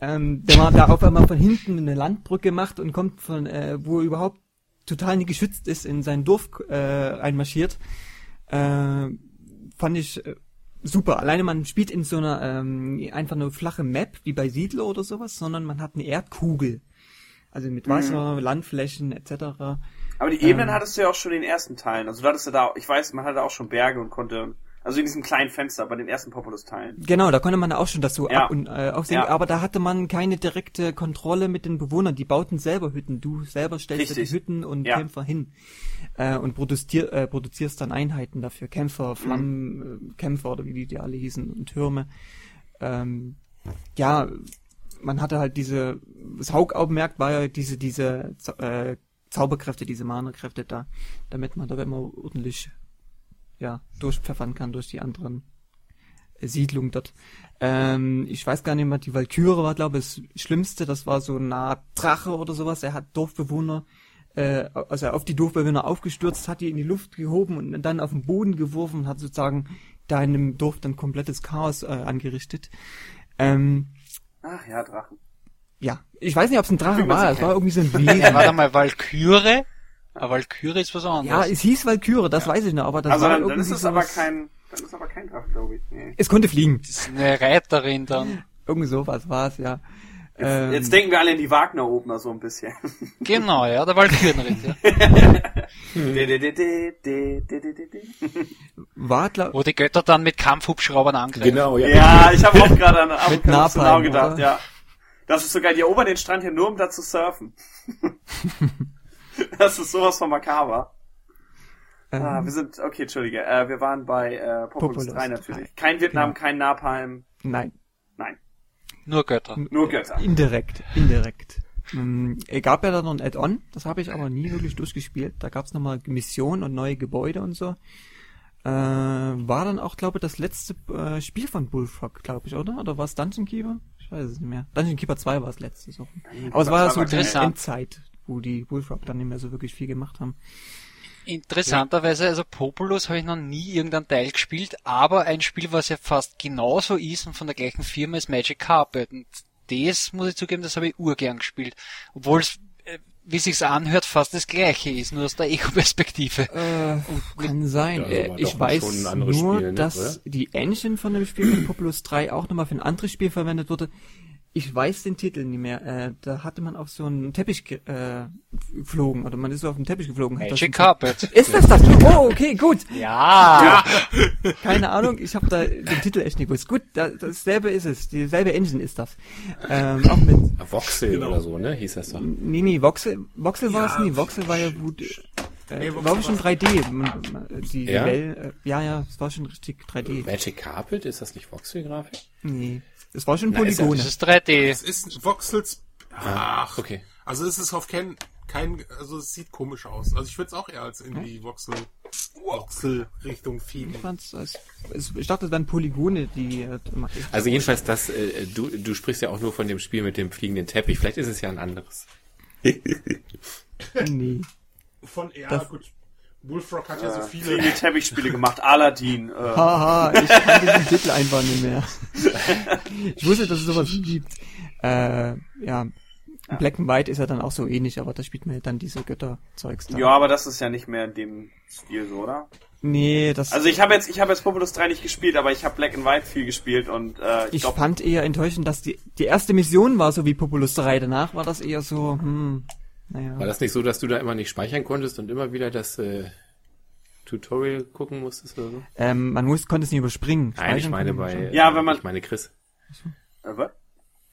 Ähm, wenn man da auf einmal von hinten eine Landbrücke macht und kommt von, äh, wo überhaupt total nicht geschützt ist, in sein Dorf äh, einmarschiert, äh, fand ich äh, super. Alleine man spielt in so einer ähm, einfach eine flache Map wie bei Siedler oder sowas, sondern man hat eine Erdkugel. Also mit Wasser, Landflächen etc. Aber die Ebenen Ähm. hattest du ja auch schon in den ersten Teilen. Also du hattest ja da, ich weiß, man hatte auch schon Berge und konnte, also in diesem kleinen Fenster bei den ersten Populus-Teilen. Genau, da konnte man auch schon das so Ja. ab und äh, aufsehen, Ja. aber da hatte man keine direkte Kontrolle mit den Bewohnern. Die bauten selber Hütten. Du selber stellst die. Hütten und Ja. Kämpfer hin äh, und produzier, äh, produzierst dann Einheiten dafür. Kämpfer, Flammenkämpfer äh, Kämpfer oder wie die, die alle hießen und Türme. Ähm, ja, man hatte halt diese, das Hauptaugenmerk war ja diese, diese äh, Zauberkräfte, diese Mana-Kräfte da, damit man da immer ordentlich ja, durchpfeffern kann durch die anderen Siedlungen dort. Ähm, ich weiß gar nicht mehr, die Valkyrie war, glaube ich, das Schlimmste. Das war so eine Art Drache oder sowas. Er hat Dorfbewohner, äh, also auf die Dorfbewohner aufgestürzt, hat die in die Luft gehoben und dann auf den Boden geworfen und hat sozusagen da in dem Dorf dann komplettes Chaos äh, angerichtet. Ähm, Ach ja, Drachen. ja, ich weiß nicht, ob es ein Drache Wie man sie war. Es war irgendwie so ein Ja, Wesen. warte mal, Valkyrie? Aber Valkyrie ist was ja, anderes. es hieß Valkyrie, das weiß ich noch, aber das also war dann, irgendwie dann ist es aber kein, dann ist aber kein Drache, glaube ich. Nee. Es konnte fliegen. Das ist eine Reiterin dann. Irgendwie sowas war es, ja. Jetzt, ähm, jetzt denken wir alle in die Wagner-Oper so ein bisschen. Genau, ja, da wollte ich wieder reden. War, glaub... Wo die Götter dann mit Kampfhubschraubern angreifen. Genau, ja. Ja, ich habe auch gerade an mit Napalm, genau gedacht, oder? ja. Das ist sogar, die erobern den Strand hier nur, um da zu surfen. das ist sowas von makaber. Ah, ähm, ah, wir sind, okay, entschuldige, äh, wir waren bei äh, Populus, Populus 3 natürlich. Kein Vietnam, genau. kein Napalm. Nein. Nur Götter. nur Götter. Indirekt, indirekt. Ähm, Es gab ja dann noch ein Add-on, das habe ich aber nie wirklich durchgespielt. Da gab es nochmal Missionen und neue Gebäude und so. Äh, war dann auch, glaube ich, das letzte äh, Spiel von Bullfrog, glaube ich, oder? Oder war es Dungeon Keeper? Ich weiß es nicht mehr. Dungeon Keeper 2 war es letzte so. Aber es war ja so die. Endzeit, wo die Bullfrog dann nicht mehr so wirklich viel gemacht haben. Interessanterweise, also Populus habe ich noch nie irgendeinen Teil gespielt, aber ein Spiel, was ja fast genauso ist und von der gleichen Firma ist Magic Carpet. Und das muss ich zugeben, das habe ich urgern gespielt. Obwohl es äh, wie sich's anhört, fast das gleiche ist, nur aus der Ego-Perspektive. Äh, kann sein. Ja, doch ich weiß nur, Spiel, ne, dass oder? die Engine von dem Spiel von Populous 3 auch nochmal für ein anderes Spiel verwendet wurde. Ich weiß den Titel nicht mehr. Äh, da hatte man auf so einen Teppich ge- äh, geflogen, oder man ist so auf den Teppich geflogen. Magic Carpet. Ist das das? Oh, okay, gut. Ja. Keine Ahnung, ich habe da den Titel echt nicht gewusst. Gut, da, dasselbe ist es. Dieselbe Engine ist das. Ähm, auch mit Voxel Genau. oder so, ne? Hieß das doch. Nee, nee, Voxel, Voxel war es nie. Voxel war ja gut. Äh, Nee, war schon war- 3D. Man- man- Die, Ja? die Welt, äh, ja, ja, es war schon richtig 3D. Magic Carpet, ist das nicht Voxel-Grafik? Nee, es war schon Polygone. Das ist 3D. Es ist Voxels. Ach, okay. Also es ist auf kein, kein, also es sieht komisch aus. Also ich würde es auch eher als in die Voxel, Voxel Richtung Feeden. Ich fand's, als, es, ich dachte, es wären Polygone, die. Äh, Also jedenfalls, das, äh, du, du sprichst ja auch nur von dem Spiel mit dem fliegenden Teppich. Vielleicht ist es ja ein anderes. nee. Von ja, Das- gut. Bullfrog hat ja so viele. Viele Teppichspiele gemacht. Aladdin. Äh, Haha, ich kannte den Titel einfach nicht mehr. ich wusste, dass es sowas gibt. Äh, ja. Black and White ist ja dann auch so ähnlich, aber da spielt man ja dann diese Götterzeugs da. ja, aber das ist ja nicht mehr in dem Stil so, oder? Nee, das. Also ich habe jetzt, ich habe jetzt Populous 3 nicht gespielt, aber ich habe Black and White viel gespielt und äh, ich, Ich fand eher enttäuschend, dass die, die erste Mission war so wie Populous 3. Danach war das eher so, hm, naja. War das nicht so, dass du da immer nicht speichern konntest und immer wieder das äh, Tutorial gucken musstest oder so? Ähm, man muss, konnte es nicht überspringen. Nein, ich Speichern meine bei. Ja, wenn man- ich meine Chris. äh, was?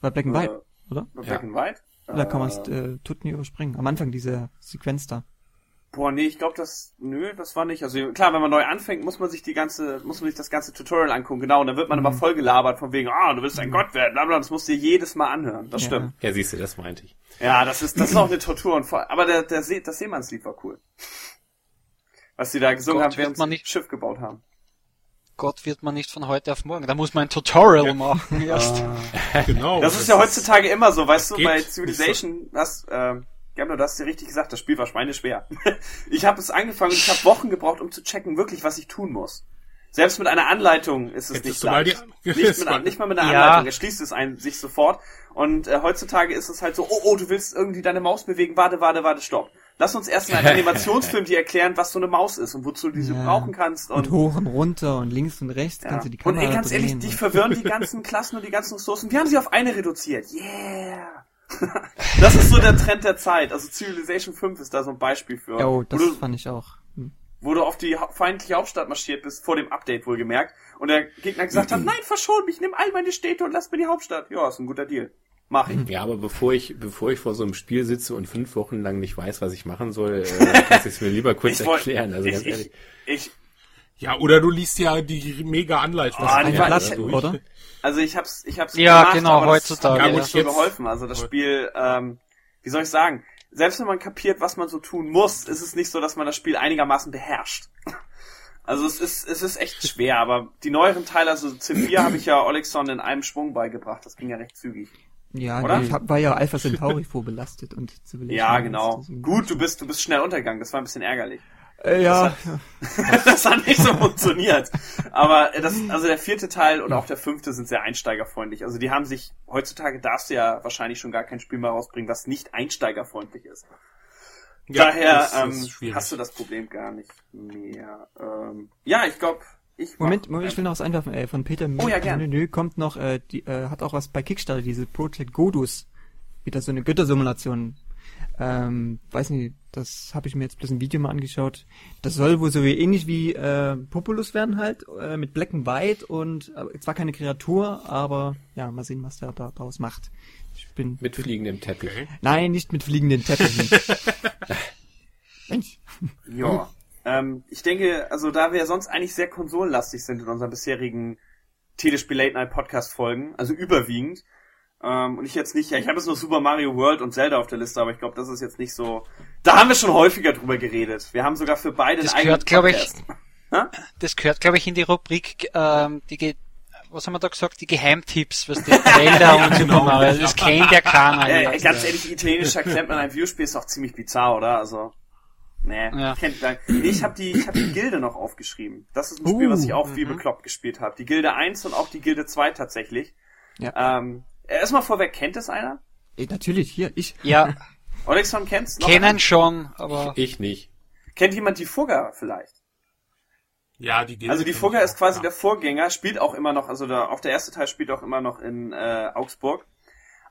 Bei Black and Äh, White, oder? Bei Ja. Black and White? Da kann man es Äh, äh, tut nie überspringen. Am Anfang diese Sequenz da. Boah, nee, ich glaube, das, nö, das war nicht. Also klar, wenn man neu anfängt, muss man sich die ganze, muss man sich das ganze Tutorial angucken, genau. Und dann wird man Mhm. immer voll gelabert von wegen, ah, du willst ein Gott werden, bla, bla, das musst du dir jedes Mal anhören. Das Ja. stimmt. Ja, siehst du, das meinte ich. Ja, das ist, das ist auch eine Tortur und voll, aber der, der See, das Seemannslied war cool. Was die da gesungen Gott, haben, während sie man das nicht- Schiff gebaut haben. Gott wird man nicht von heute auf morgen. Da muss man ein Tutorial machen erst. Genau. Das ist ja heutzutage immer so, weißt du, bei Civilization, das, ähm, Gabler, du hast dir richtig gesagt, das Spiel war schweineschwer. ich habe es angefangen und ich habe Wochen gebraucht, um zu checken, wirklich, was ich tun muss. Selbst mit einer Anleitung ist es Hättest nicht leicht. die- nicht, mit, nicht mal mit einer Ja. Anleitung, er schließt es ein, sich sofort. Und äh, heutzutage ist es halt so, oh, oh, du willst irgendwie deine Maus bewegen, warte, warte, warte, stopp. Lass uns erst mal einen Animationsfilm dir erklären, was so eine Maus ist und wozu du diese Ja. brauchen kannst. Und, hoch und runter und links und rechts Ja. kannst du die Und Kamera ey, ganz ehrlich, dich und- verwirren die ganzen Klassen und die ganzen Ressourcen. Wir haben sie auf eine reduziert. Yeah! das ist so der Trend der Zeit. Also Civilization 5 ist da so ein Beispiel für. Oh, wo, das du, fand ich auch. Hm. wo du auf die feindliche Hauptstadt marschiert bist, vor dem Update wohlgemerkt, und der Gegner gesagt hat, nein, verschon mich, nimm all meine Städte und lass mir die Hauptstadt. Ja, ist ein guter Deal. Mach ich. Ja, aber bevor ich, bevor ich vor so einem Spiel sitze und fünf Wochen lang nicht weiß, was ich machen soll, äh, kannst du es mir lieber kurz Ich wollt- erklären. Also ich, ganz ich, ehrlich. ich, Ja, oder du liest ja die mega Anleitung. Ah, Ein die war- Blatt, ich- oder? Also ich hab's, ich hab's Ja, gemacht, genau, aber das heutzutage. hat mir Ja, nicht so geholfen. Also das Spiel, ähm, wie soll ich sagen, selbst wenn man kapiert, was man so tun muss, ist es nicht so, dass man das Spiel einigermaßen beherrscht. Also es ist, es ist echt schwer, aber die neueren Teile, also C4 habe ich ja Olexon in einem Schwung beigebracht. Das ging ja recht zügig. Ja, Oder? ich hab, war ja Alpha Centauri vorbelastet und Civilization. Ja, genau. Gut, du bist, du bist schnell untergegangen. Das war ein bisschen ärgerlich. Äh, ja, das hat nicht so funktioniert. Aber äh, das, also der vierte Teil und auch der fünfte sind sehr einsteigerfreundlich. Also die haben sich, heutzutage darfst du ja wahrscheinlich schon gar kein Spiel mehr rausbringen, was nicht einsteigerfreundlich ist. Ja, Daher das ähm, hast du das Problem gar nicht mehr. Ähm, ja, ich glaube, ich Moment, Moment, ich will noch was einwerfen. Äh, von Peter Oh ja, gern. Menü kommt noch, äh, die, äh, hat auch was bei Kickstarter, diese Project Godus. Wieder so eine Göttersimulation. Ähm, weiß nicht, das habe ich mir jetzt bloß ein Video mal angeschaut. Das soll wohl so wie ähnlich wie äh, Populus werden halt, äh, mit Black and White und äh, zwar keine Kreatur, aber ja, mal sehen, was der da draus macht. Ich bin Mit fliegendem Teppich. Nein, nicht mit fliegenden Teppichen. Mensch. Ja. Ähm, ich denke, also da wir sonst eigentlich sehr konsolenlastig sind in unseren bisherigen Telespiel Late Night Podcast Folgen, also überwiegend, ähm, und ich jetzt nicht, ja, ich habe jetzt nur Super Mario World und Zelda auf der Liste, aber ich glaube, das ist jetzt nicht so. Da haben wir schon häufiger drüber geredet. Wir haben sogar für beide Das einen gehört, glaube ich. Ha? das gehört, glaube ich, in die Rubrik, ähm, die, Ge was haben wir da gesagt? Die Geheimtipps, was die Trailer und Super Mario. Das kennt ja keiner. Äh, hier. ganz ehrlich, italienischer Klempner in einem Videospiel ist doch ziemlich bizarr, oder? Also, nee, Ja. kennt man. Nee, ich habe die, ich hab die Gilde noch aufgeschrieben. Das ist ein Spiel, Uh, was ich auch wie bekloppt gespielt habe. Die Gilde 1 und auch die Gilde 2 tatsächlich. Ja. Ähm, erstmal vorweg, kennt es einer? Ey, natürlich, hier, ich. Ja, Olexon kennst noch? Kennen schon, aber Ich nicht. Kennt jemand die Fugger vielleicht? Ja, die Gilde Also die Fugger ich ist quasi ja. der Vorgänger, spielt auch immer noch, also der, auch der erste Teil spielt auch immer noch in äh, Augsburg.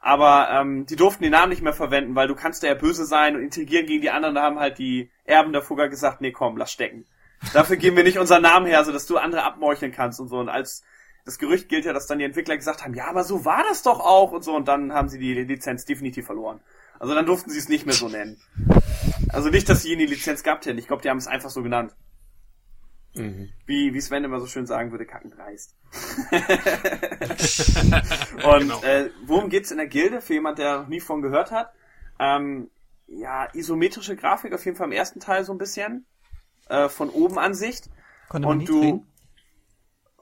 Aber ähm, die durften den Namen nicht mehr verwenden, weil du kannst ja böse sein und intrigieren gegen die anderen. Da haben halt die Erben der Fugger gesagt, nee, komm, lass stecken. Dafür geben wir nicht unseren Namen her, so dass du andere abmorcheln kannst und so. Und als das Gerücht gilt ja, dass dann die Entwickler gesagt haben, ja, aber so war das doch auch und so. Und dann haben sie die Lizenz definitiv verloren. Also dann durften sie es nicht mehr so nennen. Also nicht, dass sie ihnen die Lizenz gehabt hätten. Ich glaube, die haben es einfach so genannt. Mhm. Wie, wie Sven immer so schön sagen würde, kacken dreist. Und Genau. äh, worum geht's in der Gilde, für jemand, der noch nie von gehört hat? Ähm, ja, isometrische Grafik auf jeden Fall im ersten Teil so ein bisschen. Äh, von oben Ansicht. Konnte man Und nicht du. drehen?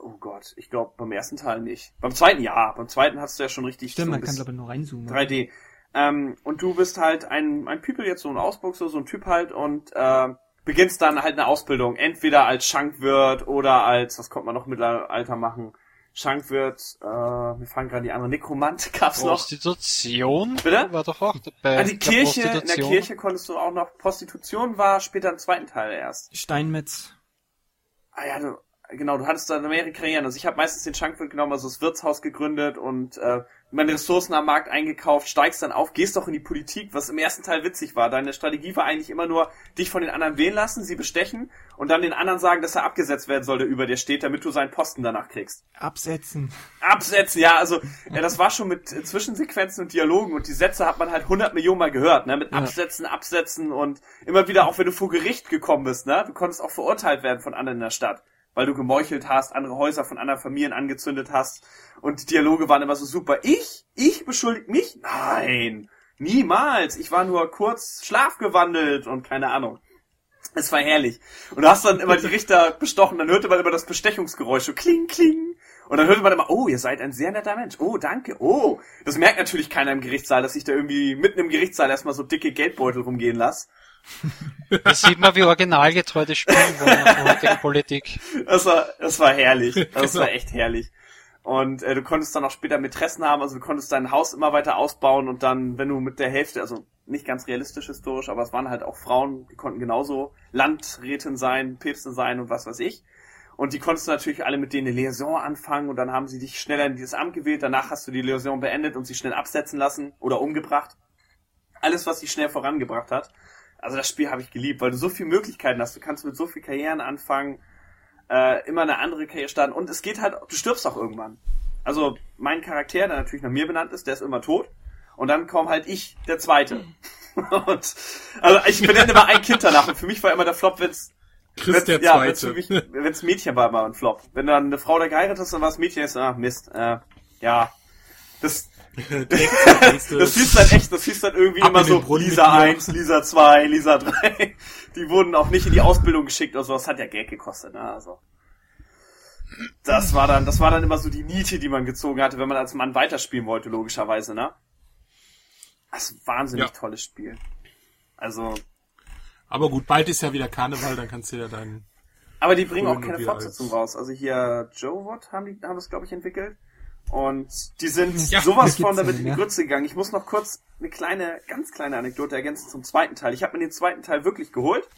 Oh Gott, ich glaube beim ersten Teil nicht. Beim zweiten ja, beim zweiten hast du ja schon richtig Stimmt, so man kann glaube ich nur reinzoomen. 3D. Ähm, und du bist halt ein, ein People jetzt so ein Ausburg, so, so ein Typ halt und äh, beginnst dann halt eine Ausbildung. Entweder als Schankwirt oder als, was kommt man noch im Mittelalter machen? Schankwirt, äh, mir fallen gerade die anderen, Nekromant gab's noch. Prostitution Bitte? war doch auch dabei. Ah, die Der Kirche, in der. Kirche konntest du auch noch, Prostitution war später im zweiten Teil erst. Steinmetz. Ah ja, du, genau, du hattest da mehrere Karrieren. Also ich habe meistens den Schankwirt genommen, also das Wirtshaus gegründet und äh, meine Ressourcen am Markt eingekauft, steigst dann auf, gehst doch in die Politik, was im ersten Teil witzig war. Deine Strategie war eigentlich immer nur, dich von den anderen wählen lassen, sie bestechen und dann den anderen sagen, dass er abgesetzt werden soll, der über dir steht, damit du seinen Posten danach kriegst. Absetzen. Absetzen, ja, also ja, das war schon mit äh, Zwischensequenzen und Dialogen und die Sätze hat man halt 100 Millionen Mal gehört, ne, mit. Absetzen, Absetzen und immer wieder auch wenn du vor Gericht gekommen bist, ne, du konntest auch verurteilt werden von anderen in der Stadt, weil du gemeuchelt hast, andere Häuser von anderen Familien angezündet hast und die Dialoge waren immer so super. Ich, ich beschuldigt mich? Nein, niemals. Ich war nur kurz schlafgewandelt und keine Ahnung. Es war herrlich. Und du hast dann immer die Richter bestochen, dann hörte man immer das Bestechungsgeräusch, so kling, kling. Und dann hörte man immer, oh, ihr seid ein sehr netter Mensch. Oh, danke. Oh. Das merkt natürlich keiner im Gerichtssaal, dass ich da irgendwie mitten im Gerichtssaal erstmal so dicke Geldbeutel rumgehen lasse. Da sieht man, wie originalgetreu das Spiel war in der heutigen Politik. Das war, das war herrlich. Das Genau. war echt herrlich. Und äh, du konntest dann auch später Mätressen haben, also du konntest dein Haus immer weiter ausbauen und dann, wenn du mit der Hälfte, also nicht ganz realistisch historisch, aber es waren halt auch Frauen, die konnten genauso Landrätin sein, Päpstin sein und was weiß ich. Und die konntest du natürlich alle mit denen eine Liaison anfangen und dann haben sie dich schneller in dieses Amt gewählt, danach hast du die Liaison beendet und sie schnell absetzen lassen oder umgebracht. Alles, was sie schnell vorangebracht hat. Also das Spiel habe ich geliebt, weil du so viele Möglichkeiten hast. Du kannst mit so vielen Karrieren anfangen, äh, immer eine andere Karriere starten und es geht halt, du stirbst auch irgendwann. Also mein Charakter, der natürlich nach mir benannt ist, der ist immer tot. Und dann komme halt ich, der Zweite. und, also ich benenne immer ein Kind danach. Und für mich war immer der Flop, wenn's, Chris wenn's der ja, wenn's Zweite. für mich, wenn's Mädchen war, immer ein Flop. Wenn dann eine Frau da geheiratet hast, dann war es Mädchen, ist, ah, Mist, äh, ja. Das, das hieß dann echt, das hieß dann irgendwie Ab immer so Brunnen Lisa mit mir. 1, Lisa 2, Lisa 3. Die wurden auch nicht in die Ausbildung geschickt oder so. Das hat ja Geld gekostet, ne? Also. Das war dann, das war dann immer so die Niete, die man gezogen hatte, wenn man als Mann weiterspielen wollte, logischerweise, ne? Das ist ein wahnsinnig Ja. tolles Spiel. Also, Aber gut, bald ist ja wieder Karneval, dann kannst du ja deinen. aber die bringen auch keine Fortsetzung raus. Also hier Joe Watt haben die, haben es glaube ich entwickelt. Und die sind Ja, sowas von damit in die. Grütze gegangen. Ich muss noch kurz eine kleine, ganz kleine Anekdote ergänzen zum zweiten Teil. Ich habe mir den zweiten Teil wirklich geholt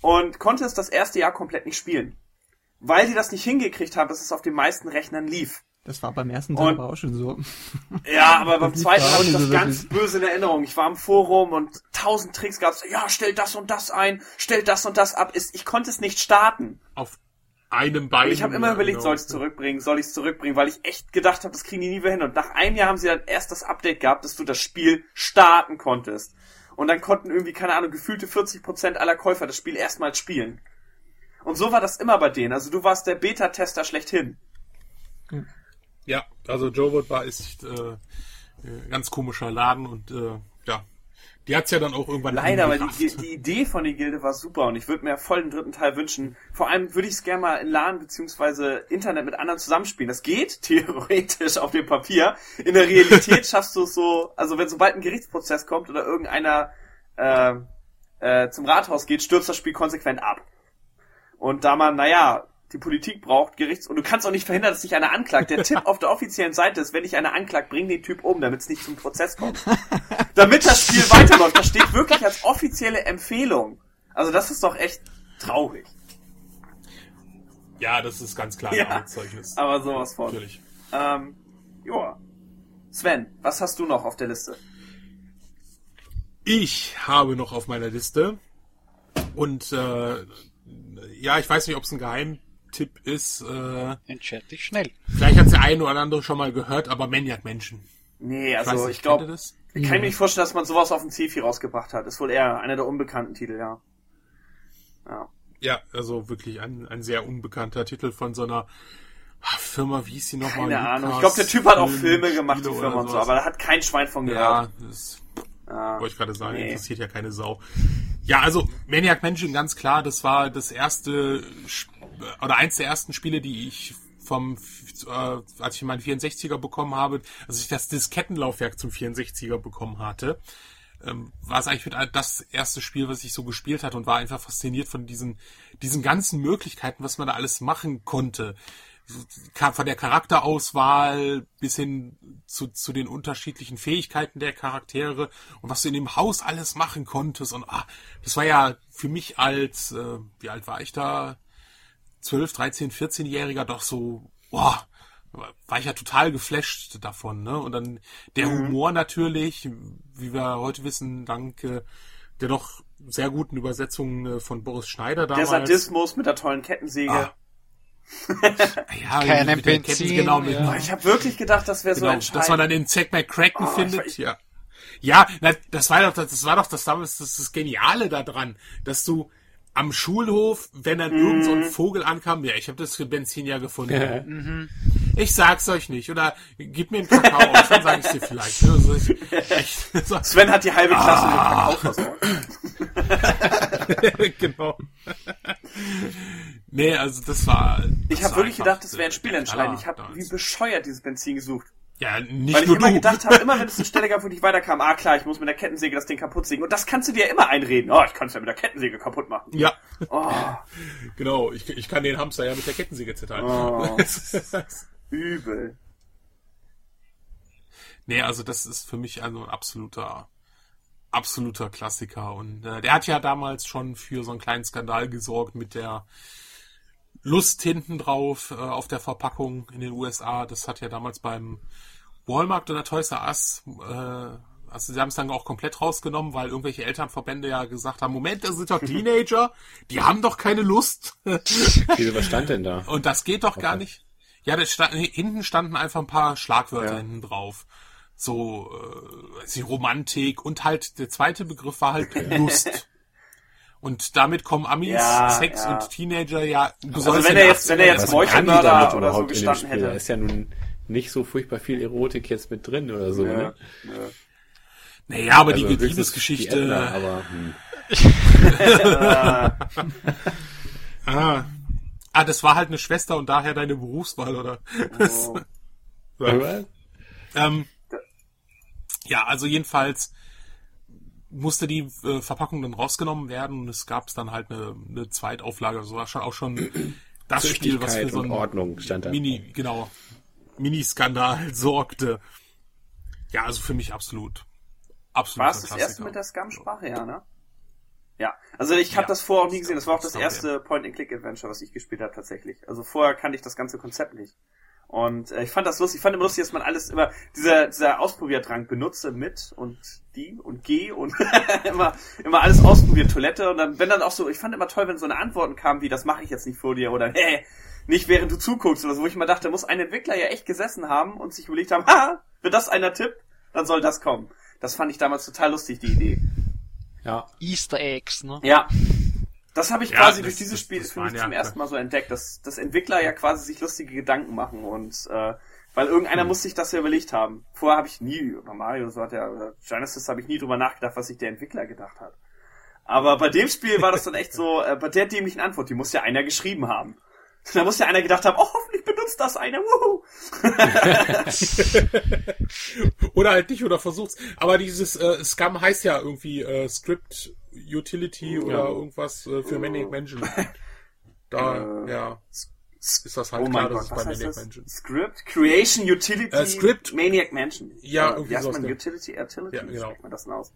und konnte es das erste Jahr komplett nicht spielen. Weil die das nicht hingekriegt haben, dass es auf den meisten Rechnern lief. Das war beim ersten Teil Und- aber auch schon so. Ja, aber beim zweiten habe ich das so ganz wirklich. böse in Erinnerung. Ich war im Forum und tausend Tricks gab's. Ja, stell das und das ein, stell das und das ab. Ist- Ich konnte es nicht starten. Auf einem Bein. Und ich habe immer überlegt, genau. soll ich es zurückbringen, soll ich es zurückbringen, weil ich echt gedacht habe, das kriegen die nie wieder hin. Und nach einem Jahr haben sie dann erst das Update gehabt, dass du das Spiel starten konntest. Und dann konnten irgendwie, keine Ahnung, gefühlte 40% aller Käufer das Spiel erstmals spielen. Und so war das immer bei denen. Also du warst der Beta-Tester schlechthin. Ja, also Joe war ist äh, äh, ganz komischer Laden und äh, ja, die hat's ja dann auch irgendwann Leider, aber angerafft. die, die Idee von der Gilde war super und ich würde mir voll den dritten Teil wünschen. Vor allem würde ich es gerne mal in LAN beziehungsweise Internet mit anderen zusammenspielen. Das geht theoretisch auf dem Papier. In der Realität schaffst du es so, also wenn sobald ein Gerichtsprozess kommt oder irgendeiner äh, äh, zum Rathaus geht, stürzt das Spiel konsequent ab. Und da man, naja, die Politik braucht, Gerichts... Und du kannst auch nicht verhindern, dass dich einer anklagt. Der Tipp auf der offiziellen Seite ist, wenn dich einer anklagt, bring den Typ um, damit es nicht zum Prozess kommt. damit das Spiel weiterläuft. Das steht wirklich als offizielle Empfehlung. Also das ist doch echt traurig. Ja, das ist ganz klar ein Ja, Arbeitszeugnis. aber sowas von. Natürlich. Ähm, joa. Sven, was hast du noch auf der Liste? Ich habe noch auf meiner Liste und äh, ja, ich weiß nicht, ob es ein Geheimtipp ist. Äh, Entscheid dich schnell. vielleicht hat der eine oder andere schon mal gehört, aber Maniac Menschen. Nee, also nicht, ich ihr glaube, ich kann mir nicht vorstellen, dass man sowas auf dem C4 rausgebracht hat. Ist wohl eher einer der unbekannten Titel, ja. Ja. Ja, also wirklich ein, ein sehr unbekannter Titel von so einer ah, Firma, wie hieß die nochmal? Keine Ahnung. Ich glaube, der Typ hat auch Filme gemacht, die Firma und so, aber da hat kein Schwein von Ja, gehört. das Ja. wollte ich gerade sagen, Nee. interessiert ja keine Sau. Ja, also Maniac Mansion, ganz klar, das war das erste Sp- oder eins der ersten Spiele, die ich vom, äh, als ich meinen 64er bekommen habe, als ich das Diskettenlaufwerk zum 64er bekommen hatte, ähm, war es eigentlich mit das erste Spiel, was ich so gespielt hatte und war einfach fasziniert von diesen, diesen ganzen Möglichkeiten, was man da alles machen konnte. Von der Charakterauswahl bis hin zu, zu den unterschiedlichen Fähigkeiten der Charaktere und was du in dem Haus alles machen konntest. Und ah, das war ja für mich als, äh, wie alt war ich da? 12, 13, 14-Jähriger doch so, boah, war ich ja total geflasht davon, ne? Und dann der Humor natürlich, wie wir heute wissen, dank äh, der doch sehr guten Übersetzung äh, von Boris Schneider Der damals. Sadismus mit der tollen Kettensäge. Ah. ja, Keinem mit der Benzin, Ketten- genau, mit, ja. Ich habe wirklich gedacht, das wäre so genau, entscheidend. dass man dann den Zack McCracken Oh, ich findet, weiß- ja. Ja, na, das war doch, das war doch das damals das, das Geniale daran, dass du am Schulhof, wenn dann irgend so ein Mhm. Vogel ankam, ja, ich habe das Benzin ja gefunden. Ich sag's euch nicht. Oder gib mir einen Kakao und dann sag ich's dir vielleicht. Also ich, echt, so, Sven hat die halbe Klasse Ah. mit Kakao versorgt. genau. nee, also das war. Ich das habe war wirklich gedacht, das wäre ein der Spielentscheidend. Ich habe wie bescheuert dieses Benzin gesucht. Ja, nicht Weil ich nur immer du. gedacht habe, immer wenn es eine Stelle gab, wo ich weiterkam, ah klar, ich muss mit der Kettensäge das Ding kaputt sägen. Und das kannst du dir ja immer einreden. Oh, ich kann es ja mit der Kettensäge kaputt machen. ja, Oh, genau. Ich, ich kann den Hamster ja mit der Kettensäge zittern. Oh. übel. nee, also das ist für mich also ein absoluter, absoluter Klassiker. Und äh, der hat ja damals schon für so einen kleinen Skandal gesorgt mit der Lust hinten drauf äh, auf der Verpackung in den USA. Das hat ja damals beim Walmart oder Toys R Us, äh, also sie haben es dann auch komplett rausgenommen, weil irgendwelche Elternverbände ja gesagt haben, Moment, das sind doch Teenager, die haben doch keine Lust. Wieso, was stand denn da? Und das geht doch gar nicht. Ja, das stand, hinten standen einfach ein paar Schlagwörter Ja. hinten drauf. So, äh, die Romantik und halt der zweite Begriff war halt Lust. Und damit kommen Amis, Ja, Sex ja. und Teenager ja. Also wenn er jetzt, wenn er jetzt Meuchelmörder oder so gestanden hätte. ist ja nun nicht so furchtbar viel Erotik jetzt mit drin oder so, Ja, ne? ja. Naja, aber Also die Liebesgeschichte. die aber hm. ah, ah, das war halt eine Schwester und daher deine Berufswahl, oder? Oh. Ähm, ja, also jedenfalls musste die äh, Verpackung dann rausgenommen werden und es gab dann halt eine, eine Zweitauflage. Also war schon auch schon das Spiel, was für so ein Ordnung stand da. Mini, genau, Mini-Skandal sorgte. Ja, also für mich absolut. Absolut. War es das erste mit der Scum-Sprache, ja, ne? Ja, also ich habe Ja. das vorher auch nie gesehen. Das war auch das erste Point-and-Click-Adventure, was ich gespielt habe tatsächlich. Also vorher kannte ich das ganze Konzept nicht. Und äh, ich fand das lustig. Ich fand immer lustig, dass man alles immer, dieser, dieser Ausprobierdrang benutze mit und die und geh und immer, immer alles ausprobiert, Toilette. Und dann, wenn dann auch so, ich fand immer toll, wenn so eine Antworten kamen wie, das mache ich jetzt nicht vor dir oder hey, nicht während du zuguckst oder so, wo ich immer dachte, muss ein Entwickler ja echt gesessen haben und sich überlegt haben, ha, wenn das einer tippt, dann soll das kommen. Das fand ich damals total lustig, die Idee. Ja, Easter Eggs, ne? Ja. Das habe ich Ja, quasi das- durch dieses das- Spiel das für mich ja- zum ersten Mal so entdeckt, dass, dass Entwickler ja quasi sich lustige Gedanken machen und äh, weil irgendeiner Hm. muss sich das ja überlegt haben. Vorher habe ich nie, über Mario oder so hat ja, oder Genesis habe ich nie drüber nachgedacht, was sich der Entwickler gedacht hat. Aber bei dem Spiel war das dann echt so, äh, bei der dämlichen Antwort, die muss ja einer geschrieben haben. Da muss ja einer gedacht haben, oh, hoffentlich benutzt das einer, wuhu. Oder halt nicht oder versuch's. Aber dieses äh, Scum heißt ja irgendwie äh, Script Utility oder irgendwas äh, für Maniac Mansion. Da, Äh, ja. ist das halt oh klar, dass Gott, es bei Maniac? Mansion. Script? Creation Utility Äh, Script? Maniac Mansion. Ja, Äh, irgendwie Wie heißt man? ja. Utility? Utility? Ja, Wie genau. spricht man das denn aus?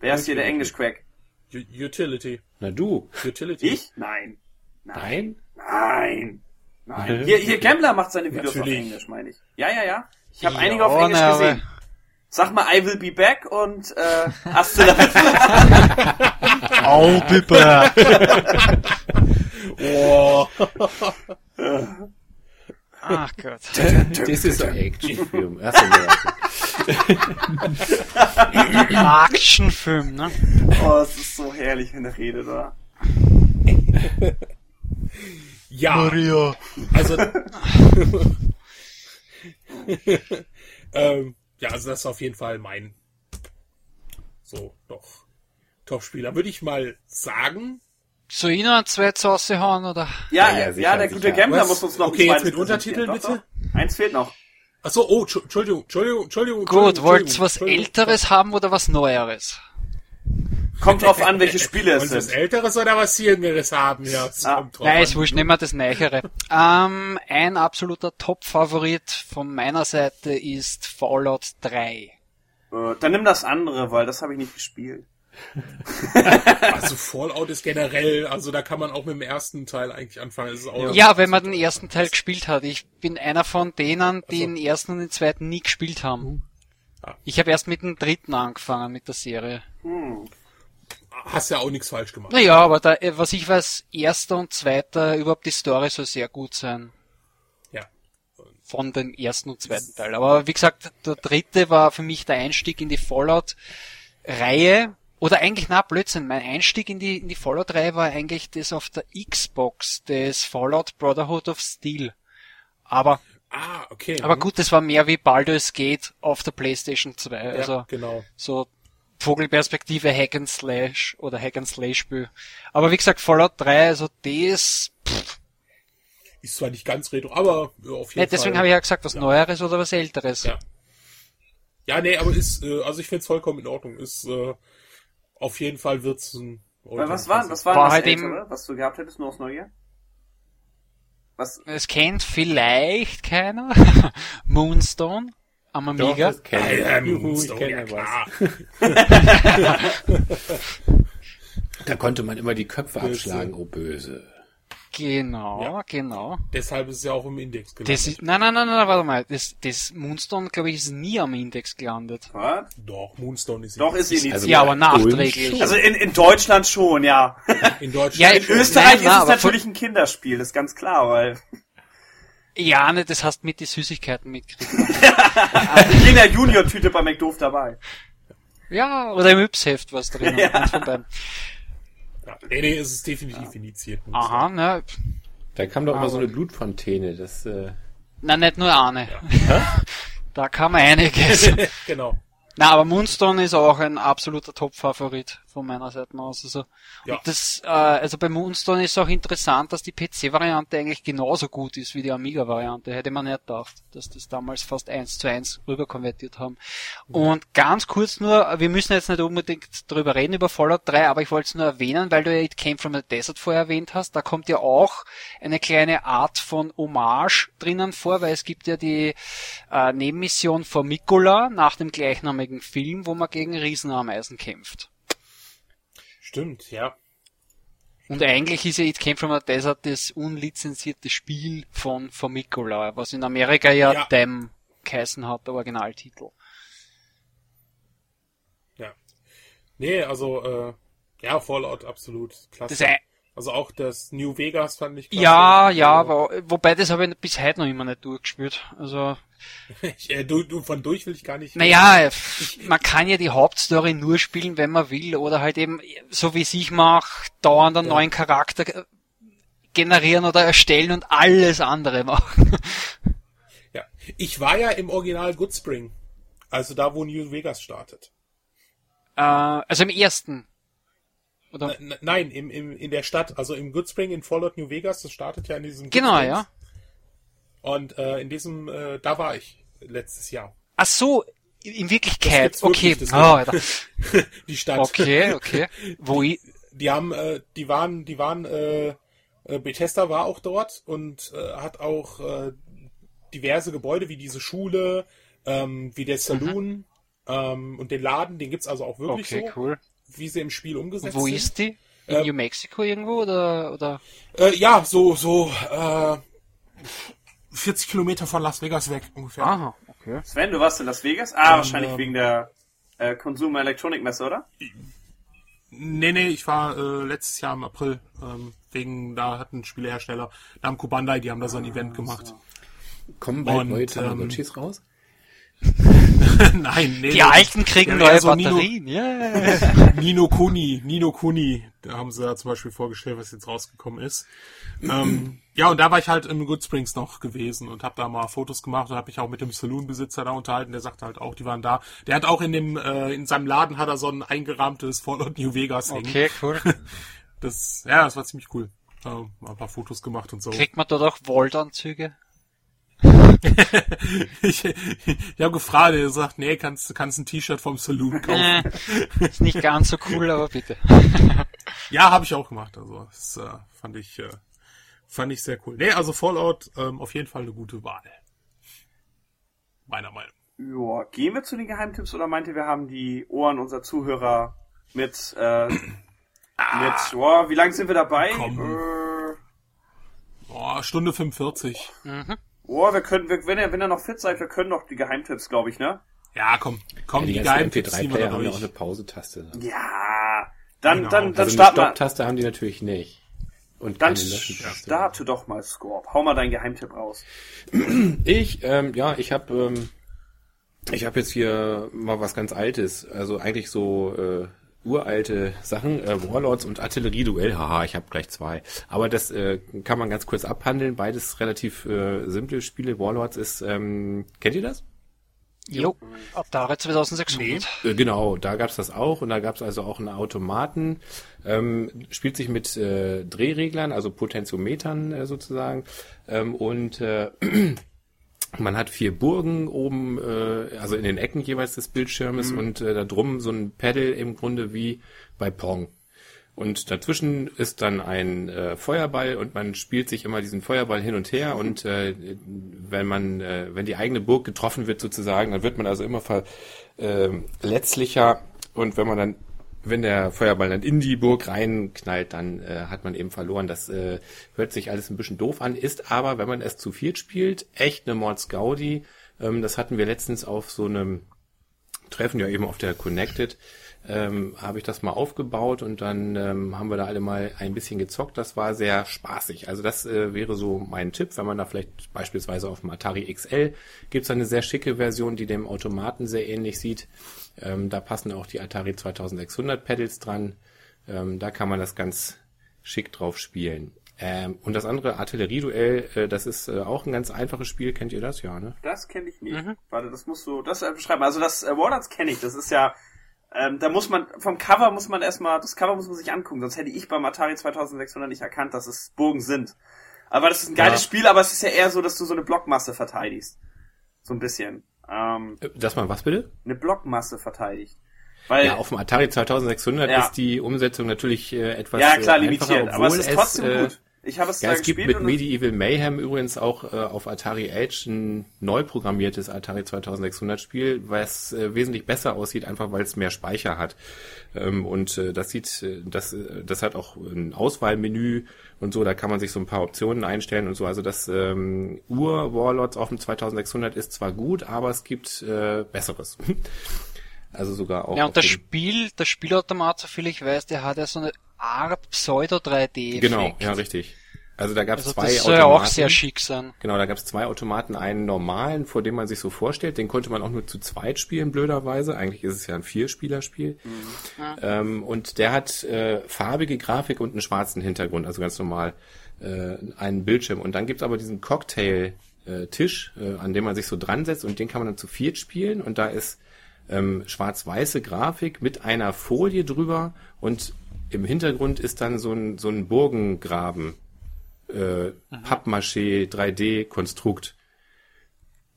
Wer ist hier der? U- Utility. Na du. Utility. Ich? Nein. Nein? Nein. Nein. Hier, hier Gambler macht seine Videos Natürlich. auf Englisch, meine ich. Ja, ja, ja. Ich habe Ja, einige auf ne, Englisch gesehen. Sag mal, I will be back und äh, hast du da Au, Pippa. Oh. Ach Gott. Das ist ein Actionfilm. Actionfilm, ne? Oh, es ist so herrlich, wenn er redet, oder? Ja. Maria. Also. ähm, ja, also das ist auf jeden Fall mein so doch Top-Spieler. Würde ich mal sagen. Ich noch ein zweites raushauen, oder? Ja, Ja, ja, ja, sicher, der gute sicher. Gambler Was? muss uns noch ein Okay, jetzt mit Untertiteln, bitte? Doch, doch. Eins fehlt noch. Achso, oh, Tschu- Entschuldigung, Entschuldigung, Entschuldigung. Gut, wollt's was. Älteres haben oder was Neueres? Kommt drauf an, welche Spiele es was sind. Älteres oder was Jüngeres haben? Ja, Ah, kommt drauf Nein, ist wurscht, nehmen wir das Neichere. Ähm, ein absoluter Top-Favorit von meiner Seite ist Fallout 3. Äh, Dann nimm das andere, weil das habe ich nicht gespielt. Also Fallout ist generell, also da kann man auch mit dem ersten Teil eigentlich anfangen. Es ist auch Ja, wenn man den ersten Teil gespielt hat. Ich bin einer von denen, die den ersten und den zweiten nie gespielt haben. Ah. Ich habe erst mit dem dritten angefangen mit der Serie. Hm. Hast ja auch nichts falsch gemacht. Naja, aber da, äh, was ich weiß, erster und zweiter, überhaupt die Story soll sehr gut sein. Ja. Von dem ersten und zweiten Teil. Aber wie gesagt, der dritte war für mich der Einstieg in die Fallout-Reihe. Oder eigentlich, na, Blödsinn, mein Einstieg in die, in die Fallout-Reihe war eigentlich das auf der Xbox, das Fallout Brotherhood of Steel. Aber, Ah, okay. aber Mhm. gut, das war mehr wie Baldur's Gate auf der PlayStation 2. Ja, Also, genau. so Vogelperspektive Hack and Slash oder Hack and Slay Spiel. Aber wie gesagt, Fallout 3, also das, pff, Ist zwar nicht ganz retro, aber ja, auf jeden ne, deswegen habe ich ja gesagt, was Ja. Neueres oder was Älteres. Ja. Ja, nee, aber ist, äh, also ich finde es vollkommen in Ordnung. Ist, äh, auf jeden Fall wird's ein. Weil was war, was war, War das halt Ältere, was du gehabt hättest, nur aus Neugier? Was? Es kennt vielleicht keiner. Moonstone am Doch, Amiga. das kenn ich. Ja, Juhu, ich Moonstone, kenne ja, was. Da konnte man immer die Köpfe Böse. abschlagen, oh böse. Genau, Ja. genau. Deshalb ist es ja auch im Index gelandet. Das ist, nein, nein, nein, nein, warte mal. Das, das Moonstone, glaube ich, ist nie am Index gelandet. Was? Doch, Moonstone ist Doch, ist sie Also nicht. Ja, aber nachträglich. Also in, in Deutschland schon, ja. in Deutschland. Ja, In Österreich Nein, ist nein, es natürlich ein Kinderspiel, das ist ganz klar, weil Ja, ne, das hast mit die Süßigkeiten mitgekriegt. in jeder Junior-Tüte bei McDoof dabei. ja, oder im Yps-Heft was drin. Ja. eins von beiden. ja, nee, nee, es ist definitiv initiiert. Aha, ne, Da kam doch immer so eine Blutfontäne. Das, äh, na, nicht nur eine. Da kam einiges. genau. Na, aber Moonstone ist auch ein absoluter Top-Favorit von meiner Seite aus. Also, Ja. und das, äh, also bei Moonstone ist auch interessant, dass die PC-Variante eigentlich genauso gut ist wie die Amiga-Variante. Hätte man nicht gedacht, dass das damals fast eins zu eins rüber konvertiert haben. Und ganz kurz nur, wir müssen jetzt nicht unbedingt drüber reden, über Fallout 3, aber ich wollte es nur erwähnen, weil du ja It Came from the Desert vorher erwähnt hast. Da kommt ja auch eine kleine Art von Hommage drinnen vor, weil es gibt ja die äh, Nebenmission Formicula nach dem gleichnamigen Film, wo man gegen Riesenameisen kämpft. Stimmt, ja. Und eigentlich ist ja It Came from the Desert das unlizenzierte Spiel von Formicula, was in Amerika ja, Ja. Dem geheißen hat, der Originaltitel. Ja. Nee, also, äh, ja, Fallout absolut klasse. Das also auch das New Vegas fand ich klasse. Ja, ja, Also, aber, wobei das habe ich bis heute noch immer nicht durchgespielt. Also, ich, äh, du, du, von durch will ich gar nicht. naja, f- man kann ja die Hauptstory nur spielen, wenn man will, oder halt eben, so wie es ich mache, dauernd einen Ja. neuen Charakter generieren oder erstellen und alles andere machen. Ja. Ich war ja im Original Goodspring. Also da, wo New Vegas startet. äh, also im ersten. Oder? N nein, im, im, in der Stadt, also im Goodspring in Fallout New Vegas, das startet ja in diesem Genau, ja. Und äh, in diesem, äh, da war ich letztes Jahr. Ach so, in Wirklichkeit, okay. wirklich, das Oh. Die Stadt. okay, okay. Wo ich, Die haben, äh, die waren, die waren, äh, Äh, Bethesda war auch dort und äh, hat auch äh, diverse Gebäude wie diese Schule, ähm, wie der Saloon ähm, und den Laden, den gibt's also auch wirklich Okay, so, cool. Wie sie im Spiel umgesetzt Wo sind. ist die? In Äh, New Mexico irgendwo oder oder? Äh, ja, so, so, äh, 40 Kilometer von Las Vegas weg ungefähr. Aha, okay. Sven, du warst in Las Vegas? Ah, Ähm, wahrscheinlich wegen der äh, Consumer Electronic Messe, oder? Nee, nee, ich war äh, letztes Jahr im April, ähm, wegen, da hat ein Spielehersteller, Namco Bandai, die haben da so ein Event gemacht. Kommen bald Und, neue ähm, raus? Nein, nee. Die Alten kriegen neue so Nino, Batterien. Yeah. Nino Kuni, Nino Kuni, da haben sie ja zum Beispiel vorgestellt, was jetzt rausgekommen ist. ähm, ja, und da war ich halt im Good Springs noch gewesen und habe da mal Fotos gemacht und habe mich auch mit dem Saloon-Besitzer da unterhalten. Der sagte halt auch, die waren da. Der hat auch in dem äh, in seinem Laden hat er so ein eingerahmtes Fallout New Vegas hängen. Okay, cool. Das, ja, das war ziemlich cool. Da mal ein paar Fotos gemacht und so. Kriegt man dort auch Volt-Anzüge? Ich ich habe gefragt, er sagt, nee, kannst kannst ein T-Shirt vom Saloon kaufen. Ist nicht ganz so cool, aber bitte. Ja, habe ich auch gemacht. Also das äh, fand ich äh, fand ich sehr cool. Nee, also Fallout ähm, auf jeden Fall eine gute Wahl. Meiner Meinung. Ja, gehen wir zu den Geheimtipps oder meint ihr, wir haben die Ohren unserer Zuhörer mit, äh, mit, boah, wie lange sind wir dabei? Komm. Äh, Boah, Stunde 45. boah, wir können, wir, wenn ihr, wenn ihr noch fit seid, wir können noch die Geheimtipps, glaube ich, ne? Ja, komm, komm, Ja, die die Geheimtipps ziehen wir MP3-Player da haben ja auch eine. Pause-Taste. Ja, dann, Genau. dann, dann Also eine start mal, Stopp-Taste haben die natürlich nicht. Und dann keine Löschen-Taste. starte doch mal Scorp. Hau mal deinen Geheimtipp raus. Ich, ähm, ja, ich habe ähm, ich habe jetzt hier mal was ganz Altes, also eigentlich so äh, uralte Sachen, äh, Warlords und Artillerieduell, haha, ich habe gleich zwei. Aber das äh, kann man ganz kurz abhandeln, beides relativ äh, simple Spiele. Warlords ist, ähm, kennt ihr das? Jo, Atari 2600. Äh, Genau, da gab's das auch und da gab's also auch einen Automaten. Ähm, spielt sich mit äh, Drehreglern, also Potentiometern äh, sozusagen. Ähm, und äh, man hat vier Burgen oben, äh, also in den Ecken jeweils des Bildschirmes und äh, da drum so ein Pedal im Grunde wie bei Pong. Und dazwischen ist dann ein äh, Feuerball und man spielt sich immer diesen Feuerball hin und her und äh, wenn man, äh, wenn die eigene Burg getroffen wird sozusagen, dann wird man also immer ver, äh, und wenn man dann, wenn der Feuerball dann in die Burg reinknallt, dann äh, hat man eben verloren. Das äh, hört sich alles ein bisschen doof an, ist aber, wenn man es zu viert spielt, echt eine Mords Gaudi. Ähm, das hatten wir letztens auf so einem Treffen, ja eben auf der Connected, ähm, habe ich das mal aufgebaut und dann ähm, haben wir da alle mal ein bisschen gezockt. Das war sehr spaßig. Also das äh, wäre so mein Tipp, wenn man da vielleicht beispielsweise auf dem Atari XL gibt's eine sehr schicke Version, die dem Automaten sehr ähnlich sieht. Ähm, da passen auch die Atari 2600 Pedals dran. Ähm, da kann man das ganz schick drauf spielen. Ähm, und das andere Artillerieduell, äh, das ist äh, auch ein ganz einfaches Spiel. Kennt ihr das? Ja, ne? Das kenne ich nicht. Mhm. Warte, das musst du, das äh, beschreiben. Also das äh, Warlords kenne ich. Das ist ja, ähm, da muss man, vom Cover muss man erstmal, das Cover muss man sich angucken. Sonst hätte ich beim Atari 2600 nicht erkannt, dass es Burgen sind. Aber das ist ein geiles Ja. Spiel, aber es ist ja eher so, dass du so eine Blockmasse verteidigst. So ein bisschen. Ähm, Äh, Dass man was bitte? eine Blockmasse verteidigt. Weil, Ja, auf dem Atari 2600 Ja. ist die Umsetzung natürlich äh, etwas ja klar, äh, limitiert. Aber es ist trotzdem äh, gut. Ich habe es Ja, da es gibt mit Medieval Mayhem übrigens auch äh, auf Atari Age ein neu programmiertes Atari 2600 Spiel, was äh, wesentlich besser aussieht, einfach weil es mehr Speicher hat. Ähm, und äh, das sieht, äh, das, äh, das hat auch ein Auswahlmenü und so, da kann man sich so ein paar Optionen einstellen und so. Also das ähm, Ur-Warlords auf dem 2600 ist zwar gut, aber es gibt äh, Besseres. also sogar auch. Ja, und das Spiel, der Spielautomat, soviel ich weiß, der hat ja so eine Art Pseudo-3D. Genau, ja, richtig. Also da gab es Also zwei das soll ja auch Automaten. sehr schick sein. Genau, da gab es zwei Automaten, einen normalen, vor dem man sich so vorstellt, den konnte man auch nur zu zweit spielen, blöderweise. Eigentlich ist es ja ein Vierspielerspiel. Ähm, und der hat äh, farbige Grafik und einen schwarzen Hintergrund, also ganz normal äh, einen Bildschirm. Und dann gibt's aber diesen Cocktail-Tisch, äh, an dem man sich so dran setzt und den kann man dann zu viert spielen. Und da ist ähm, schwarz-weiße Grafik mit einer Folie drüber und im Hintergrund ist dann so ein, so ein Burgengraben äh, Pappmaché 3D-Konstrukt.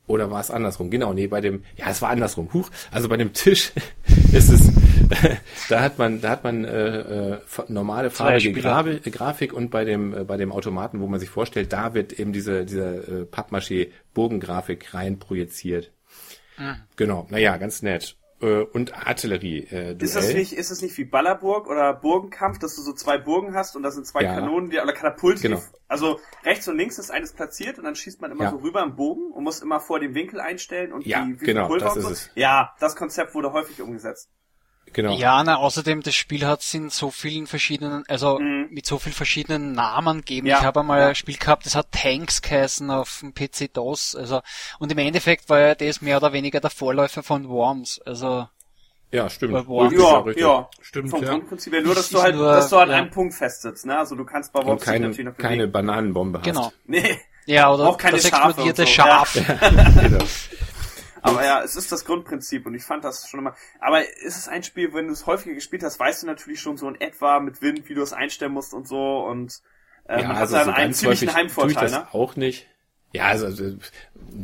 Oder war es andersrum? Genau, nee, bei dem, ja, es war andersrum. Huch, also bei dem Tisch ist es da hat man, da hat man äh, äh, normale farbige Grabe, Grafik und bei dem äh, bei dem Automaten, wo man sich vorstellt, da wird eben diese diese äh, Pappmaché Bogengrafik rein projiziert. Mhm. Genau, naja, ganz nett äh, und Artillerie. Äh, ist das nicht, ist das nicht wie Ballerburg oder Burgenkampf, dass du so zwei Burgen hast und da sind zwei ja. Kanonen, die oder Katapulte, genau. also rechts und links ist eines platziert und dann schießt man immer ja. so rüber im Bogen und muss immer vor dem Winkel einstellen und ja, die wie genau, Pulver das und ist so. es. Ja, das Konzept wurde häufig umgesetzt. Genau. Ja, na, außerdem das Spiel hat es in so vielen verschiedenen, also Mhm. mit so vielen verschiedenen Namen gegeben. Ja. Ich habe einmal Ja. ein Spiel gehabt, das hat Tanks geheißen auf dem PC DOS, also und im Endeffekt war ja das mehr oder weniger der Vorläufer von Worms, also Ja, stimmt. Bei Worms. Ja, richtig. ja. Stimmt, Vom ja. Grundprinzip her nur, dass du halt, nur- dass du an ja. einem Punkt festsitzt, ne? Also du kannst bei Wolfs keine, natürlich noch keine. Bananenbombe hast. genau. Nee, Ja, oder Auch keine das Schafe explodierte so, Schaf. genau. Aber ja, es ist das Grundprinzip und ich fand das schon immer. Aber ist es ein Spiel, wenn du es häufiger gespielt hast, weißt du natürlich schon so in etwa mit Wind, wie du es einstellen musst und so und äh, Ja, man also hat so dann einen ganz ziemlichen häufig tue ich Heimvorteil, das ne? auch nicht. Ja, also, also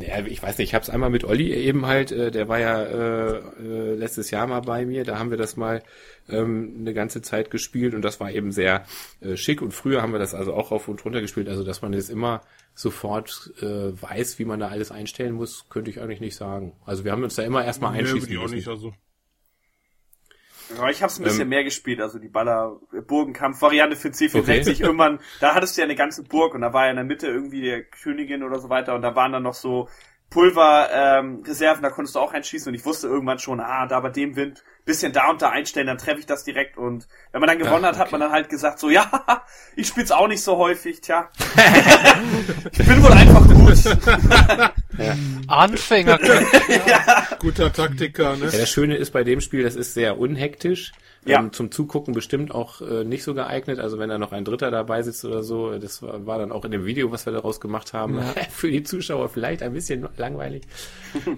ja, ich weiß nicht, ich habe es einmal mit Olli eben halt, äh, der war ja äh, äh, letztes Jahr mal bei mir, da haben wir das mal ähm, eine ganze Zeit gespielt und das war eben sehr äh, schick und früher haben wir das also auch rauf und runter gespielt, also dass man jetzt immer sofort äh, weiß, wie man da alles einstellen muss, könnte ich eigentlich nicht sagen. Also wir haben uns da immer erstmal Nee, einschießen würde ich auch müssen. nicht, also. Ja, ich habe es ein bisschen Ähm, mehr gespielt, also die Baller Burgenkampf Variante für C64 irgendwann, da hattest du ja eine ganze Burg und da war ja in der Mitte irgendwie der Königin oder so weiter und da waren dann noch so Pulverreserven, ähm, Reserven, da konntest du auch einschießen und ich wusste irgendwann schon, ah, da bei dem Wind bisschen da und da einstellen, dann treffe ich das direkt und wenn man dann gewonnen Ah, hat, hat okay. man dann halt gesagt so, ja, ich spiel's auch nicht so häufig, tja. ich bin wohl einfach gut. Anfänger. Guter Taktiker, ne? Ja, das Schöne ist bei dem Spiel, das ist sehr unhektisch. Ja. Ähm, zum Zugucken bestimmt auch äh, nicht so geeignet. Also wenn da noch ein Dritter dabei sitzt oder so, das war, war dann auch in dem Video, was wir daraus gemacht haben, für die Zuschauer vielleicht ein bisschen langweilig.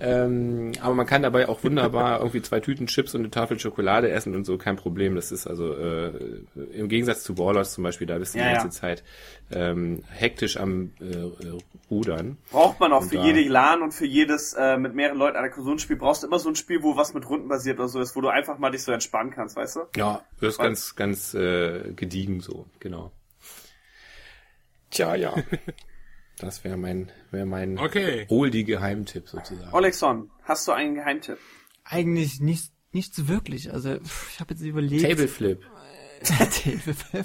ähm, aber man kann dabei auch wunderbar irgendwie zwei Tüten Chips und eine Tafel Schokolade essen und so, kein Problem. Das ist also äh, im Gegensatz zu Warlords zum Beispiel, da bist du Ja, die ja. ganze Zeit ähm, hektisch am äh, äh, Rudern. Braucht man auch Und für da- jede LAN und für jedes äh, mit mehreren Leuten an der spiel brauchst du immer so ein Spiel, wo was mit Runden basiert oder so ist, wo du einfach mal dich so entspannen kannst, weißt du? Ja, das ist ganz, ganz äh, gediegen so, genau. Tja, ja. Das wäre mein, wäre mein Okay. Oldie-Geheimtipp sozusagen. Olexon, hast du einen Geheimtipp? Eigentlich nicht, nicht so wirklich. Also ich habe jetzt überlegt. Tableflip.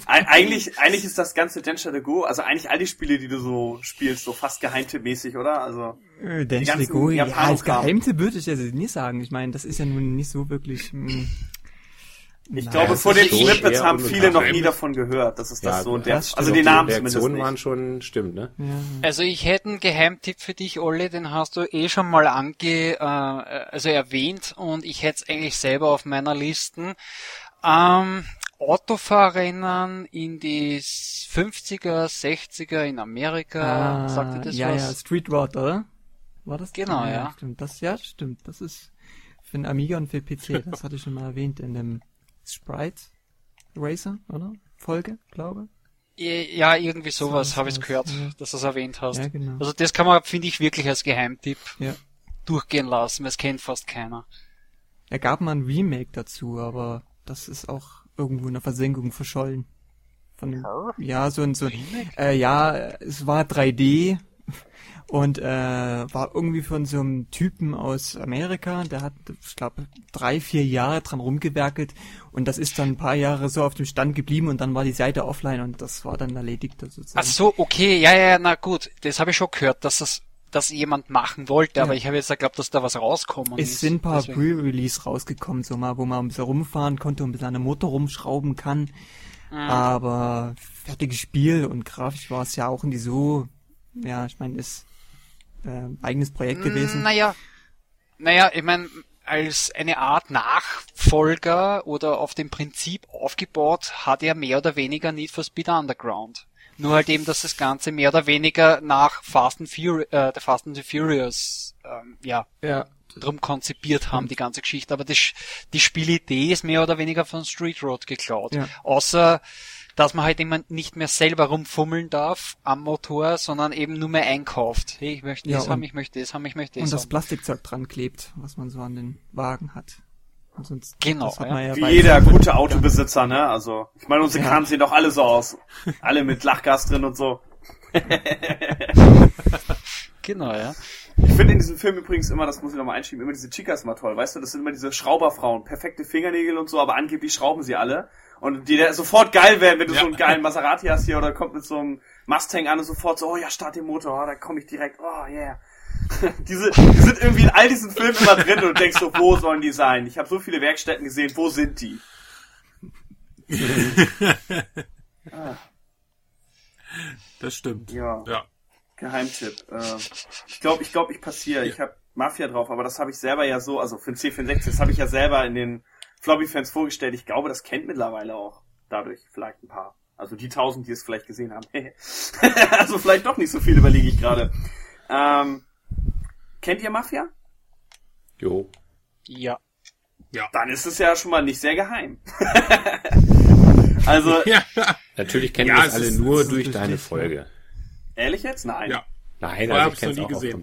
Eig eigentlich, eigentlich ist das ganze Densha to Go, also eigentlich all die Spiele, die du so spielst, so fast Geheimtipp-mäßig, oder? Also, Äh, Dance ganzen Lego, ja, als. Geheimtipp würde ich jetzt nicht sagen. Ich meine, das ist ja nun nicht so wirklich. Mh, ich nein. glaube, vor den Snippets haben viele noch nie davon gehört. Das ist das Ja, so. Und der, das also die Namen die zumindest Reaktionen waren schon, stimmt, ne? Ja. Also ich hätte einen Geheimtipp für dich, Olli, den hast du eh schon mal ange, äh, also erwähnt und ich hätte es eigentlich selber auf meiner Listen. Ähm, Autofahrrennen in die 50er, 60er in Amerika. Sagt ihr das Ah, ja, was? ja, Street Rod, oder? War das? Genau, ja. Stimmt. Das, ja, stimmt. Das ist für den Amiga und für PC. Das hatte ich schon mal erwähnt in dem Sprite Racer, oder? Folge, glaube. Ja, irgendwie sowas habe ich gehört, ja. dass du es erwähnt hast. Ja, genau. Also das kann man, finde ich, wirklich als Geheimtipp Ja. durchgehen lassen, weil es kennt fast keiner. Er gab mal ein Remake dazu, aber das ist auch irgendwo in der Versenkung verschollen. Von dem, ja, so ein, so äh, ja, es war 3D und äh, war irgendwie von so einem Typen aus Amerika, der hat, ich glaube, drei, vier Jahre dran rumgewerkelt und das ist dann ein paar Jahre so auf dem Stand geblieben und dann war die Seite offline und das war dann erledigt sozusagen. Ach so, okay, ja, ja, na gut, das habe ich schon gehört, dass das dass jemand machen wollte, aber Ja. ich habe jetzt geglaubt, dass da was rauskommen Es ist. sind ein paar Pre-Release rausgekommen, so mal, wo man ein bisschen rumfahren konnte und ein bisschen an der Motor rumschrauben kann. Ah. Aber fertiges Spiel und grafisch war es ja auch nicht so, ja, ich meine, ist äh, eigenes Projekt gewesen. Naja, naja, ich meine, als eine Art Nachfolger oder auf dem Prinzip aufgebaut, hat er mehr oder weniger Need for Speed Underground. Nur halt eben, dass das Ganze mehr oder weniger nach Fast and Furious, äh, der Fast and the Furious, ähm, ja, Ja. drum konzipiert haben, die ganze Geschichte. Aber das, die Spielidee ist mehr oder weniger von Street Road geklaut. Ja. Außer, dass man halt immer nicht mehr selber rumfummeln darf am Motor, sondern eben nur mehr einkauft. Hey, ich möchte Ja, das und- haben, ich möchte das haben, ich möchte das Und das haben. Plastikzeug dran klebt, was man so an den Wagen hat. Und sonst, Genau, das hat ja. man ja Wie jeder gute Autobesitzer, ne? Also, ich meine, unsere Ja. Sehen doch alle so aus. Alle mit Lachgas drin und so. Genau, ja. Ich finde in diesem Film übrigens immer, das muss ich nochmal einschieben, immer diese Chicas mal toll, weißt du? Das sind immer diese Schrauberfrauen, perfekte Fingernägel und so, aber angeblich schrauben sie alle. Und die da sofort geil werden, wenn du Ja. so einen geilen Maserati hast hier oder kommt mit so einem Mustang an und sofort so, oh ja, start den Motor, oh, da komme ich direkt, oh yeah. diese, die sind irgendwie in all diesen Filmen immer drin und du denkst so, wo sollen die sein? Ich habe so viele Werkstätten gesehen, wo sind die? Das stimmt. Ja. Ja. Geheimtipp. Äh, ich glaube, ich glaube, ich passiere. Ich habe Mafia drauf, aber das habe ich selber ja so, also für den C64, das habe ich ja selber in den Floppy-Fans vorgestellt. Ich glaube, das kennt mittlerweile auch dadurch vielleicht ein paar. Also die tausend, die es vielleicht gesehen haben. also vielleicht doch nicht so viel, überlege ich gerade. Ähm, kennt ihr Mafia? Jo. Ja. Dann ist es ja schon mal nicht sehr geheim. also, Ja. Natürlich kennen Ja, wir es alle ist- nur durch deine Folge. ehrlich jetzt? Nein. ja. Nein, Vorher also hab ich ich's kenne es noch auch, nie auch gesehen. vom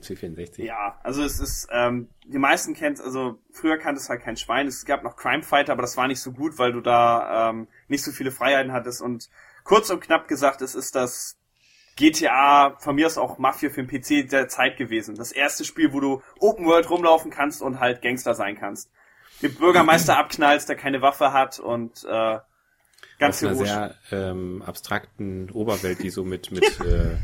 C64. Ja, also es ist, ähm, die meisten kennt also früher kannte es halt kein Schwein. Es gab noch Crime Fighter, aber das war nicht so gut, weil du da ähm, nicht so viele Freiheiten hattest. Und kurz und knapp gesagt, es ist das GTA, von mir ist auch Mafia für den PC der Zeit gewesen. Das erste Spiel, wo du Open World rumlaufen kannst und halt Gangster sein kannst. Den Bürgermeister abknallst, der keine Waffe hat und äh, ganz Aus einer sehr ähm, abstrakten Oberwelt, die so mit mit äh,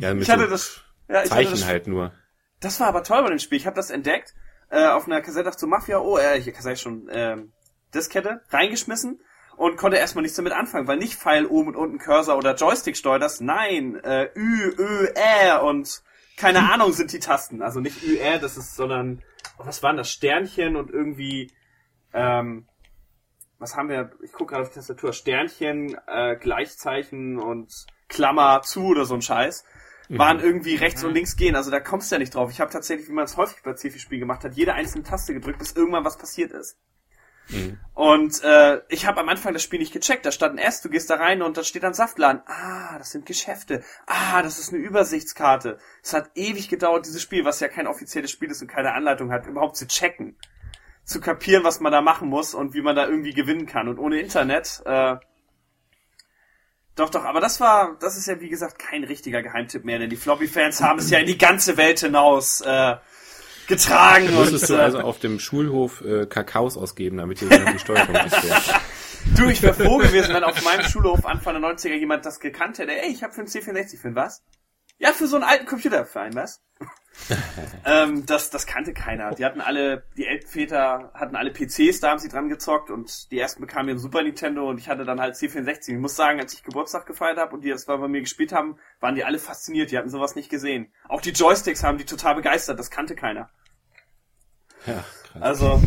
ja mit Ich hatte so das, ja, ich hatte Zeichen das halt nur. Das war aber toll bei dem Spiel. Ich habe das entdeckt äh, auf einer Kassette zu Mafia. Oh, äh, hier Kassette schon ähm, Diskette reingeschmissen und konnte erstmal nichts damit anfangen, weil nicht Pfeil oben und unten Cursor oder Joystick steuerst. Nein, äh, Ü, Ö, R und keine Ahnung sind die Tasten. Also nicht Ü, R, das ist, sondern oh, was waren das? Sternchen und irgendwie ähm, was haben wir? Ich gucke gerade auf die Tastatur. Sternchen, äh, Gleichzeichen und Klammer zu oder so ein Scheiß waren irgendwie rechts und links gehen. Also da kommst du ja nicht drauf. Ich habe tatsächlich, wie man es häufig bei C4-Spielen gemacht hat, jede einzelne Taste gedrückt, bis irgendwann was passiert ist. Und äh, ich habe am Anfang das Spiel nicht gecheckt. Da stand ein S, du gehst da rein und da steht dann Saftladen. Ah, das sind Geschäfte. Ah, das ist eine Übersichtskarte. Es hat ewig gedauert, dieses Spiel, was ja kein offizielles Spiel ist und keine Anleitung hat, überhaupt zu checken. Zu kapieren, was man da machen muss und wie man da irgendwie gewinnen kann. Und ohne Internet, äh, doch, doch, aber das war, das ist ja wie gesagt kein richtiger Geheimtipp mehr, denn die Floppy-Fans haben es ja in die ganze Welt hinaus äh, getragen und Musstest du äh, also auf dem Schulhof äh, Kakaos ausgeben, damit ihr die erklärt. Du, ich wäre froh gewesen, wenn auf meinem Schulhof Anfang der 90er jemand das gekannt hätte. Ey, ich habe für einen C64 für einen was? Ja, für so einen alten Computer für einen was? ähm, das, das kannte keiner. Die hatten alle, die Elternväter hatten alle PCs, da haben sie dran gezockt und die ersten bekamen ihren Super Nintendo und ich hatte dann halt C64. Ich muss sagen, als ich Geburtstag gefeiert habe und die das bei mir gespielt haben, waren die alle fasziniert. Die hatten sowas nicht gesehen. Auch die Joysticks haben die total begeistert. Das kannte keiner. Ja, krass. Also,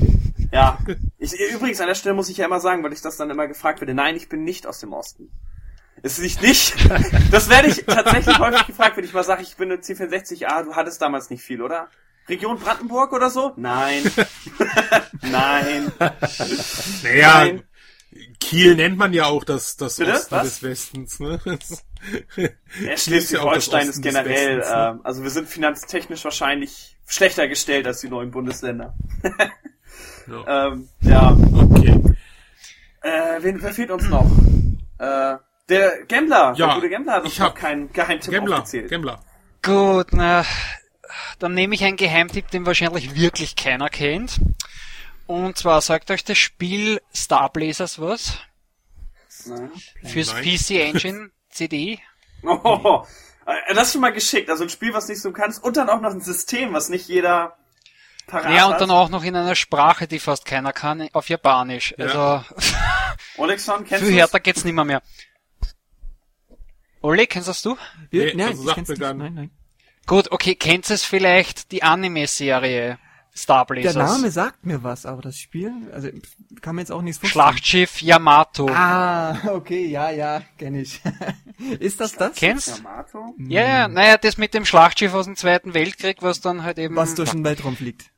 ja. Ich, übrigens, an der Stelle muss ich ja immer sagen, weil ich das dann immer gefragt werde, nein, ich bin nicht aus dem Osten. Es ist nicht, das werde ich tatsächlich häufig gefragt, wenn ich mal sage, ich bin eine C64, ah, du hattest damals nicht viel, oder? Region Brandenburg oder so? Nein. Nein. Naja, Nein. Kiel nennt man ja auch das, das Bitte? Osten Was? des Westens, ne? Ja, ist Schleswig-Holstein ist generell, Westens, ne? ähm, also wir sind finanztechnisch wahrscheinlich schlechter gestellt als die neuen Bundesländer. Ja. ähm, ja. Okay. Äh, wen, wer fehlt uns noch? Äh, der Gambler, Ja, der gute Gambler hat uns ich noch keinen Geheimtipp Gambler, aufgezählt. Gambler. Gut, na, dann nehme ich einen Geheimtipp, den wahrscheinlich wirklich keiner kennt. Und zwar sagt euch das Spiel Starblazers was? Nein. Fürs Nein. PC Engine CD. Oh, äh, das ist schon mal geschickt. Also ein Spiel, was nicht so kannst und dann auch noch ein System, was nicht jeder parat Ja, hat. und dann auch noch in einer Sprache, die fast keiner kann, auf Japanisch. Also, Olexon, kennst du härter geht's nicht mehr mehr. Olli, kennst das du? Wir, Nee, nein, also ich kenn's nicht. Nein, nein. Gut, okay, kennt es vielleicht die Anime-Serie Starblazers? Der Name sagt mir was, aber das Spiel, also kann man jetzt auch nichts vorstellen. Schlachtschiff Yamato. Ah, okay, ja, ja, kenne ich. Ist das das? Kennst? Yamato? Ja, ja, naja, das mit dem Schlachtschiff aus dem Zweiten Weltkrieg, was dann halt eben... Was durch den Weltraum fliegt.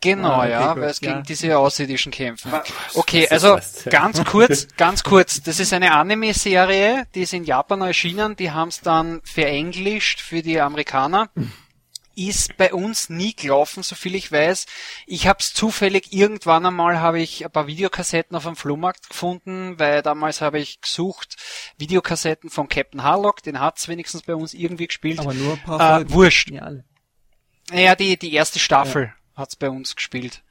Genau, Ah, okay, ja, gut, weil es ja. gegen diese Außerirdischen kämpfen. Okay, also ganz kurz, ganz kurz. Das ist eine Anime-Serie, die ist in Japan erschienen. Die haben es dann verenglischt für die Amerikaner. ist bei uns nie gelaufen, so viel ich weiß. Ich habe es zufällig irgendwann einmal habe ich ein paar Videokassetten auf dem Flohmarkt gefunden, weil damals habe ich gesucht Videokassetten von Captain Harlock, den hat's wenigstens bei uns irgendwie gespielt. Aber nur ein paar Äh, wurscht. Ja. Ja, die, die erste Staffel hat's bei uns gespielt.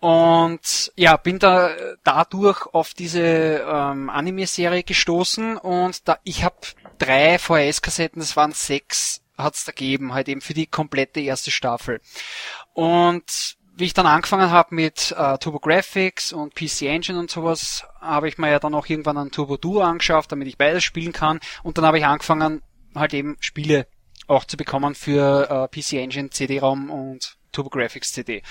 Und ja, bin da äh, dadurch auf diese ähm, Anime-Serie gestoßen und da ich habe drei VHS-Kassetten, das waren sechs, hat's da gegeben, halt eben für die komplette erste Staffel. Und wie ich dann angefangen habe mit äh, TurboGrafx und PC Engine und sowas, habe ich mir ja dann auch irgendwann einen Turbo Duo angeschafft, damit ich beides spielen kann. Und dann habe ich angefangen, halt eben Spiele auch zu bekommen für äh, PC Engine, CD-ROM und TurboGrafx CD.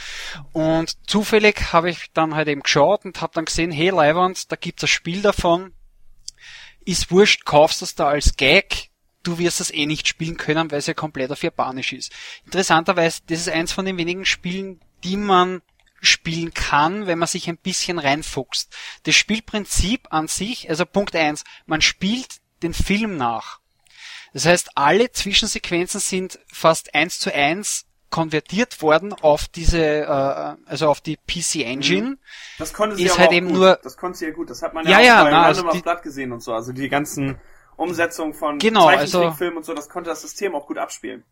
Und zufällig habe ich dann halt eben geschaut und habe dann gesehen, hey Leiwand, da gibt's ein Spiel davon, ist wurscht, kaufst das da als Gag, du wirst das eh nicht spielen können, weil es ja komplett auf Japanisch ist. Interessanterweise, das ist eins von den wenigen Spielen, die man spielen kann, wenn man sich ein bisschen reinfuchst. Das Spielprinzip an sich, also Punkt eins, man spielt den Film nach. Das heißt, alle Zwischensequenzen sind fast eins zu eins konvertiert worden auf diese, äh, also auf die PC Engine. Das konnte sie Ist aber halt auch eben gut. nur- Das konnte sie ja gut. Das hat man Ja, ja, ja, auch bei na, also die- Blood gesehen und so. Also die ganzen Umsetzungen von Genau, Zeichentrickfilmen und so, das konnte das System auch gut abspielen.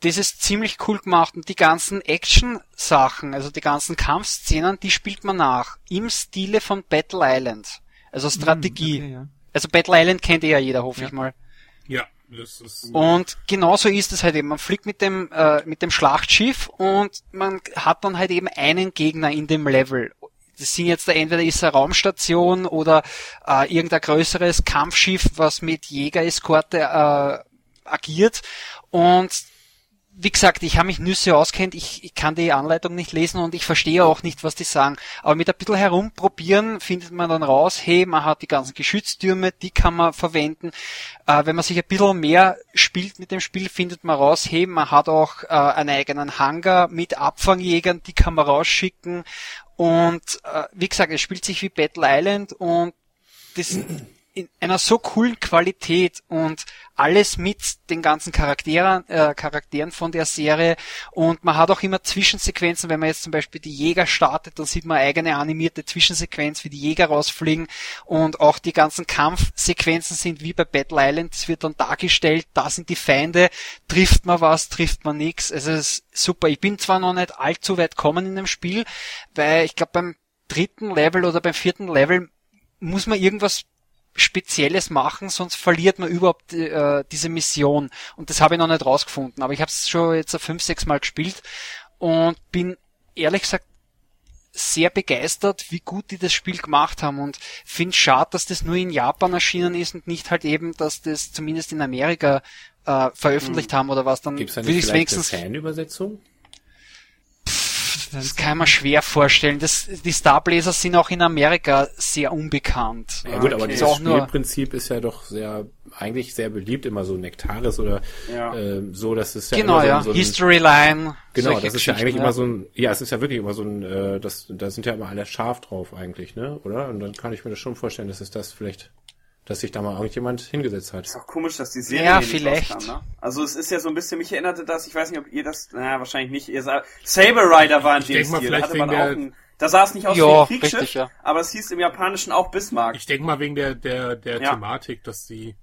das ist ziemlich cool gemacht und die ganzen Action-Sachen, also die ganzen Kampfszenen, die spielt man nach im Stile von Battle Island. Also Strategie. Okay, ja. Also Battle Island kennt ihr ja jeder, hoffe ich mal. Ja. Und genauso ist es halt eben. Man fliegt mit dem, äh, mit dem Schlachtschiff und man hat dann halt eben einen Gegner in dem Level. Das sind jetzt da entweder ist eine Raumstation oder äh, irgendein größeres Kampfschiff, was mit Jägereskorte äh, agiert. Und wie gesagt, ich habe mich Nüsse auskennt, ich, ich kann die Anleitung nicht lesen und ich verstehe auch nicht, was die sagen. Aber mit ein bisschen herumprobieren findet man dann raus, hey, man hat die ganzen Geschütztürme, die kann man verwenden. Äh, wenn man sich ein bisschen mehr spielt mit dem Spiel, findet man raus, hey, man hat auch äh, einen eigenen Hangar mit Abfangjägern, die kann man rausschicken. Und äh, wie gesagt, es spielt sich wie Battle Island und das in einer so coolen Qualität und alles mit den ganzen Charakteren, äh, Charakteren von der Serie. Und man hat auch immer Zwischensequenzen, wenn man jetzt zum Beispiel die Jäger startet, dann sieht man eigene animierte Zwischensequenz, wie die Jäger rausfliegen. Und auch die ganzen Kampfsequenzen sind wie bei Battle Island, es wird dann dargestellt, da sind die Feinde, trifft man was, trifft man nichts, also es ist super. Ich bin zwar noch nicht allzu weit kommen in dem Spiel, weil ich glaube beim dritten Level oder beim vierten Level muss man irgendwas Spezielles machen, sonst verliert man überhaupt äh, diese Mission. Und das habe ich noch nicht rausgefunden. Aber ich habe es schon jetzt fünf, sechs Mal gespielt und bin ehrlich gesagt sehr begeistert, wie gut die das Spiel gemacht haben und finde schade, dass das nur in Japan erschienen ist und nicht halt eben, dass das zumindest in Amerika äh, veröffentlicht haben oder was. Dann Gibt es da nicht ich vielleicht eine wenigstens Fanübersetzung? Das kann man schwer vorstellen. Das, die Starblazer sind auch in Amerika sehr unbekannt. Ja gut, aber Okay. dieses Spielprinzip ist ja doch sehr, eigentlich sehr beliebt, immer so Nektaris oder Ja. ähm, so, dass es ja genau, immer so, ja. so ein, Historyline. Genau, solche das ist ja eigentlich immer so ein, ja, es ist ja wirklich immer so ein, äh, das, da sind ja immer alle scharf drauf eigentlich, ne, oder? Und dann kann ich mir das schon vorstellen, dass es das vielleicht, dass sich da mal irgendjemand hingesetzt hat. Ist auch komisch, dass die Serie Ja, hier nicht vielleicht. rauskam, ne? Also es ist ja so ein bisschen, mich erinnerte das, ich weiß nicht, ob ihr das, naja, wahrscheinlich nicht, ihr sagt, Saber Rider war in dem denk mal, Stil, da vielleicht hatte man wegen auch der- ein, da sah es nicht aus Ja, wie ein Kriegsschiff, richtig, ja. aber es hieß im Japanischen auch Bismarck. Ich denke mal wegen der, der, der Ja. Thematik, dass die.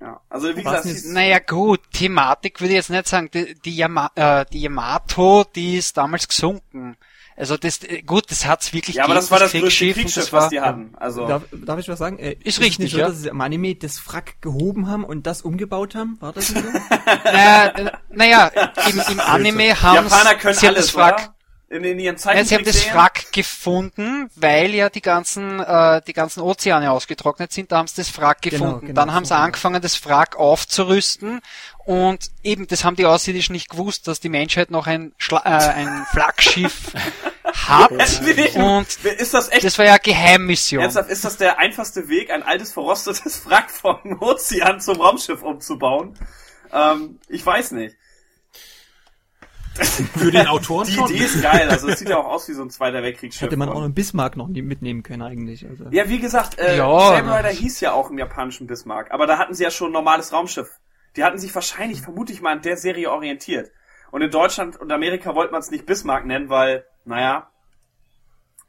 Ja. Also wie gesagt, es ist- hieß, Naja gut, Thematik würde ich jetzt nicht sagen. Die, die, Yama, äh, die Yamato, die ist damals gesunken. Also das, äh, gut, das hat's wirklich ja, aber das war das größte Kriegsschiff Kriegsschiff, das war, was die hatten. Also Darf, darf ich was sagen? Äh, Ist es richtig, nicht so, ja. dass sie im Anime das Frack gehoben haben und das umgebaut haben? War das so? Naja, äh, naja, im, im Anime haben sie das Wrack, oder? In, in ihren Nein, sie haben das. Wrack gefunden, weil ja die ganzen, äh, die ganzen Ozeane ausgetrocknet sind, da haben sie das Wrack Genau, gefunden. genau, Dann haben so sie das. angefangen, das Wrack aufzurüsten und eben, das haben die Außerirdischen nicht gewusst, dass die Menschheit noch ein, Schla äh, ein Flaggschiff hat und ist das echt das war ja eine Geheimmission. Ernsthaft, ist das der einfachste Weg, ein altes verrostetes Wrack vom Ozean zum Raumschiff umzubauen? Ähm, ich weiß nicht. Für den Autoren Die schon. Idee ist geil, also es sieht ja auch aus wie so ein Zweiter Weltkriegsschiff. Hätte man auch einen Bismarck noch nie mitnehmen können eigentlich. Also. ja, wie gesagt, äh, Ja. Rider hieß ja auch im japanischen Bismarck, aber da hatten sie ja schon ein normales Raumschiff. Die hatten sich wahrscheinlich, vermute ich mal, an der Serie orientiert. Und in Deutschland und Amerika wollte man es nicht Bismarck nennen, weil, naja,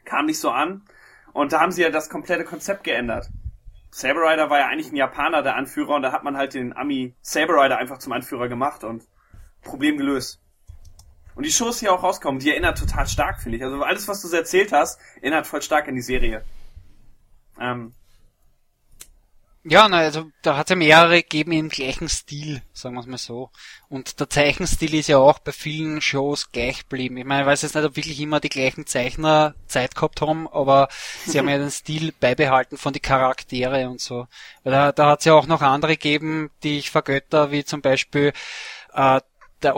kam nicht so an. Und da haben sie ja das komplette Konzept geändert. Saber Rider war ja eigentlich ein Japaner, der Anführer, und da hat man halt den Ami Saber Rider einfach zum Anführer gemacht und Problem gelöst. Und die Show ist hier auch rausgekommen. Die erinnert total stark, finde ich. Also alles, was du so erzählt hast, erinnert voll stark an die Serie. Ähm, Ja, na, also da hat ja mehrere gegeben im gleichen Stil, sagen wir es mal so. Und der Zeichenstil ist ja auch bei vielen Shows gleich geblieben. Ich meine, ich weiß jetzt nicht, ob wirklich immer die gleichen Zeichner Zeit gehabt haben, aber sie haben ja den Stil beibehalten von die Charaktere und so. Weil da, da hat es ja auch noch andere gegeben, die ich vergötter, wie zum Beispiel äh, der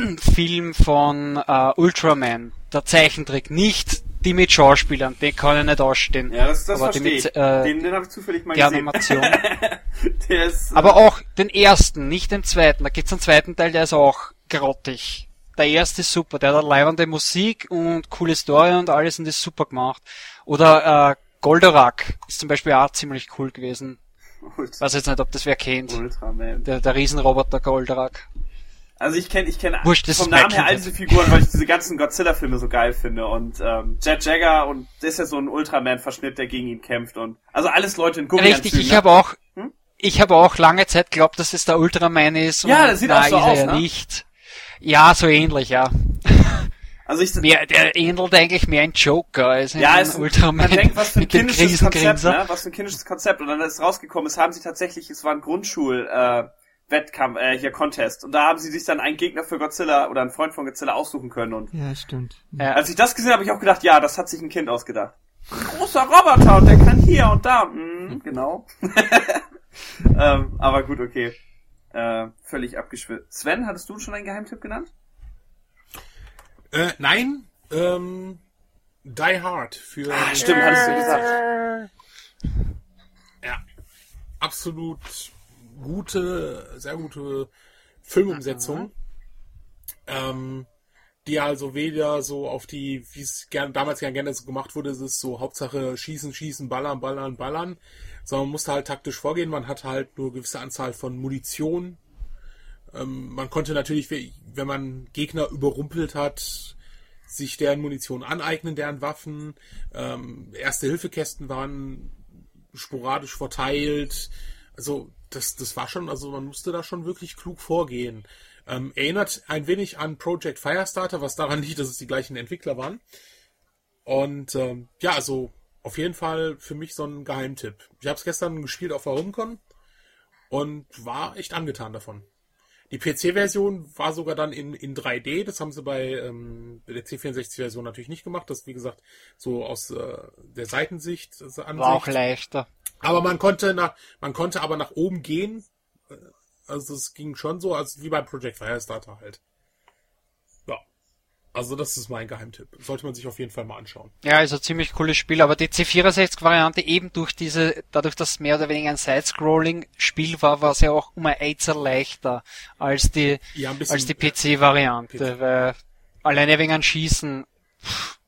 Originalfilm von äh, Ultraman, der Zeichentrick, nicht die mit Schauspielern, den kann ich nicht ausstehen. ja, das, das Aber verstehe mit, äh, den den habe ich zufällig mal die gesehen. Animation. Der ist, äh, Aber auch den ersten, nicht den zweiten. Da gibt's einen zweiten Teil, der ist auch grottig. Der erste ist super, der hat leibende Musik und coole Story und alles und ist super gemacht. Oder äh, Goldorak ist zum Beispiel auch ziemlich cool gewesen. Ultra- Weiß jetzt nicht, ob das wer kennt. Ultraman. Der, der Riesenroboter Goldorak. Also ich kenne ich kenne das vom ist Namen her all diese Figuren, weil ich diese ganzen Godzilla-Filme so geil finde. Und ähm, Jet Jagger und das ist ja so ein Ultraman-Verschnitt, der gegen ihn kämpft. und Also alles Leute in Gummianzügen. Richtig, ich ne? habe auch, Hm? ich habe auch lange Zeit geglaubt, dass es der Ultraman ist. Ja, und das sieht na, auch so ist aus, er ja ne? nicht. Ja, so ähnlich, ja. Also ich, Mehr, der ähnelt eigentlich mehr ein Joker als ein ja, es, Ultraman man denkt, was für ein kindisches Konzept, ne? Was für ein kindisches Konzept. Und dann ist rausgekommen, es haben sie tatsächlich, es war ein Grundschul, äh, Wettkampf, äh, hier Contest. Und da haben sie sich dann einen Gegner für Godzilla oder einen Freund von Godzilla aussuchen können. Und Ja, stimmt. Ja. als ich das gesehen habe, habe ich auch gedacht, ja, das hat sich ein Kind ausgedacht. Ein großer Roboter und der kann hier und da. Mhm, genau. ähm, aber gut, okay. Äh, völlig abgeschwitzt. Sven, hattest du schon einen Geheimtipp genannt? Äh, nein, ähm, Die Hard für Ah, stimmt, hattest du gesagt. ja, absolut gute, sehr gute Filmumsetzung. Ähm, die also weder so auf die, wie es gern, damals gern gerne so gemacht wurde, es ist so Hauptsache schießen, schießen, ballern, ballern, ballern, sondern man musste halt taktisch vorgehen. Man hatte halt nur gewisse Anzahl von Munition. Ähm, man konnte natürlich, wenn man Gegner überrumpelt hat, sich deren Munition aneignen, deren Waffen. Ähm, Erste-Hilfekästen waren sporadisch verteilt. Also das, das war schon, also man musste da schon wirklich klug vorgehen. Ähm, erinnert ein wenig an Project Firestarter, was daran liegt, dass es die gleichen Entwickler waren. Und ähm, ja, also auf jeden Fall für mich so ein Geheimtipp. Ich habe es gestern gespielt auf der HomeCon und war echt angetan davon. Die PC-Version war sogar dann in, in 3D. Das haben sie bei ähm, der C64-Version natürlich nicht gemacht. Das, wie gesagt, so aus äh, der Seitensicht. Also Ansicht. War auch leichter. Aber man konnte nach, man konnte aber nach oben gehen. Äh, Also es ging schon so, als wie bei Project Firestarter halt. Ja. Also das ist mein Geheimtipp. Sollte man sich auf jeden Fall mal anschauen. Ja, ist ein ziemlich cooles Spiel, aber die C64-Variante eben durch diese, dadurch, dass es mehr oder weniger ein Side-Scrolling-Spiel war, war es ja auch um ein Eizer leichter als die, Ja, bisschen, als die PC-Variante, PC. weil alleine wegen an Schießen, pff,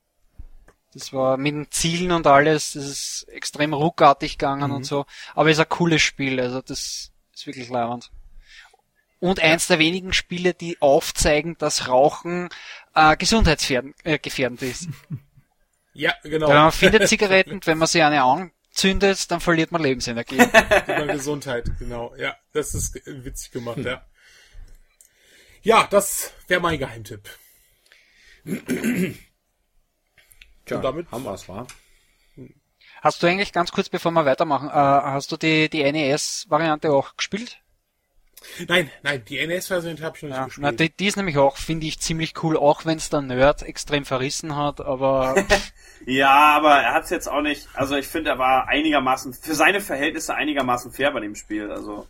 das war mit den Zielen und alles, das ist extrem ruckartig gegangen Mhm. und so, aber ist ein cooles Spiel, also das ist wirklich leibend. Und eins der wenigen Spiele, die aufzeigen, dass Rauchen äh, gesundheitsgefährdend äh, gefährdend ist. Ja, genau. Weil man findet Zigaretten wenn man sie eine anzündet, dann verliert man Lebensenergie. Über Gesundheit, genau. Ja, das ist witzig gemacht, ja. Ja, das wäre mein Geheimtipp. Tja, Und damit- haben wir's, wa? Hast du eigentlich ganz kurz, bevor wir weitermachen, äh, hast du die, die NES-Variante auch gespielt? Nein, nein, die NES-Version habe ich noch nicht Ja, gespielt. na, die, die ist nämlich auch, finde ich, ziemlich cool, auch wenn es der Nerd extrem verrissen hat, aber Ja, aber er hat's jetzt auch nicht. Also ich finde, er war einigermaßen für seine Verhältnisse einigermaßen fair bei dem Spiel. Also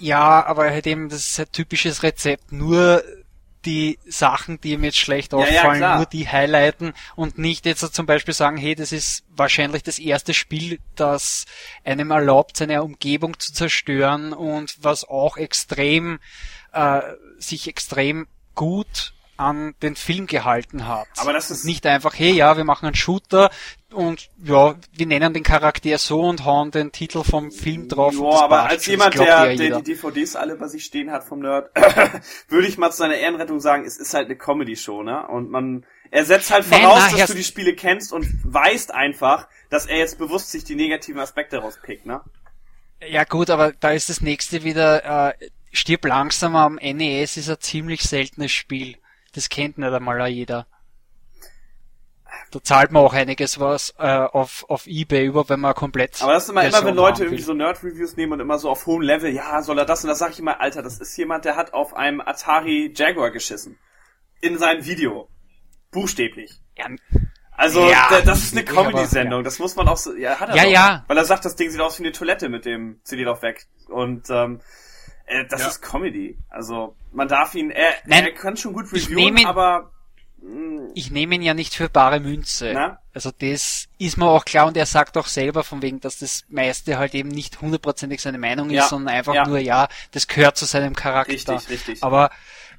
ja, aber halt eben, das ist ein typisches Rezept, nur die Sachen, die ihm jetzt schlecht Ja, ja, auffallen, klar. nur die highlighten und nicht jetzt zum Beispiel sagen, hey, das ist wahrscheinlich das erste Spiel, das einem erlaubt, seine Umgebung zu zerstören und was auch extrem, äh, sich extrem gut an den Film gehalten hat. Aber das ist- nicht einfach, hey, ja, wir machen einen Shooter und ja, wir nennen den Charakter so und hauen den Titel vom Film drauf. Ja, aber als schon. jemand, der, der die DVDs alle bei sich stehen hat vom Nerd, würde ich mal zu seiner Ehrenrettung sagen, es ist halt eine Comedy-Show, ne? Und man, er setzt halt Nein, voraus, na, dass du die Spiele kennst und weißt einfach, dass er jetzt bewusst sich die negativen Aspekte rauspickt, ne? Ja gut, aber da ist das nächste wieder, äh, stirb langsam am NES ist ein ziemlich seltenes Spiel. Das kennt nicht einmal jeder. Da zahlt man auch einiges was äh, auf, auf Ebay über, wenn man komplett. Aber das ist immer, immer wenn Leute irgendwie so Nerd-Reviews nehmen und immer so auf hohem Level, ja, soll er das und das sag ich immer, Alter, das ist jemand, der hat auf einem Atari Jaguar geschissen. In sein Video. Buchstäblich. Ja, Also, Ja, da- das ist eine Comedy-Sendung, das muss man auch so, ja, hat er Ja, doch. ja. Weil er sagt, das Ding sieht aus wie eine Toilette mit dem CD doch weg. Und, ähm, äh, das Ja. ist Comedy. Also, man darf ihn, er, Nein, er kann schon gut reviewen, ihn- aber, mh, ich nehme ihn ja nicht für bare Münze. Na? Also das ist mir auch klar und er sagt auch selber von wegen, dass das meiste halt eben nicht hundertprozentig seine Meinung Ja, ist, sondern einfach ja. nur, ja, das gehört zu seinem Charakter. Richtig, richtig. Aber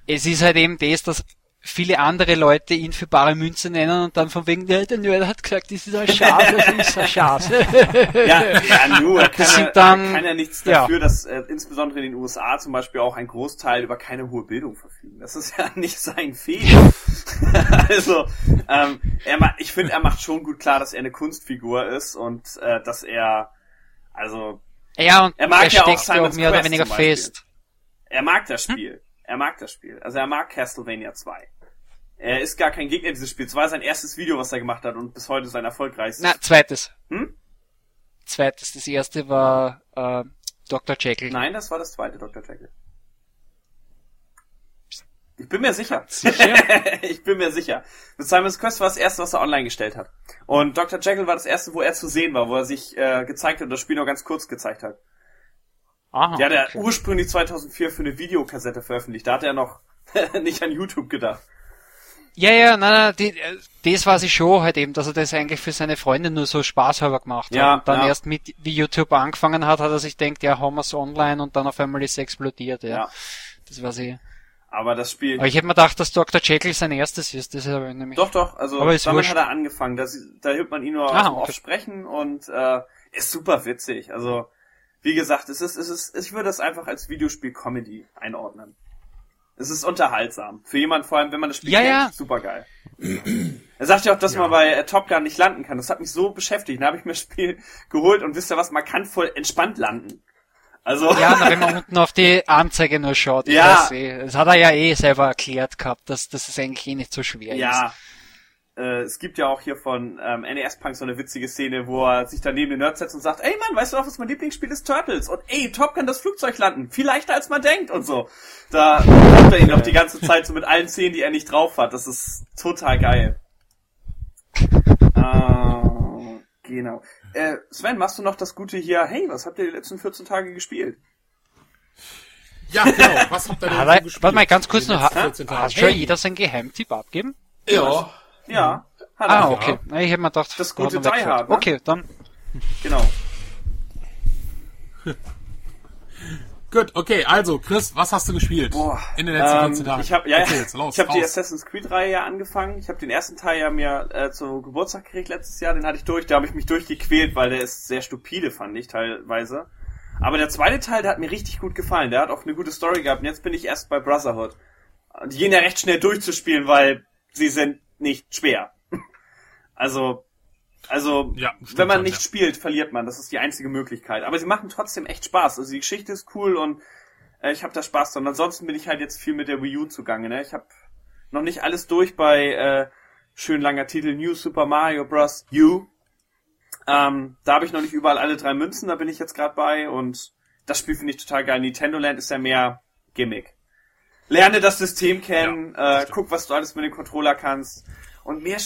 es ist halt eben das, dass viele andere Leute ihn für bare Münze nennen und dann von wegen, ja, der Nerd hat gesagt, das ist ein Schatz, das ist ein Schatz. Ja, ja, nur, er kann, Das ja, sind dann- er kann ja nichts ja. dafür, dass äh, insbesondere in den USA zum Beispiel auch ein Großteil über keine hohe Bildung verfügen. Das ist ja nicht sein Fehler. also, ähm, er ich finde, er macht schon gut klar, dass er eine Kunstfigur ist und äh, dass er, also, ja, und Er mag er ja auch ja Simon's mehr oder weniger fest. er mag das Spiel. Er mag das Spiel. Also er mag Castlevania 2. Er ist gar kein Gegner dieses Spiels. Es war sein erstes Video, was er gemacht hat und bis heute sein erfolgreichstes. Na, zweites. Hm? Zweites. Das erste war äh, Dr. Jekyll. Nein, das war das zweite Dr. Jekyll. Ich bin mir sicher. Sicher? ich bin mir sicher. Mit Simon's Quest war das erste, was er online gestellt hat. Und Dr. Jekyll war das erste, wo er zu sehen war, wo er sich äh, gezeigt hat und das Spiel nur ganz kurz gezeigt hat. Aha, Die hat er okay. ursprünglich 2004 für eine Videokassette veröffentlicht. Da hat er noch nicht an YouTube gedacht. Ja, ja, nein, nein, die, äh, das war sie schon halt eben, dass er das eigentlich für seine Freunde nur so spaßhalber gemacht Ja, hat. Und dann ja. erst mit, wie YouTube angefangen hat, hat er sich denkt, ja, haben wir's online und dann auf einmal ist es explodiert, ja. Ja. Das war sie. Aber das Spiel. Aber ich hätte mir gedacht, dass Dr. Jekyll sein erstes ist, das ist aber nämlich. Doch, doch, also Aber damit wurscht. hat er angefangen. Da, da hört man ihn nur Ah, okay. Sprechen und äh, ist super witzig. Also, wie gesagt, es ist, es ist, ich würde es einfach als Videospiel-Comedy einordnen. Es ist unterhaltsam. Für jemand, vor allem, wenn man das Spiel Ja, kennt, ja. super geil. er sagt ja auch, dass man bei äh, Top Gun nicht landen kann. Das hat mich so beschäftigt. Dann habe ich mir das Spiel geholt und wisst ihr was, man kann voll entspannt landen. Also, Ja, wenn man unten auf die Anzeige nur schaut. Ja. weiß eh. Das hat er ja eh selber erklärt gehabt, dass, dass es eigentlich eh nicht so schwer ist. Ja. Äh, es gibt ja auch hier von ähm, NES Punk so eine witzige Szene, wo er sich dann neben den Nerd setzt und sagt, ey Mann, weißt du noch, was mein Lieblingsspiel ist? Turtles. Und ey, Top kann das Flugzeug landen. Viel leichter als man denkt und so. Da hat er ihn noch die ganze Zeit so mit allen Szenen, die er nicht drauf hat. Das ist total geil. äh, genau. Äh, Sven, machst du noch das Gute hier? Hey, was habt ihr die letzten 14 Tage gespielt? Ja, genau. Was habt ihr denn Aber, so gespielt? warte mal, ganz kurz noch. 14 Tage? hat schon Hey. jeder seinen Geheimtipp abgeben? Ja. Ja. Hat Ah, er. okay. Na, Ich hätte mir gedacht, Das hat gute Die. Hard, ne? Okay, dann. Genau. Gut, okay, also, Chris, was hast du gespielt? Boah, In den letzten ähm, 14 Tagen. Ich habe ja, los, ich hab die. Assassin's Creed Reihe ja angefangen. Ich habe den ersten Teil ja mir äh, zu Geburtstag gekriegt letztes Jahr. Den hatte ich durch. Da habe ich mich durchgequält, weil der ist sehr stupide, fand ich teilweise. Aber der zweite Teil, der hat mir richtig gut gefallen. Der hat auch eine gute Story gehabt. Und jetzt bin ich erst bei Brotherhood. Die gehen ja recht schnell durchzuspielen, weil sie sind nicht schwer. Also, also, Ja, wenn man schon, nicht ja. spielt, verliert man. Das ist die einzige Möglichkeit. Aber sie machen trotzdem echt Spaß. Also die Geschichte ist cool und äh, ich habe da Spaß dran. Ansonsten bin ich halt jetzt viel mit der Wii U zugange. Ne? Ich habe noch nicht alles durch bei äh, schön langer Titel New Super Mario Bros. U. Ähm, da habe ich noch nicht überall alle drei Münzen. Da bin ich jetzt gerade bei und das Spiel finde ich total geil. Nintendo Land ist ja mehr Gimmick. Lerne das System kennen, Ja, äh, guck, was du alles mit dem Controller kannst und mehr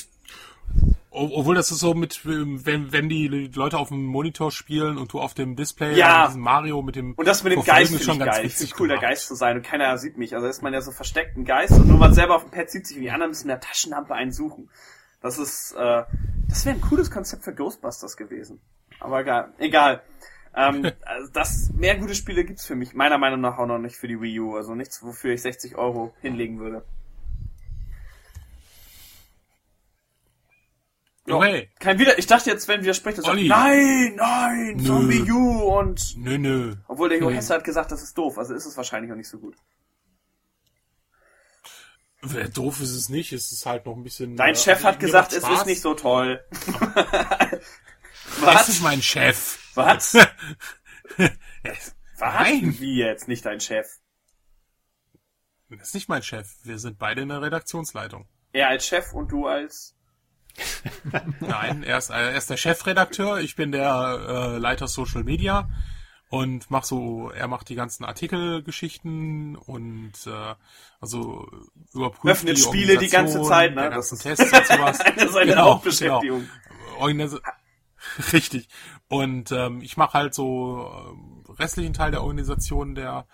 Obwohl das ist so mit, ähm, wenn, wenn die Leute auf dem Monitor spielen und du auf dem Display Ja. diesen Mario mit dem Und das mit dem Geist ist ich schon ganz geil. Ich witzig finde cool, der. Geist zu sein und keiner sieht mich. Also ist man ja so versteckt ein Geist und nur man selber auf dem Pad sieht sich und die anderen müssen mit der Taschenlampe einen suchen. Das ist, äh, das wäre ein cooles Konzept für Ghostbusters gewesen. Aber egal. Egal. Ähm, also das, mehr gute Spiele gibt's für mich, meiner Meinung nach auch noch nicht für die Wii U. Also nichts, wofür ich 60 Euro hinlegen würde. Okay. oh. Kein Wider. Ich dachte jetzt, wenn widerspricht, er sagt, nein, nein, nö. Zombie U und. Nö, nö. Obwohl der Jo hat gesagt, das ist doof, also ist es wahrscheinlich auch nicht so gut. Ja, doof ist es nicht, es ist halt noch ein bisschen. Dein äh, Chef hat gesagt, es ist nicht so toll. Das ist Was? mein Chef. Was? Es- Was? Nein. Wie jetzt? Nicht dein Chef. Das ist nicht mein Chef. Wir sind beide in der Redaktionsleitung. Er als Chef und du als... Nein, er ist, er ist der Chefredakteur, ich bin der äh, Leiter Social Media und mach so, er macht die ganzen Artikelgeschichten und äh, also überprüft Öffnet die Spiele die ganze Zeit, ne? der Das ganzen ist Tests und sowas. eine seiner Genau, Hauptbeschäftigung. Genau. Richtig. Und ähm, ich mache halt so ähm, restlichen Teil der Organisation der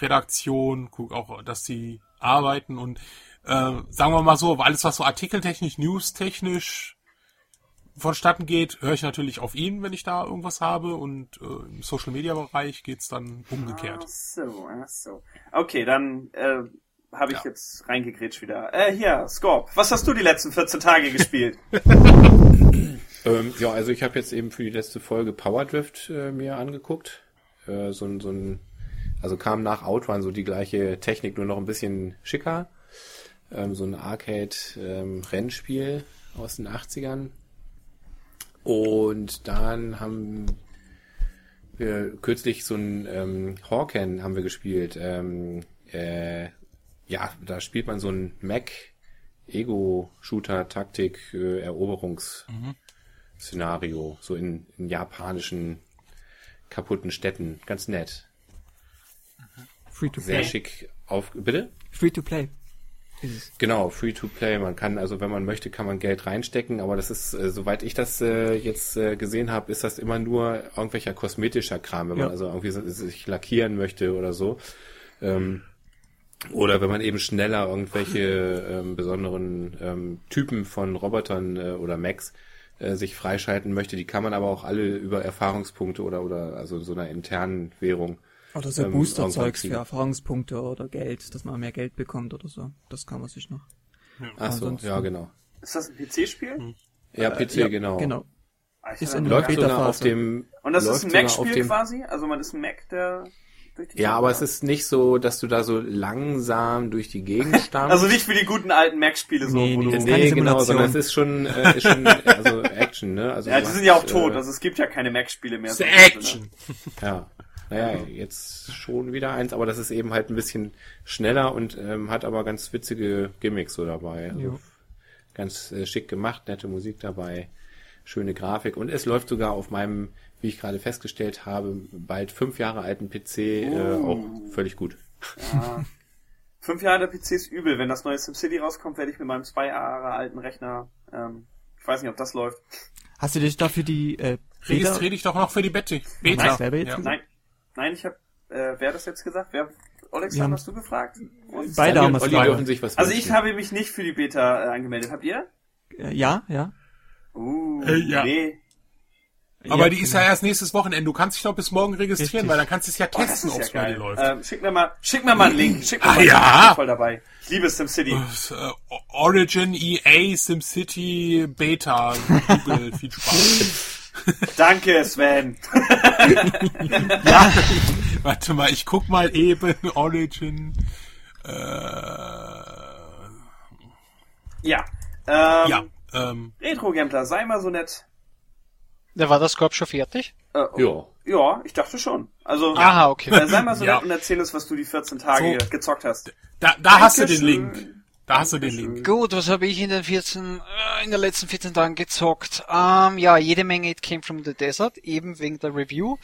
Redaktion, guck auch, dass die arbeiten und äh, sagen wir mal so, alles was so artikeltechnisch, newstechnisch vonstatten geht, höre ich natürlich auf ihn, wenn ich da irgendwas habe und äh, im Social Media Bereich geht's dann umgekehrt. Ach so, ach so. Okay, dann äh, habe ich Ja. jetzt reingegrätscht wieder. Äh, hier, Scorp, was hast du die letzten 14 Tage gespielt? Ähm, ja, also ich habe jetzt eben für die letzte Folge Power Drift äh, mir angeguckt. Äh, so, ein- so ein, also kam nach Outrun so die gleiche Technik, nur noch ein bisschen schicker. Ähm, so ein Arcade-Rennspiel aus den 80ern. Und dann haben wir kürzlich so ein ähm, Hawken haben wir gespielt. Ähm, äh, ja, da spielt man so ein Mac Ego-Shooter-Taktik, äh, Eroberungs- Szenario, so in, in japanischen kaputten Städten. Ganz nett. Free to Sehr play. schick auf. Bitte? Free to play. Genau, free to play. Man kann, also wenn man möchte, kann man Geld reinstecken, aber das ist, äh, soweit ich das äh, jetzt äh, gesehen habe, ist das immer nur irgendwelcher kosmetischer Kram, wenn man Ja. also irgendwie so- sich lackieren möchte oder so. Ähm, oder wenn man eben schneller irgendwelche ähm, besonderen ähm, Typen von Robotern äh, oder Macs äh, sich freischalten möchte, die kann man aber auch alle über Erfahrungspunkte oder oder also so einer internen Währung. Oder so ähm, Booster-Zeugs für. Erfahrungspunkte oder Geld, dass man mehr Geld bekommt oder so. Das kann man sich noch. Ach so, ansonsten- ja genau. Ist das ein PC-Spiel? Ja, PC, ja, genau. Genau. Ah, ich Ist in Läuft sogar auf dem. Und das ist ein Mac-Spiel quasi? Also man ist ein Mac, der durch die Ja, aber es ist nicht so, dass du da so langsam durch die Gegend stammst. Also nicht wie die guten alten Mac-Spiele so, Nee, wo nee, du... nee, genau, sondern es ist schon, äh, ist schon also Action, ne? Also Ja, die hast, sind ja auch tot, Äh, also es gibt ja keine Mac-Spiele mehr. Das so Action. ja. Naja, jetzt schon wieder eins, aber das ist eben halt ein bisschen schneller und ähm, hat aber ganz witzige Gimmicks so dabei. Also ganz äh, schick gemacht, nette Musik dabei, schöne Grafik und es läuft sogar auf meinem, wie ich gerade festgestellt habe, bald fünf Jahre alten PC äh, Oh. auch völlig gut. Ja. Fünf Jahre der PC ist übel. Wenn das neue SimCity rauskommt, werde ich mit meinem zwei Jahre alten Rechner, ähm, ich weiß nicht, ob das läuft. Hast du dich dafür die äh, Beta? Registrier dich doch noch für die Bette. Beta. Nein, selber jetzt Ja. Nein, nein, ich habe, äh, wer hat das jetzt gesagt? Wer, Alexander, haben- hast du gefragt? Und Beide haben gefragt. dürfen sich was Also wünschen. ich habe mich nicht für die Beta äh, angemeldet. Habt ihr? Äh, ja, ja. Uh, Äh, ja. nee. Aber Ja, die ist genau. ja erst nächstes Wochenende. Du kannst dich doch bis morgen registrieren, Richtig. weil dann kannst du es ja Oh, testen, ist ob ja es bei dir läuft. Ähm, schick mir mal, schick mir mal einen Link. Schick mir Ah, mal einen Link. ja. Ich bin voll dabei. Ich liebe SimCity. Äh, Origin, EA, SimCity, Beta, Google, viel Spaß. Danke, Sven. Warte mal, ich guck mal eben Origin. Äh, Ja. Ähm, ja, ähm, Retro-Gambler, sei mal so nett. Da war das Scorp schon fertig? Äh, Ja. Ja, ich dachte schon. Also, Aha, okay. äh, sei mal so Ja. nett und erzähl uns, was du die 14 Tage So. gezockt hast. da, da hast du den. Link. Da hast du den Link. Gut, was habe ich in den 14, äh, in den letzten 14 Tagen gezockt? Ähm, ja, jede Menge It Came From The Desert, eben wegen der Review.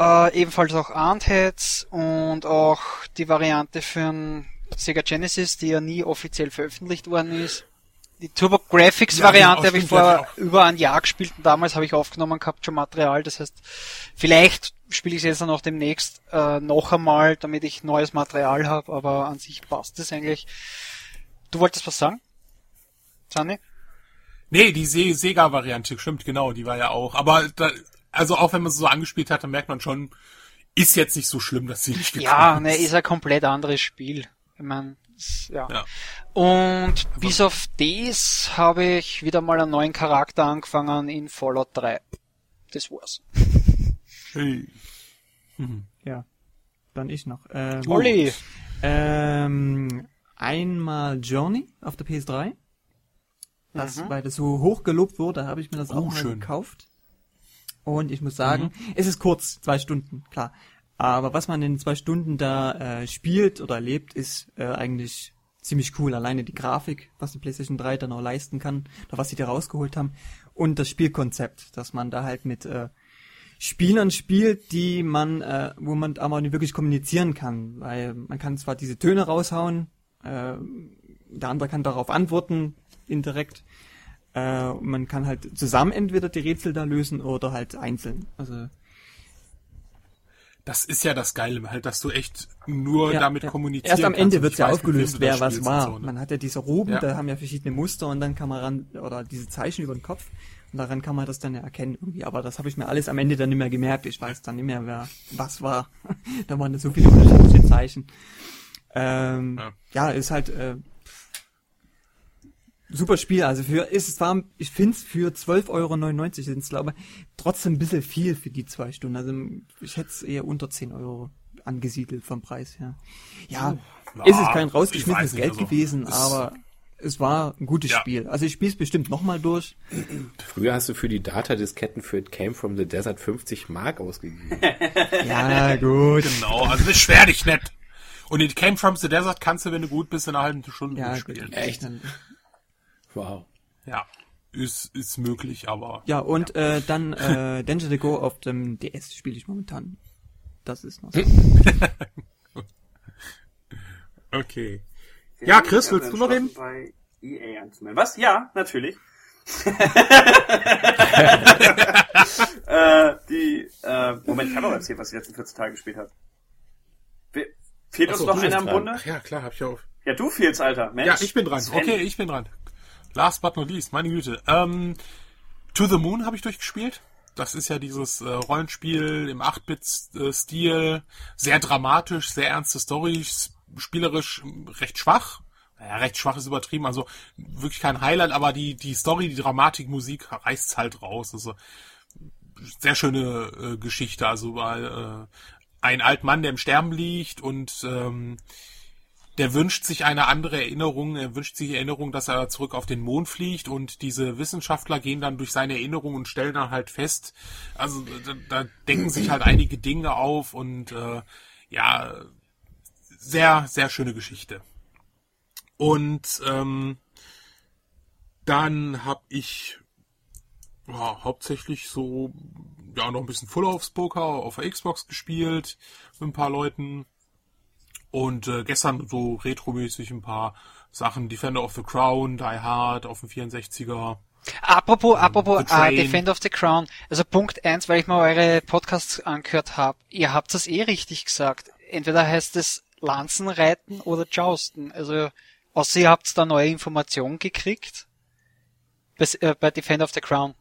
Äh, ebenfalls auch Armed Heads und auch die Variante für ein Sega Genesis, die ja nie offiziell veröffentlicht worden ist. Die Turbo Graphics Ja, Variante genau, habe ich ja, vor über ein Jahr gespielt und damals habe ich aufgenommen gehabt schon Material. Das heißt, vielleicht spiele ich es jetzt dann auch demnächst äh, noch einmal, damit ich neues Material habe, aber an sich passt es eigentlich. Du wolltest was sagen? Sunny? Nee, die Se Sega-Variante, stimmt, genau, die war ja auch. Aber da, also auch wenn man sie so angespielt hat, dann merkt man schon, ist jetzt nicht so schlimm, dass sie nicht gekommen Ja, ne, ist ein komplett anderes Spiel. Ich mein, Ja. Ja. Und bis auf das habe ich wieder mal einen neuen Charakter angefangen in Fallout 3. Das war's. Hey. Ja. Dann ich noch. Ähm, Olli! Ähm, einmal Journey auf der PS3. Das, Mhm. weil das so hoch gelobt wurde, habe ich mir das Oh, auch mal schön. gekauft. Und ich muss sagen, es ist kurz, zwei Stunden, klar. Aber was man in zwei Stunden da äh, spielt oder erlebt, ist äh, eigentlich ziemlich cool. Alleine die Grafik, was die PlayStation 3 dann auch leisten kann, oder was sie da rausgeholt haben. Und das Spielkonzept, dass man da halt mit äh, Spielern spielt, die man, äh, wo man aber nicht wirklich kommunizieren kann, weil man kann zwar diese Töne raushauen, äh, der andere kann darauf antworten, indirekt. Äh, man kann halt zusammen entweder die Rätsel da lösen oder halt einzeln. Also Das ist ja das Geile, halt, dass du echt nur ja, damit ja. kommunizieren Erst am Ende wird ja aufgelöst, wer was war. so, ne? Man hat ja diese Roben, Ja. da haben ja verschiedene Muster und dann kann man ran, oder diese Zeichen über den Kopf. Und daran kann man das dann ja erkennen irgendwie. Aber das habe ich mir alles am Ende dann nicht mehr gemerkt. Ich weiß dann nicht mehr, wer was war. da waren so viele unterschiedliche Zeichen. Ähm, Ja. ja. ist halt äh, super Spiel. Also für ist es war, ich finde es für 12,99 Euro sind es glaube ich trotzdem ein bisschen viel für die zwei Stunden. Also ich hätte es eher unter 10 Euro angesiedelt vom Preis her. Ja, Ja, ist es kein rausgeschmissenes Geld also, gewesen, es- aber es war ein gutes Ja. Spiel. Also ich spiele es bestimmt nochmal durch. Früher hast du für die Datadisketten für It Came From The Desert 50 Mark ausgegeben. Ja, gut. Genau, also beschwer dich nicht. Und It Came From The Desert kannst du, wenn du gut bist, in einer halben Stunde Ja, durchspielen. gut. Echt? Wow. Ja, ist, ist möglich, aber Ja, und Äh, dann äh, Danger to Go auf dem DS spiele ich momentan. Das ist noch so. okay. Ja, Chris, willst du noch reden? Bei EA anzumelden. Was? Ja, natürlich. äh, die, äh, Moment, ich habe doch erzählt, was ich letzten 14 Tage gespielt habe. Fe- Fehlt uns Achso, noch du einer im. Bunde? Ach ja, klar, hab ich auch. Ja, du fehlst, Alter. Mensch. Ja, ich bin dran. Sven. Okay, ich bin dran. Last but not least, meine Güte. Ähm, to the Moon habe ich durchgespielt. Das ist ja dieses äh, Rollenspiel im 8-Bit-Stil. Sehr dramatisch, sehr ernste Story, spielerisch ähm, recht schwach. Ja, recht schwach ist übertrieben, also wirklich kein Highlight, aber die, die Story, die Dramatik, Musik reißt's halt raus. Also sehr schöne äh, Geschichte, also weil äh, ein alt Mann, der im Sterben liegt und ähm, der wünscht sich eine andere Erinnerung, er wünscht sich die Erinnerung, dass er zurück auf den Mond fliegt und diese Wissenschaftler gehen dann durch seine Erinnerung und stellen dann halt fest, also da, da denken sich halt einige Dinge auf und äh, ja, sehr, sehr schöne Geschichte. Und ähm, dann habe ich ja, hauptsächlich so ja noch ein bisschen Full House Poker auf der Xbox gespielt mit ein paar Leuten und äh, gestern so retromäßig ein paar Sachen Defender of the Crown, Die Hard auf dem 64er. Apropos, apropos The äh, Train. Defender of the Crown. Also Punkt eins, weil ich mal eure Podcasts angehört habe. Ihr habt das eh richtig gesagt. Entweder heißt es Lanzenreiten oder Jousten. Also außer ihr habt da neue Informationen gekriegt. Bei, äh, bei Defender of the Crown.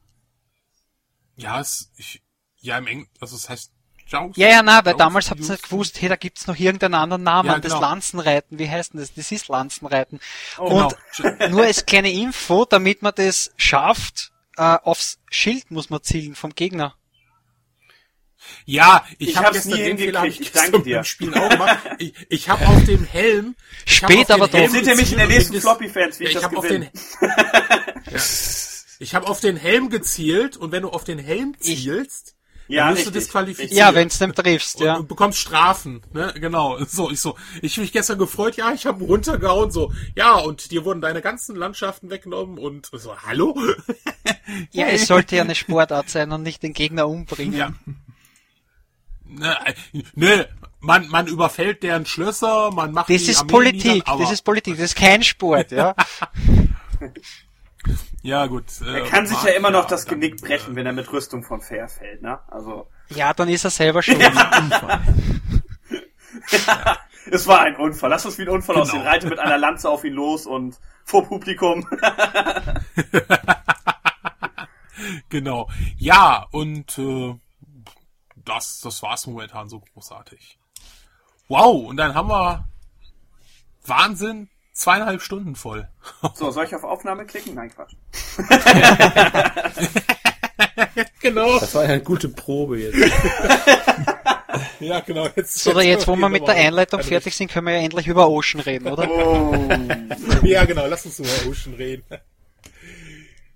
Ja, es ich ja im Englischen, also es heißt. Ja, ja, na, weil damals habt ihr nicht gewusst, hey, da gibt's noch irgendeinen anderen Namen, Ja, das genau. Lanzenreiten, wie heißt denn das? Das ist Lanzenreiten. Genau. Und nur als kleine Info, damit man das schafft, äh, aufs Schild muss man zielen vom Gegner. Ja, ich, Ich habe hab's gestern nie hingekriegt, ich danke dir. Spielen auch gemacht. Ich, ich habe auf dem Helm ich hab Spät, auf den aber doch. Helm Seht ihr mich in der nächsten das- Floppy-Fans, wie ich, ich das habe auf gewinne. ja. Ich habe auf den Helm gezielt und wenn du auf den Helm zielst, Ja, dann wirst du disqualifiziert. Ja, wenn's nicht triffst, und, ja. und bekommst Strafen, ne? Genau. So, ich so, ich hab mich gestern gefreut, ja, ich habe runtergehauen, so, ja, und dir wurden deine ganzen Landschaften weggenommen und so, hallo? Ja, es sollte ja eine Sportart sein und nicht den Gegner umbringen. Ja. Ne, äh, ne, man, man überfällt deren Schlösser, man macht Das die ist Armeen Politik, nieder, das ist Politik, das ist kein Sport, ja. Ja, gut. äh, Er kann sich ja immer noch das dann, Genick brechen, wenn er mit Rüstung vom Pferd fällt, ne? Also, Ja, dann ist er selber schuld. es war ein Unfall. Lass uns wie ein Unfall Genau. aussehen. Reite mit einer Lanze auf ihn los und vor Publikum. Genau. Ja, und äh, das, das war's momentan so großartig. Wow, und dann haben wir Wahnsinn, zweieinhalb Stunden voll. So, soll ich auf Aufnahme klicken? Nein, Quatsch. genau. Das war ja eine gute Probe jetzt. Ja, genau. Jetzt, So, oder jetzt, wo wir mit der Einleitung fertig sind, können wir ja endlich über Ocean reden, oder? Oh. Ja, genau, lass uns über Ocean reden.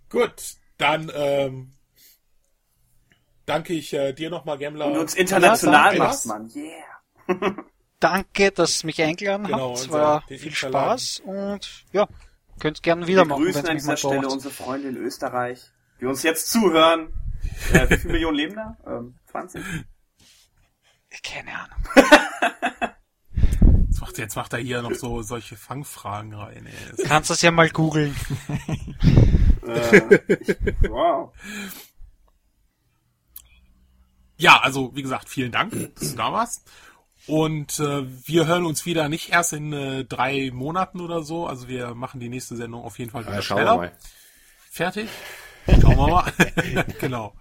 Gut, dann ähm, danke ich äh, dir nochmal, Gemmler. Und uns international Ja, machst, Mann. Yeah. Danke, dass ihr mich eingeladen Genau, habt. Es war viel Interladen. Spaß und ja, könnt gerne wieder Wir machen, grüßen wenn an dieser Stelle braucht. unsere Freunde in Österreich, die uns jetzt zuhören. Äh, wie viele Millionen leben da? Ähm, 20? Keine Ahnung. Jetzt macht, jetzt macht er hier noch so solche Fangfragen rein. Ey. Kannst das ja mal googeln. Äh, wow. Ja, also wie gesagt, vielen Dank, dass du da warst. Und äh, wir hören uns wieder nicht erst in äh, drei Monaten oder so. Also wir machen die nächste Sendung auf jeden Fall wieder Ja, schauen wir schneller. mal. Fertig. Schauen wir mal. genau.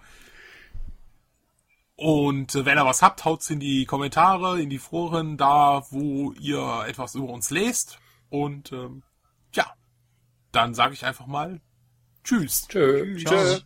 Und äh, wenn ihr was habt, haut's in die Kommentare, in die Foren, da wo ihr etwas über uns lest. Und ähm, ja, dann sage ich einfach mal Tschüss. Tschö. Tschüss.